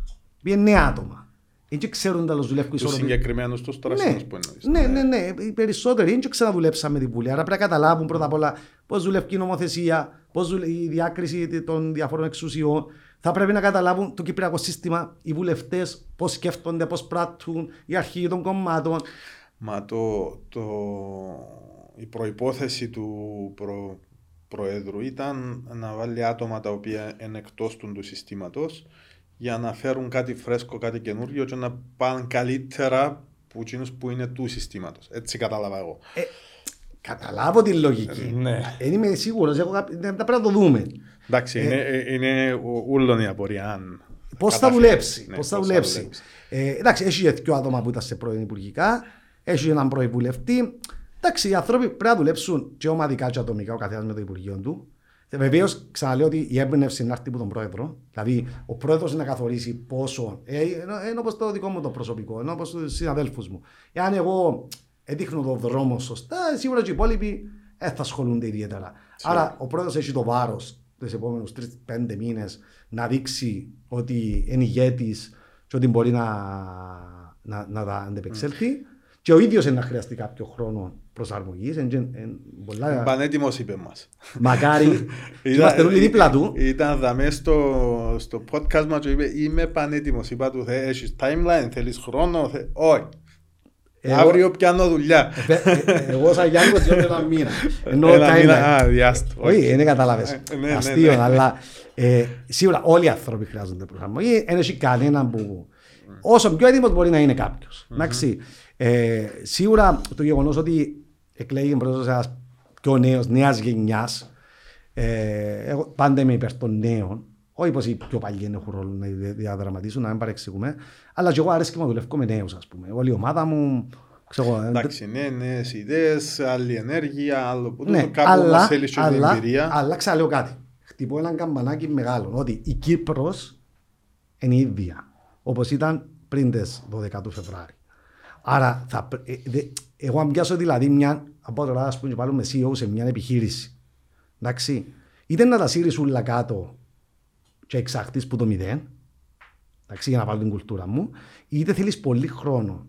Είναι νέα άτομα. Δεν ξέρουν τα δουλεύουν Τους ισορροπία. συγκεκριμένους τους Ναι, τρασινούς που εννοείς. ναι, ναι, ναι. Οι περισσότεροι δεν ξαναδουλέψαν με την Βουλή. Άρα πρέπει να καταλάβουν πρώτα απ' όλα πώς δουλεύει η νομοθεσία, πώς η διάκριση των διαφόρων εξουσιών. Θα πρέπει να καταλάβουν το κυπριακό σύστημα, οι βουλευτές, πώς σκέφτονται, πώς πράττουν, οι αρχηγοί των κομμάτων. Μα το, το, η προϋπόθεση του προ, Προέδρου ήταν να βάλει άτομα τα οποία είναι εκτός του, του συστήματος για να φέρουν κάτι φρέσκο, κάτι καινούργιο και να πάνε καλύτερα που εκείνους που είναι του συστήματος. Έτσι κατάλαβα εγώ. Ε, καταλάβω τη λογική. Ναι. Δεν είμαι σίγουρος, πρέπει να το δούμε. Εντάξει, είναι, ε, είναι ου- ούλον η απορία. αν Πώς θα καταφέρει. δουλέψει. Ναι, πώς θα πώς δουλέψει. Ε, εντάξει, έχει και δύο άτομα που ήταν σε πρώην υπουργικά, έχει έναν πρώην βουλευτή. Εντάξει, οι άνθρωποι πρέπει να δουλέψουν και ομαδικά και ατομικά ο καθένας με το Υπουργείο του. Βεβαίως, ξαναλέω ότι η έμπνευση είναι αυτή από τον πρόεδρο. Δηλαδή, ο πρόεδρος να καθορίσει πόσο. Ε, είναι όπως το δικό μου το προσωπικό, είναι όπως τους συναδέλφους μου. Εάν εγώ δείχνω τον δρόμο σωστά, σίγουρα και οι υπόλοιποι δεν θα ασχολούνται ιδιαίτερα. Άρα, ο πρόεδρος έχει το βάρος τους επόμενους τρει-πέντε μήνες να δείξει ότι είναι ηγέτης και ότι μπορεί να, να, να τα αντεπεξέλθει και ο ίδιος είναι να χρειαστεί κάποιο χρόνο προσαρμογής. Εν, εν, εν, πολλά... Πανέτοιμος είπε μας. Μακάρι. [laughs] Είμαστε όλοι δίπλα του. Ήταν δαμέ στο, στο podcast μας και είπε είμαι πανέτοιμος. Είπα του έχεις timeline, θέλεις χρόνο. Θε... Όχι. Εγώ... Αύριο πιάνω δουλειά. Ε, ε, ε, εγώ σαν Γιάννη διότι ένα μήνα. [laughs] Ενώ ένα μήνα, α, διάστο. Όχι, δεν κατάλαβες. Ναι, ναι, Αστείο, ναι. αλλά σίγουρα όλοι οι άνθρωποι χρειάζονται προσαρμογή. Δεν έχει κανέναν που... Όσο πιο έτοιμος μπορεί να είναι κάποιος. Εντάξει. Σίγουρα το γεγονός ότι εκλέγει προς ένας πιο νέος, νέας γενιάς, εγώ πάντα είμαι υπέρ των νέων, όχι πως οι πιο παλιοί έχουν ρόλο να διαδραματίσουν, να μην παρεξηγούμε, αλλά και εγώ αρέσει και να δουλεύω με νέους, ας πούμε. Όλη η ομάδα μου, ξέρω, Εντάξει, ναι, νέες ιδέες, άλλη ενέργεια, άλλο που ναι, κάπου αλλά, μας θέλεις και την εμπειρία. Αλλά ξαναλέω κάτι. Χτυπώ ένα καμπανάκι μεγάλο, ότι η Κύπρος είναι ίδια, όπως ήταν πριν τις 12 του Φεβράρι. Άρα, θα, ε, δε, εγώ αν πιάσω δηλαδή μια, από τώρα ας πούμε, βάλουμε CEO σε μια επιχείρηση, εντάξει, είτε να τα σύρεις όλα κάτω και εξαχτείς που το μηδέν, εντάξει, για να βάλω την κουλτούρα μου, είτε θέλεις πολύ χρόνο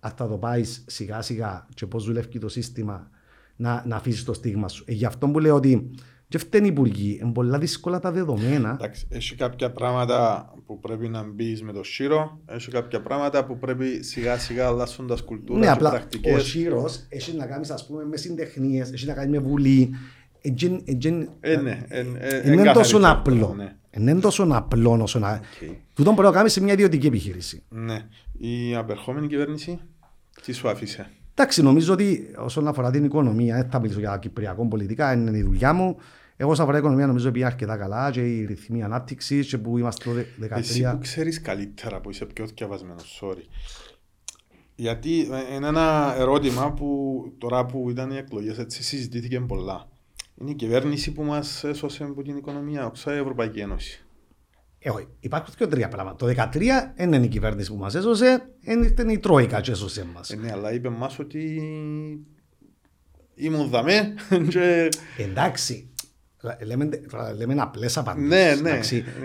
αν θα το πάεις σιγά σιγά και πώς δουλεύει το σύστημα να, να αφήσεις το στίγμα σου. Ε, γι' αυτό που λέω ότι και φταίνει οι υπουργοί, είναι πολλά δύσκολα τα δεδομένα. Εντάξει, έχει κάποια πράγματα που πρέπει να μπεις με το σύρο, έχει κάποια πράγματα που πρέπει σιγά σιγά αλλάσσοντα κουλτούρα ναι, και απλά πρακτικές. Ο σύρο έχει να κάνεις ας πούμε, μες συντεχνίες, έχει να κάνει με βουλή. Ε, ναι, είναι τόσο απλό. Ναι. Είναι τόσο απλό όσο να. Okay. Τούτο μπορεί να κάνεις σε μια ιδιωτική επιχείρηση. Ναι. Η απερχόμενη κυβέρνηση τι σου άφησε; Εντάξει, νομίζω ότι όσον αφορά την οικονομία, δεν θα μιλήσω για κυπριακό πολιτικά, είναι η δουλειά μου. Εγώ όσον αφορά την οικονομία νομίζω πήγα αρκετά καλά και η ρυθμή ανάπτυξης και που είμαστε το 2013. Εσύ που ξέρεις καλύτερα που είσαι πιο διαβασμένο, sorry. Γιατί ε, είναι ένα ερώτημα που τώρα που ήταν οι εκλογές έτσι συζητήθηκε πολλά. Είναι η κυβέρνηση που μας έσωσε από την οικονομία, όχι η Ευρωπαϊκή Ένωση. Ε, υπάρχουν και τρία πράγματα. Το 2013 δεν είναι η κυβέρνηση που μας έσωσε, ήταν η Τρόικα που έσωσε μας. Ε, ναι, αλλά είπε μας ότι ήμουν δαμέ. [laughs] Εντάξει. Λέμε, λέμε απλές απαντήσεις. Ναι, ναι.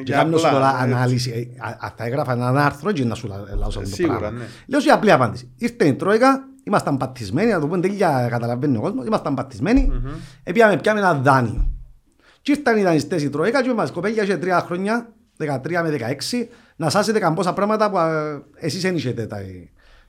Και κάνω τώρα ανάλυση. Θα έγραφα ένα άρθρο και να σου λέω αυτό το πράγμα. Ναι. Λέω σε απλή απάντηση. Ήρθε η Τρόικα, ήμασταν πατισμένοι, να το πούμε τέλεια καταλαβαίνει ο κόσμος, ήμασταν πατισμένοι, mm-hmm. πήγαμε πιάμε ένα δάνειο. Και ήρθαν οι δανειστές η Τροϊκά και μας κοπέλια είχε τρία χρόνια, 13 με 16, να σάσετε καμπόσα πράγματα που εσείς δεν είχετε τα,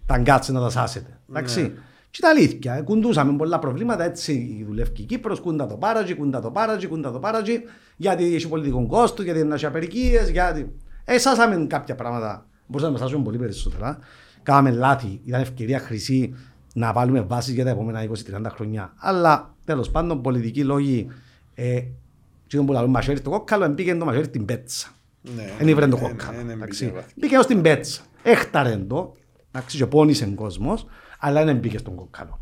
τα γκάτσε να τα σάσετε. Εντάξει. Mm-hmm. Και τα αλήθεια, κουντούσαμε πολλά προβλήματα, έτσι δουλεύει η Κύπρος, κούντα το πάρατζι, κούντα το πάρατζι, κούντα το πάρατζι, γιατί έχει πολιτικό κόστος, γιατί δεν έχει απερικίες, γιατί... Ε, σάσαμε κάποια πράγματα, μπορούσαμε να σάσουμε πολύ περισσότερα κάναμε λάθη, ήταν ευκαιρία χρυσή να βάλουμε βάσεις για τα επόμενα 20-30 χρόνια. Αλλά τέλος πάντων, πολιτικοί λόγοι, ε, τι που λέμε μαχαίρι στο κόκκαλο, μπήκε το μαχαίρι στην πέτσα. Δεν ήβρε το κόκκαλο. Μπήκε στην πέτσα. Έχταρε το, εντάξει, και πόνισε ο κόσμος, αλλά δεν μπήκε στον κόκκαλο.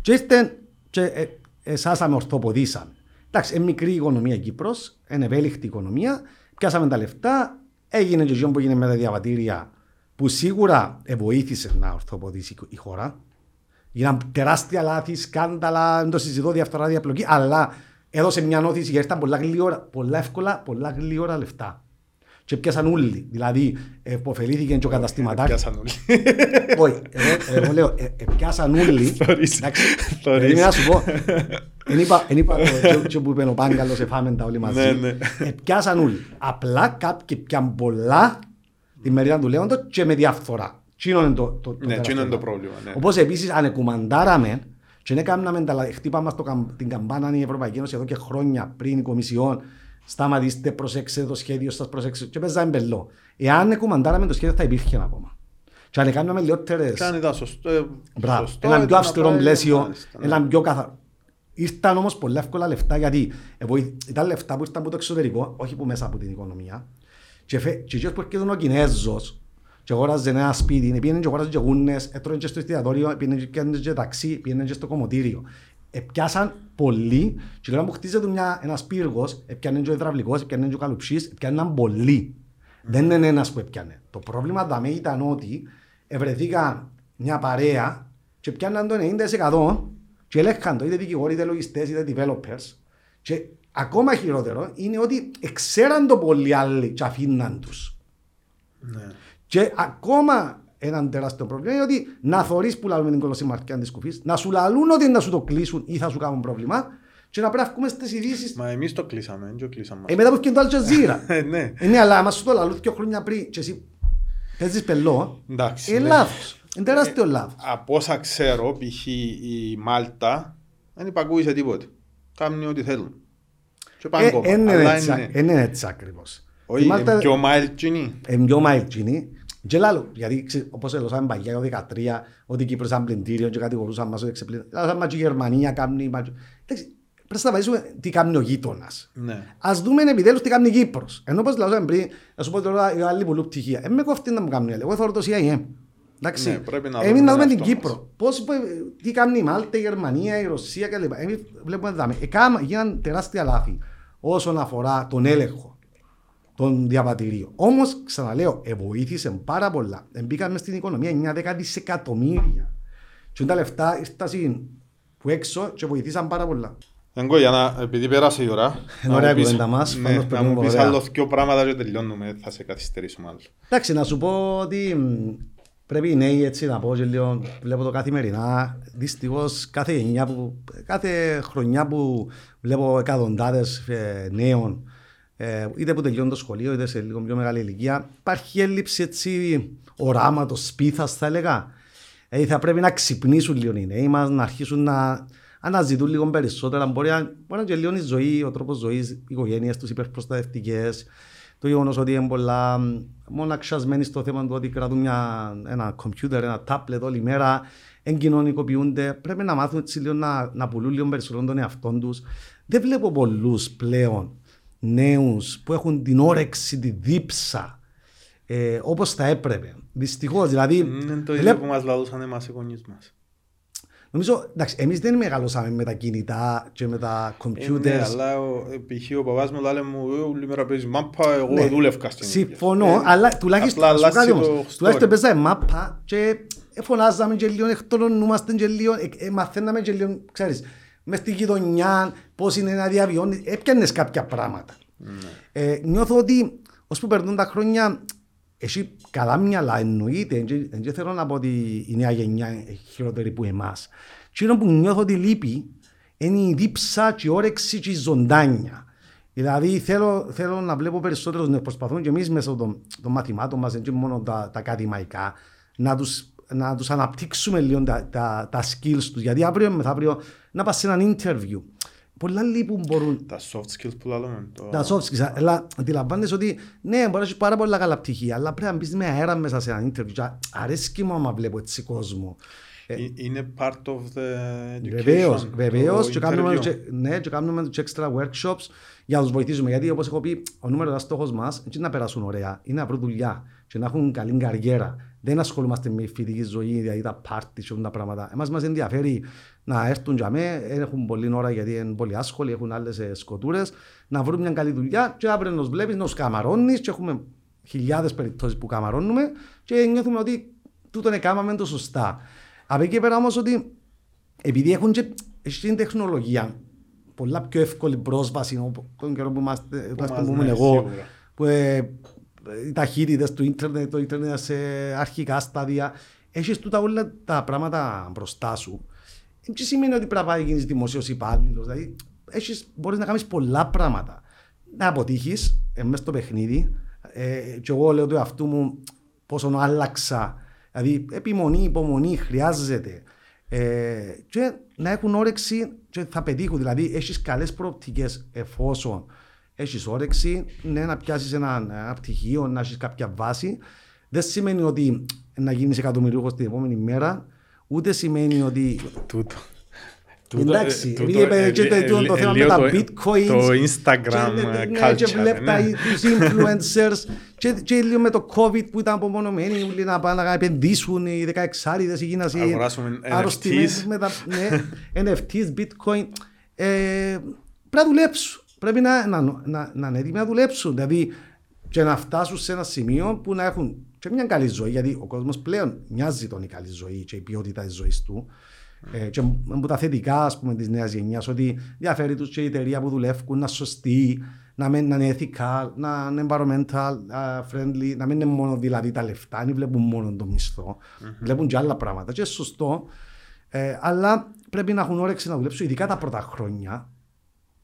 Και ήρθε, και ε, εσάσαμε ορθοποδήσαμε. Εντάξει, είναι μικρή οικονομία Κύπρος, είναι ευέλικτη οικονομία, πιάσαμε τα λεφτά, έγινε και που έγινε με τα διαβατήρια που σίγουρα βοήθησε να ορθοποδήσει η χώρα. Γίναν τεράστια λάθη, σκάνδαλα, δεν το συζητώ διαφθορά, διαπλοκή, αλλά έδωσε μια νόθηση γιατί ήταν πολλά, γλυόρα, πολλά εύκολα, πολλά γλυόρα λεφτά. Και πιάσαν όλοι. Δηλαδή, υποφελήθηκε και ο καταστηματάρχης. Πιάσαν όλοι. [laughs] Όχι, εγώ λέω, πιάσαν όλοι. [laughs] Εντάξει, να σου πω. Εν είπα το [laughs] που είπε ο Πάγκαλος, εφάμε τα όλοι μαζί. Πιάσαν όλοι. Απλά κάποιοι πιαν πολλά τη μερίδα του Λέοντο και με διαφθορά. Τι είναι το, το, το, ναι, είναι το πρόβλημα. Ναι. Όπως επίσης αν εκουμαντάραμε και δεν έκαναμε τα χτύπαμε την καμπάνα η Ευρωπαϊκή Ένωση εδώ και χρόνια πριν η Κομισιόν σταματήστε, προσέξτε το σχέδιο σας, προσέξτε και παίζαμε μπελό. Εάν εκουμαντάραμε το σχέδιο θα υπήρχε ακόμα. Και αν κάνουμε λιότερες... Κάνει τα σωστό. Μπράβο. Ένα πιο αυστηρό πλαίσιο, ένα πιο καθαρό. Ήρθαν όμως πολλά εύκολα λεφτά γιατί ήταν λεφτά που ήρθαν από το εξωτερικό, όχι που μέσα από την οικονομία. Και εκείνος που έρχεται ο Κινέζος και αγόραζε ένα σπίτι, πήγαινε και αγόραζε και γούνες, έτρωγε και στο εστιατόριο, πήγαινε και ταξί, πήγαινε και στο κομμωτήριο. Επιάσαν πολλοί και λέγαμε που χτίζεται μια, ένας πύργος, επιάνε και ο υδραυλικός, επιάνε και ο καλουψής, επιάναν πολλοί. Δεν είναι ένας που επιάνε. Το πρόβλημα τα ήταν ότι ευρεθήκαν μια παρέα και πιάναν το 90% και έλεγχαν το είτε δικηγόροι, είτε λογιστές, είτε developers και ακόμα χειρότερο είναι ότι ξέραν το πολλοί άλλοι και αφήναν τους. Ναι. Και ακόμα έναν τεράστιο πρόβλημα είναι ότι να θωρείς που λαλούμε την κολοσσιμαρκιά της κουφής, να σου λαλούν ότι να σου το κλείσουν ή θα σου κάνουν πρόβλημα και να πρέπει να βγούμε στις ειδήσεις. Μα εμείς το κλείσαμε, δεν το κλείσαμε. Ε, μετά που έφυγε το Αλτζαζίρα. [laughs] Ε, ναι. Ε, ναι, αλλά άμα σου το λαλούν δύο χρόνια πριν και εσύ παίζεις πελό, Εντάξει. είναι ναι. λάθος. Είναι τεράστιο λάθος. Από όσα ξέρω, π.χ. η Μάλτα δεν υπακούει σε τίποτε. Κάνουν ό,τι θέλουν. Και πάνε Ε, κόμμα. Είναι Αλλά έτσι, είναι- ε, είναι έτσι ακριβώς. Όχι, Η Μάλτα- είναι πιο μάιλτζινή. είναι πιο μάιλτζινή. Και λάλλον, γιατί ξε- όπως έλωσαμε παγιά το 13, ότι η Κύπρος ήταν πλυντήριο και κατηγορούσαν μας ότι εξεπλήντων. Λάλλον μας και η Γερμανία κάνει... μας- Εντάξει, Πρέπει να βάζουμε τι κάνει ο γείτονας. Ναι. Ας δούμε επιτέλους τι κάνει η Κύπρος. Ενώ όπως λάζαμε πριν, να σου πω τώρα οι άλλοι πολλού πτυχία. Ε, με κόφτει να μου κάνουν οι άλλοι. Εγώ θέλω το CIA. Εντάξει. Ναι, πρέπει να Εμείς δούμε να δούμε τον την εαυτό Κύπρο. Πώς, τι κάνει η Μάλτα, η Γερμανία, η Ρωσία κλπ. Εμείς βλέπουμε δάμε. Εκάμα, γίναν τεράστια λάθη όσον αφορά τον έλεγχο των διαβατηρίων. Όμως, ξαναλέω, βοήθησε πάρα πολλά. Μπήκαμε στην οικονομία 9-10 δισεκατομμύρια. Και τα λεφτά ήρθαν που έξω και βοηθήσαν πάρα πολλά. Εγκό, για να, επειδή πέρασε η ώρα, [laughs] Είναι να ωραία μου πεις- κουβέντα μας, ναι, πάντως να περνούμε μου πεις ωραία. άλλος δυο πράγματα και τελειώνουμε, θα σε καθυστερήσουμε άλλο. Εντάξει, να σου πω ότι μ, πρέπει οι νέοι έτσι να πω και λίγο, βλέπω το καθημερινά, δυστυχώς κάθε γενιά που, κάθε χρονιά που βλέπω εκατοντάδες ε, νέων, ε, είτε που τελειώνουν το σχολείο είτε σε λίγο πιο μεγάλη ηλικία, υπάρχει έλλειψη έτσι οράματος, σπίθας θα έλεγα. Δηλαδή θα πρέπει να ξυπνήσουν λίγο οι νέοι μας, να αρχίσουν να αναζητούν λίγο περισσότερα. Μπορεί να, μπορεί να είναι και λίγο η ζωή, ο τρόπος ζωής, οι οικογένειες τους υπερπροστατευτικές, το γεγονός ότι είναι πολλά μ, μοναξιασμένοι στο θέμα του ότι κρατούν μια, ένα κομπιούτερ, ένα τάπλετ όλη μέρα, εγκοινωνικοποιούνται. Πρέπει να μάθουν έτσι λίγο να, να πουλούν λίγο περισσότερο τον εαυτό τους. Δεν βλέπω πολλούς πλέον νέους που έχουν την όρεξη, τη δίψα, ε, όπως θα έπρεπε. Δυστυχώς, δηλαδή... Είναι το ίδιο βλέπ- που μας λαλούσαν εμάς οι γονείς μας. Νομίζω, εντάξει, εμείς δεν μεγαλώσαμε με τα κινητά και με τα Ε, ναι, computers. αλλά ο- ε, π.χ. ο παπάς μου λέει μου «Ε, όλη μέρα παίζει μάπα, εγώ Ναι. δούλευκα στην ηλικία». Συμφωνώ, Ε, αλλά τουλάχιστον, απλά να σου πω κάτι αλλάζει όμως, το τουλάχιστον story. παίζαμε μάπα και φωνάζαμε και λίγο, εκτονωνούμαστε και λίγο, ε, ε, μαθαίναμε και λίγο, ξέρεις, μες στη γειτονιά, πώς είναι να διαβιώνεις, έπιανες κάποια πράγματα. Ναι. Ε, νιώθω ότι ώσπου περνούν τα χρόνια έχει καλά μυαλά εννοείται. Δεν και θέλω να πω ότι η νέα γενιά είναι χειρότερη που εμάς. Τι είναι που νιώθω ότι λείπει είναι η δίψα και η όρεξη και η ζωντάνια. Δηλαδή θέλω, θέλω να βλέπω περισσότερους να προσπαθούν και εμείς μέσα των, των μαθημάτων μας, δεν είναι μόνο τα, τα ακαδημαϊκά, να τους, να τους αναπτύξουμε λίγο τα, τα, τα skills τους. Γιατί αύριο μεθαύριο να πας σε έναν interview. Πολλά λείπουν μπορούν Τα soft skills που λέμε. το- τα soft skills, αλλά αντιλαμβάνεσαι ότι ναι, μπορεί να έχεις πάρα πολλά καλά πτυχία, αλλά πρέπει να μπεις με αέρα μέσα σε ένα interview. Και Αρέσκει μου άμα βλέπω έτσι κόσμο. Ε, Είναι part of the education. Βεβαίως, το βεβαίως και κάνουμε, interview. και, ναι, και κάνουμε και extra workshops για να τους βοηθήσουμε. Γιατί όπως έχω πει, ο νούμερος ένας στόχος μας είναι να περάσουν ωραία, είναι να βρουν δουλειά και να έχουν καλή καριέρα. Δεν ασχολούμαστε με φοιτική ζωή, δηλαδή τα πάρτι και όλα τα πράγματα. Εμάς μας ενδιαφέρει να έρθουν για μέ, έχουν πολλή ώρα γιατί είναι πολύ άσχολοι, έχουν άλλες ε, σκοτούρες, να βρουν μια καλή δουλειά και αύριο να τους βλέπεις, να τους καμαρώνεις και έχουμε χιλιάδες περιπτώσεις που καμαρώνουμε και νιώθουμε ότι τούτο έκαναμε το σωστά. Από εκεί και πέρα όμως ότι επειδή έχουν και έχει την τεχνολογία πολλά πιο εύκολη πρόσβαση όπου- τον καιρό που είμαστε, τουλάχιστον μας, που ήμουν ναι, εγώ, σίγουρα. που ε, οι ταχύτητες του ίντερνετ, το ίντερνετ σε αρχικά στάδια, έχεις τούτα όλα τα πράγματα μπροστά σου. Δεν σημαίνει ότι πρέπει να πάει γίνεις δημοσίος υπάλληλος, δηλαδή έχεις, μπορείς να κάνεις πολλά πράγματα. Να αποτύχεις ε, μέσα στο παιχνίδι ε, και εγώ λέω του εαυτού μου πόσο άλλαξα, δηλαδή επιμονή, υπομονή χρειάζεται ε, και να έχουν όρεξη και θα πετύχουν. Δηλαδή, έχεις καλές προοπτικές εφόσον έχεις όρεξη, ναι, να πιάσεις ένα, ένα πτυχίο, να έχεις κάποια βάση. Δεν σημαίνει ότι να γίνεις εκατομμυρίουχος την επόμενη μέρα, ούτε σημαίνει ότι. Τούτο. Εντάξει, τούτο, επειδή είπε ε, και το- ε, το- το ε, θέμα με λίγο τα το- bitcoins Το Instagram και, ε, ναι, και culture. βλέπω τα- ναι. τους influencers και, και λίγο με το COVID που ήταν απομονωμένοι όλοι να πάνε να επενδύσουν οι 16άριδες οι γίνας οι Αγοράσουμε αρρωστημένοι NFTs. με τα ναι, NFTs, bitcoin ε, πρέπει να δουλέψουν πρέπει να, να, να, να είναι έτοιμοι να δουλέψουν δηλαδή και να φτάσουν σε ένα σημείο που να έχουν και μια καλή ζωή γιατί ο κόσμος πλέον νοιάζει τον η καλή ζωή και η ποιότητα της ζωής του ε, και από τα θετικά ας πούμε, της νέας γενιάς ότι διαφέρει τους και η εταιρεία που δουλεύουν να σωστή, να μην να είναι ethical, να είναι environmental uh, friendly, να μην είναι μόνο δηλαδή τα λεφτά, δεν βλέπουν μόνο το μισθό, mm-hmm. βλέπουν και άλλα πράγματα. Και σωστό, ε, αλλά πρέπει να έχουν όρεξη να δουλέψουν, ειδικά τα πρώτα χρόνια.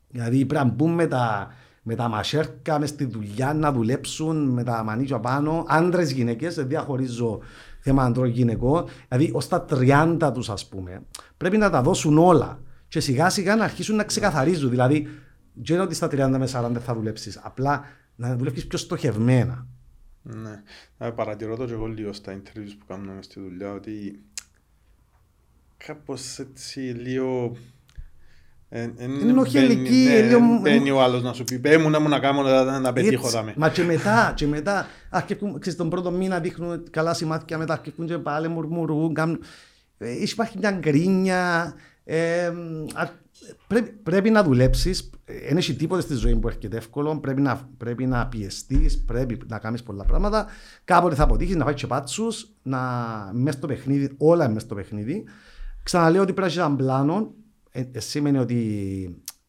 Δηλαδή πρέπει να μπουν με τα, με τα μασέρκα, μες στη δουλειά, να δουλέψουν με τα μανίκια πάνω. Άντρες, γυναίκες, δεν διαχωρίζω θέμα αντρών γυναικών. Δηλαδή, ως τα 30 τους, ας πούμε, πρέπει να τα δώσουν όλα. Και σιγά σιγά να αρχίσουν να ξεκαθαρίζουν. Δηλαδή, δεν είναι ότι στα 30 με 40 θα δουλέψεις. Απλά να δουλεύεις πιο στοχευμένα. Ναι. Ε, παρατηρώ το και εγώ λίγο στα interviews που κάνουμε στη δουλειά ότι κάπως έτσι λίγο είναι νοχελική. Ναι, μπαίνει ο άλλος να σου πει, πέ μου να μου να κάνω να πετύχω δάμε. Μα και μετά, και μετά, ξέρεις τον πρώτο μήνα δείχνουν καλά σημάδια, μετά αρκετούν και πάλι μουρμουρούν, ε, υπάρχει μια γκρίνια, πρέπει, πρέπει να δουλέψεις. Δεν έχει τίποτα στη ζωή που έρχεται εύκολο. Πρέπει να, πρέπει να πιεστείς, πρέπει να κάνεις πολλά πράγματα. Κάποτε θα αποτύχεις να πάει και πάτσους, να μέσα στο παιχνίδι, όλα μέσα στο παιχνίδι. Ξαναλέω ότι πρέπει να έχεις έναν πλάνο ε, ε, σημαίνει ότι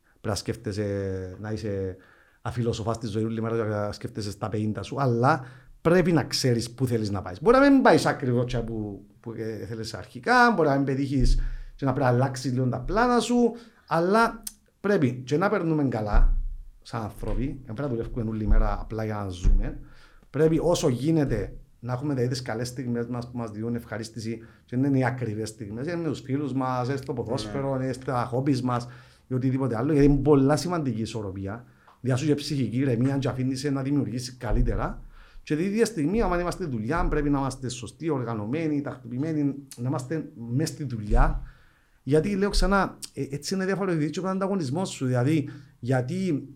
πρέπει να σκέφτεσαι να είσαι αφιλοσοφάς στη ζωής όλη μέρα να σκέφτεσαι στα 50 σου, αλλά πρέπει να ξέρεις πού θέλεις να πάεις. Μπορεί να μην πάεις ακριβώς που, που ε, θέλεις αρχικά, μπορεί να μην πετύχεις και να πρέπει να αλλάξεις λίγο τα πλάνα σου, αλλά πρέπει και να περνούμε καλά σαν άνθρωποι, δεν πρέπει να δουλεύουμε όλη μέρα απλά για να ζούμε. Πρέπει όσο γίνεται να έχουμε δηλαδή τις καλές στιγμές μας που μας δίνουν ευχαρίστηση και δεν είναι οι ακριβές στιγμές. Είναι με του φίλους μας, στο ποδόσφαιρο, ναι. στα χόμπι μας ή οτιδήποτε άλλο. Γιατί είναι πολλά σημαντική ισορροπία. Διάσου και ψυχική ηρεμία, και αφήνει να δημιουργήσει καλύτερα. Και την ίδια στιγμή, αν είμαστε στη δουλειά, πρέπει να είμαστε σωστοί, οργανωμένοι, τακτοποιημένοι, να είμαστε μέσα στη δουλειά. Γιατί λέω ξανά, ε, έτσι είναι διαφορετικό ο ανταγωνισμός σου. Δηλαδή, γιατί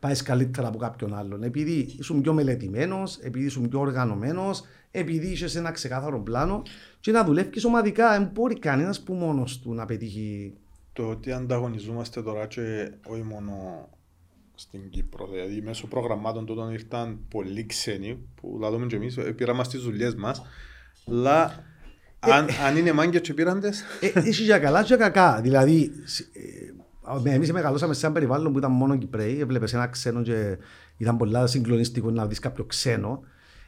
πάει καλύτερα από κάποιον άλλον. Επειδή ήσουν πιο μελετημένο, επειδή ήσουν πιο οργανωμένο, επειδή είσαι ένα ξεκάθαρο πλάνο και να δουλεύει ομαδικά. Δεν μπορεί κανένα που μόνο του να πετύχει. Το ότι ανταγωνιζόμαστε τώρα και όχι μόνο στην Κύπρο. Δηλαδή, μέσω προγραμμάτων τότε ήρθαν πολλοί ξένοι που λαδούμε και εμεί, ε, πήραμε στι δουλειέ μα. Αλλά ε, αν, αν είναι μάγκε και πήραντε. Ε, είσαι για καλά και κακά. Δηλαδή, Εμείς μεγαλώσαμε σε ένα περιβάλλον που ήταν μόνο Κυπρέοι. Έβλεπες ένα ξένο και ήταν πολύ συγκλονιστικό να δεις κάποιο ξένο.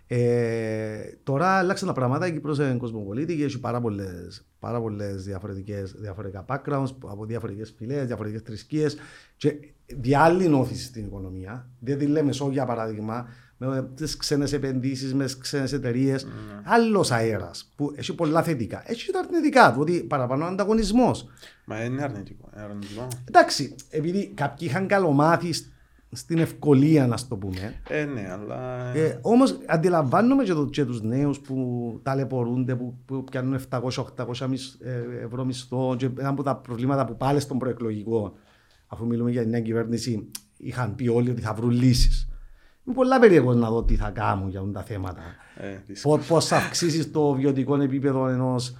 Ε, τώρα αλλάξαν τα πράγματα. Η Κύπρος είναι κοσμοπολίτη και έχει πάρα πολλές πάρα πολλές διαφορετικές, διαφορετικά backgrounds από διαφορετικές φυλές, διαφορετικές θρησκείες και διάλυνη όθηση στην οικονομία. Δηλαδή, λέμε, σω για παράδειγμα, με τις ξένες επενδύσεις, με τις ξένες εταιρείες. Mm. Ναι. Άλλος αέρας που έχει πολλά θετικά. Έχει τα αρνητικά του, ότι παραπάνω ανταγωνισμός. Μα είναι αρνητικό. Είναι αρνητικό. Εντάξει, επειδή κάποιοι είχαν καλομάθει στην ευκολία, να το πούμε. Ε, ναι, αλλά. Ε, Όμως αντιλαμβάνομαι και, το, και τους νέους που ταλαιπωρούνται, που, που πιάνουν 700-800 ε, ευρώ μισθό. Και ένα από τα προβλήματα που πάλι στον προεκλογικό, αφού μιλούμε για την νέα κυβέρνηση, είχαν πει όλοι ότι θα βρουν λύσεις. Είμαι πολλά περίεργο να δω τι θα κάνουν για τα θέματα. Ε, Πώς θα αυξήσεις το βιωτικό επίπεδο ενός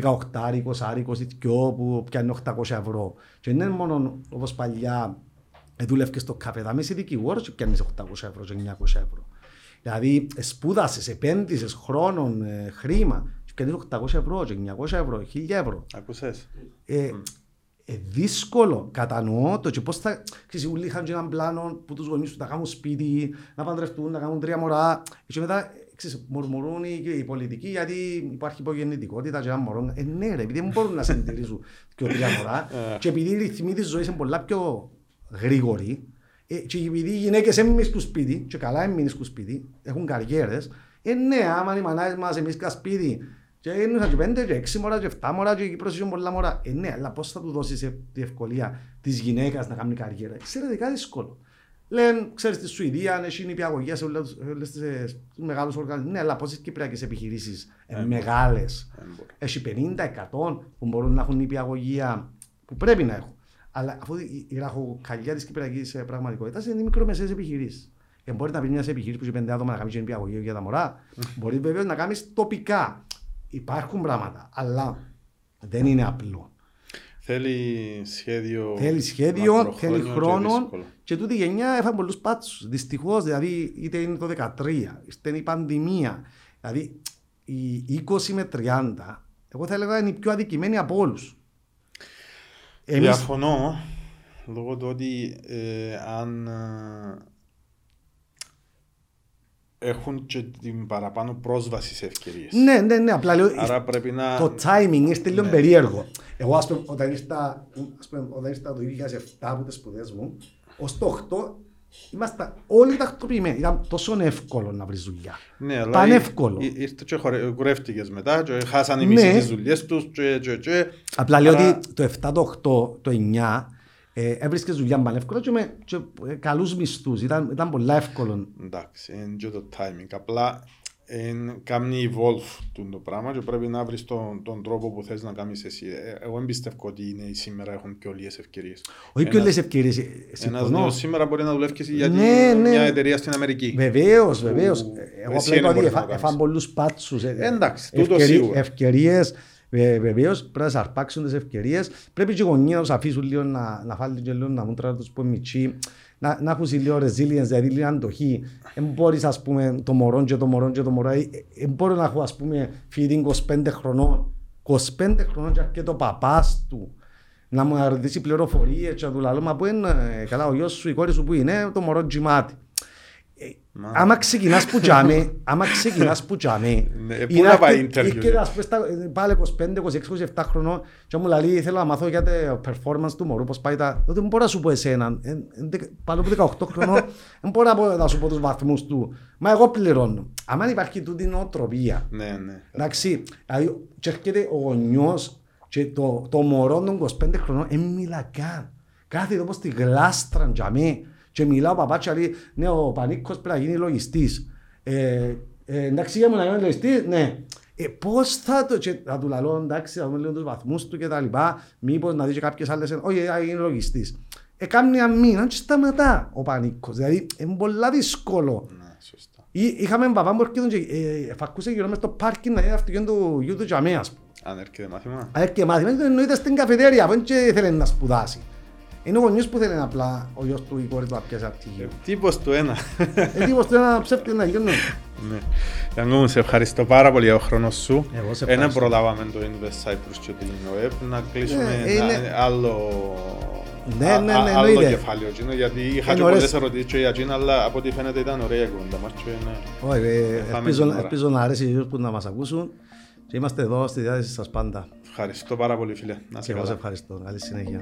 18, 20, 20 που πιάνει 800 ευρώ. Και δεν είναι μόνο όπως παλιά ε, δούλευε στο καφέ, είσαι δικηγόρο και πιάνεις 800 ευρώ και 900 ευρώ. Δηλαδή, σπούδασες, επένδυσες χρόνο, ε, χρήμα, και πιάνεις 800 ευρώ, και 900 ευρώ, 1000 ευρώ. Ακούσες; Ε, ε, δύσκολο. Κατανοώ το και πώς θα... Ξέρεις, όλοι είχαν και έναν πλάνο που τους γονείς τους να κάνουν σπίτι, να παντρευτούν, να κάνουν τρία μωρά. Και μετά, ξέρεις, μορμορούν οι, οι πολιτικοί γιατί υπάρχει υπογεννητικότητα και ένα μωρό. Ε, ναι ρε, επειδή δεν μπορούν να συντηρήσουν [laughs] και τρία μωρά ε. και επειδή οι ρυθμοί της ζωής είναι πολλά πιο γρήγοροι ε, και επειδή οι γυναίκες έμειναν στο σπίτι και καλά έμειναν στο σπίτι, έχουν καριέρες, ε, ναι, άμα οι μανάδες μας εμείς σπίτι και είναι και πέντε και έξι μωρά και εφτά μωρά και η Κύπρος πολλά μωρά. Ε, ναι, αλλά πώς θα του δώσεις τη ευκολία της γυναίκας να κάνει καριέρα; Εξαιρετικά δύσκολο. Λένε, ξέρεις, στη Σουηδία έχει νηπιαγωγία σε όλες τις ε, μεγάλους οργανισμούς. Ναι, αλλά πόσες κυπριακές επιχειρήσεις ε, ε μεγάλες. Ε, έχει 50-100 που μπορούν να έχουν νηπιαγωγία που πρέπει να έχουν. Αλλά αφού η ραχοκαλιά της κυπριακής πραγματικότητας είναι οι μικρομεσαίες επιχειρήσεις. Ε, μπορεί να πει μια επιχείρηση που έχει πέντε άτομα να κάνει νηπιαγωγία για τα μωρά. μπορεί βέβαια να κάνεις τοπικά υπάρχουν πράγματα, αλλά δεν είναι απλό. Θέλει σχέδιο. Θέλει σχέδιο, θέλει χρόνο. Και, και τούτη η γενιά έφαγε πολλούς πάτσους. Δυστυχώς, δηλαδή, είτε είναι το 2013, είτε είναι η πανδημία. Δηλαδή, οι 20 με 30, εγώ θα έλεγα είναι οι πιο αδικημένοι από όλους. Εμείς... Διαφωνώ, λόγω του ότι ε, αν έχουν και την παραπάνω πρόσβαση σε ευκαιρίες. Ναι, ναι, ναι, απλά λέω Άρα πρέπει να... το timing ήρθε λίγο Ναι. περίεργο. Εγώ, ας πούμε, όταν ήρθα, ας πούμε, όταν ήρθα το 2007 από τις σπουδές μου, ως το 8 ήμασταν όλοι τακτοποιημένοι. Ήταν τόσο εύκολο να βρεις δουλειά. Ναι, αλλά Πανεύκολο. ή- ήρθε και χωρε- κουρεύτηκες μετά και χάσαν οι Ναι. μισοί τις δουλειές τους και, και, και. Απλά λέω Άρα- ότι το 7, το 8, το 9 ε, έβρισκες δουλειά πανεύκολα και με και, ε, καλούς μισθούς. Ήταν, ήταν πολύ εύκολο. Εντάξει, είναι και το timing. Απλά είναι κάνει evolve το, το πράγμα και πρέπει να βρεις τον, τον τρόπο που θες να κάνεις εσύ. Ε, Εγώ εμπιστεύω ότι οι νέοι σήμερα έχουν πιο λίγες ευκαιρίες. Όχι πιο Ένας- λες ευκαιρίες. ε, Ένας Συμφωνώ. νέος σήμερα μπορεί να δουλεύει και για Ναι, ναι. μια εταιρεία στην Αμερική. Βεβαίως, βεβαίως. Που Ε, Εγώ εσύ απλά είπα δεν ότι μπορείς να εφα- κάνεις. εφάν πολλούς πάτσους. ε, Εντάξει, τούτο ευκαιρί- σίγουρα. Ευκαιρίες, ε, βεβαίως, πρέπει να σας αρπάξουν τις ευκαιρίες. Πρέπει και οι γονείς να τους αφήσουν λίγο να, να φάλουν και λίγο να μούτρα τους που είναι μητσί. Να, να έχουν λίγο resilience, δηλαδή λίγο αντοχή. Δεν μπορείς, ας πούμε, το μωρό και το μωρό και το μωρό. Δεν μπορώ να έχω, ας πούμε, φίλοι 25 χρονών. 25 χρονών και αρκετό το παπάς του να μου ρωτήσει πληροφορίες και να του λέω, μα πού είναι, ε, καλά, ο γιος σου, η κόρη σου που είναι, το μωρό τζιμάτι. Ε, Μα. Άμα ξεκινάς που τζάμε, [laughs] άμα ξεκινάς που τζάμε, Ναι, πού είναι να πάει αρκε- interview, ήρθε, ναι. ας πούμε, στα- πάλι 25, 26, 27 χρονών και μου λέει, θέλω να μάθω για το performance του μωρού, πώς πάει τα... Δεν μπορώ να σου πω εσένα, ε, ε, δε- πάνω από 18 χρονών, δεν μπορώ να πω- να σου πω τους βαθμούς του. Μα εγώ πληρώνω. Άμα υπάρχει τούτη νοοτροπία, Ναι, ναι. Εντάξει, δηλαδή και έρχεται ο γονιός και το, το μωρό των 25 χρονών δεν μιλά καν. Κάθεται όπως στη γλάστρα για μέ και μιλά ο παπάς και λέει ναι ο Πανίκος πρέπει να γίνει λογιστής. Ε, ε, εντάξει για μου να γίνει λογιστής, ναι. Ε, πώς θα το, και θα του λαλώ εντάξει, θα δούμε λίγο τους βαθμούς του και τα λοιπά, μήπως να δει και κάποιες άλλες, ε, όχι θα γίνει λογιστής. Ε, κάνει μια μήνα και σταματά ο Πανίκος, δηλαδή είναι πολλά δύσκολο. Ναι, σωστά. Ή- Είχαμε έναν παπά μου έρχεται και ε, φακούσε γύρω μες στο πάρκινγκ να δει αυτοκίνητο του γιου του τζαμί, ας πούμε. Αν έρχεται μάθημα. Αν έρχεται μάθημα, δεν το εννοείται στην καφετέρια, αφού δεν ήθελε να σπουδάσει. Είναι ο γονιός που θέλει απλά ο γιος του ή η κόρη του να πιάσει αρχηγείο. Τύπος του ένα. Ε, τίπος του ένα ψεύτη να γίνει. Ναι. Γιάννο μου, σε ευχαριστώ πάρα πολύ για τον χρόνο σου. Εγώ σε Ένα ευχαριστώ. προλάβαμε το Invest Cyprus και το InnoWeb να κλείσουμε Ε, ένα είναι- άλλο, Ναι, α- ναι, α- ναι, άλλο εννοείται. κεφάλαιο. εκείνο, Γιατί είχα Είναι και ωραίες. πολλές ερωτήσεις και για εκείνο, αλλά από ό,τι φαίνεται ήταν ωραία η κουβέντα μας. και ναι. Όχι, ε, Πάμε ελπίζω- την ώρα. ελπίζω να αρέσει οι που να μας ακούσουν και είμαστε εδώ στη διάθεση σας πάντα. Ευχαριστώ πάρα πολύ φίλε. Να σε Και εγώ σε καλά. ευχαριστώ. Καλή συνέχεια.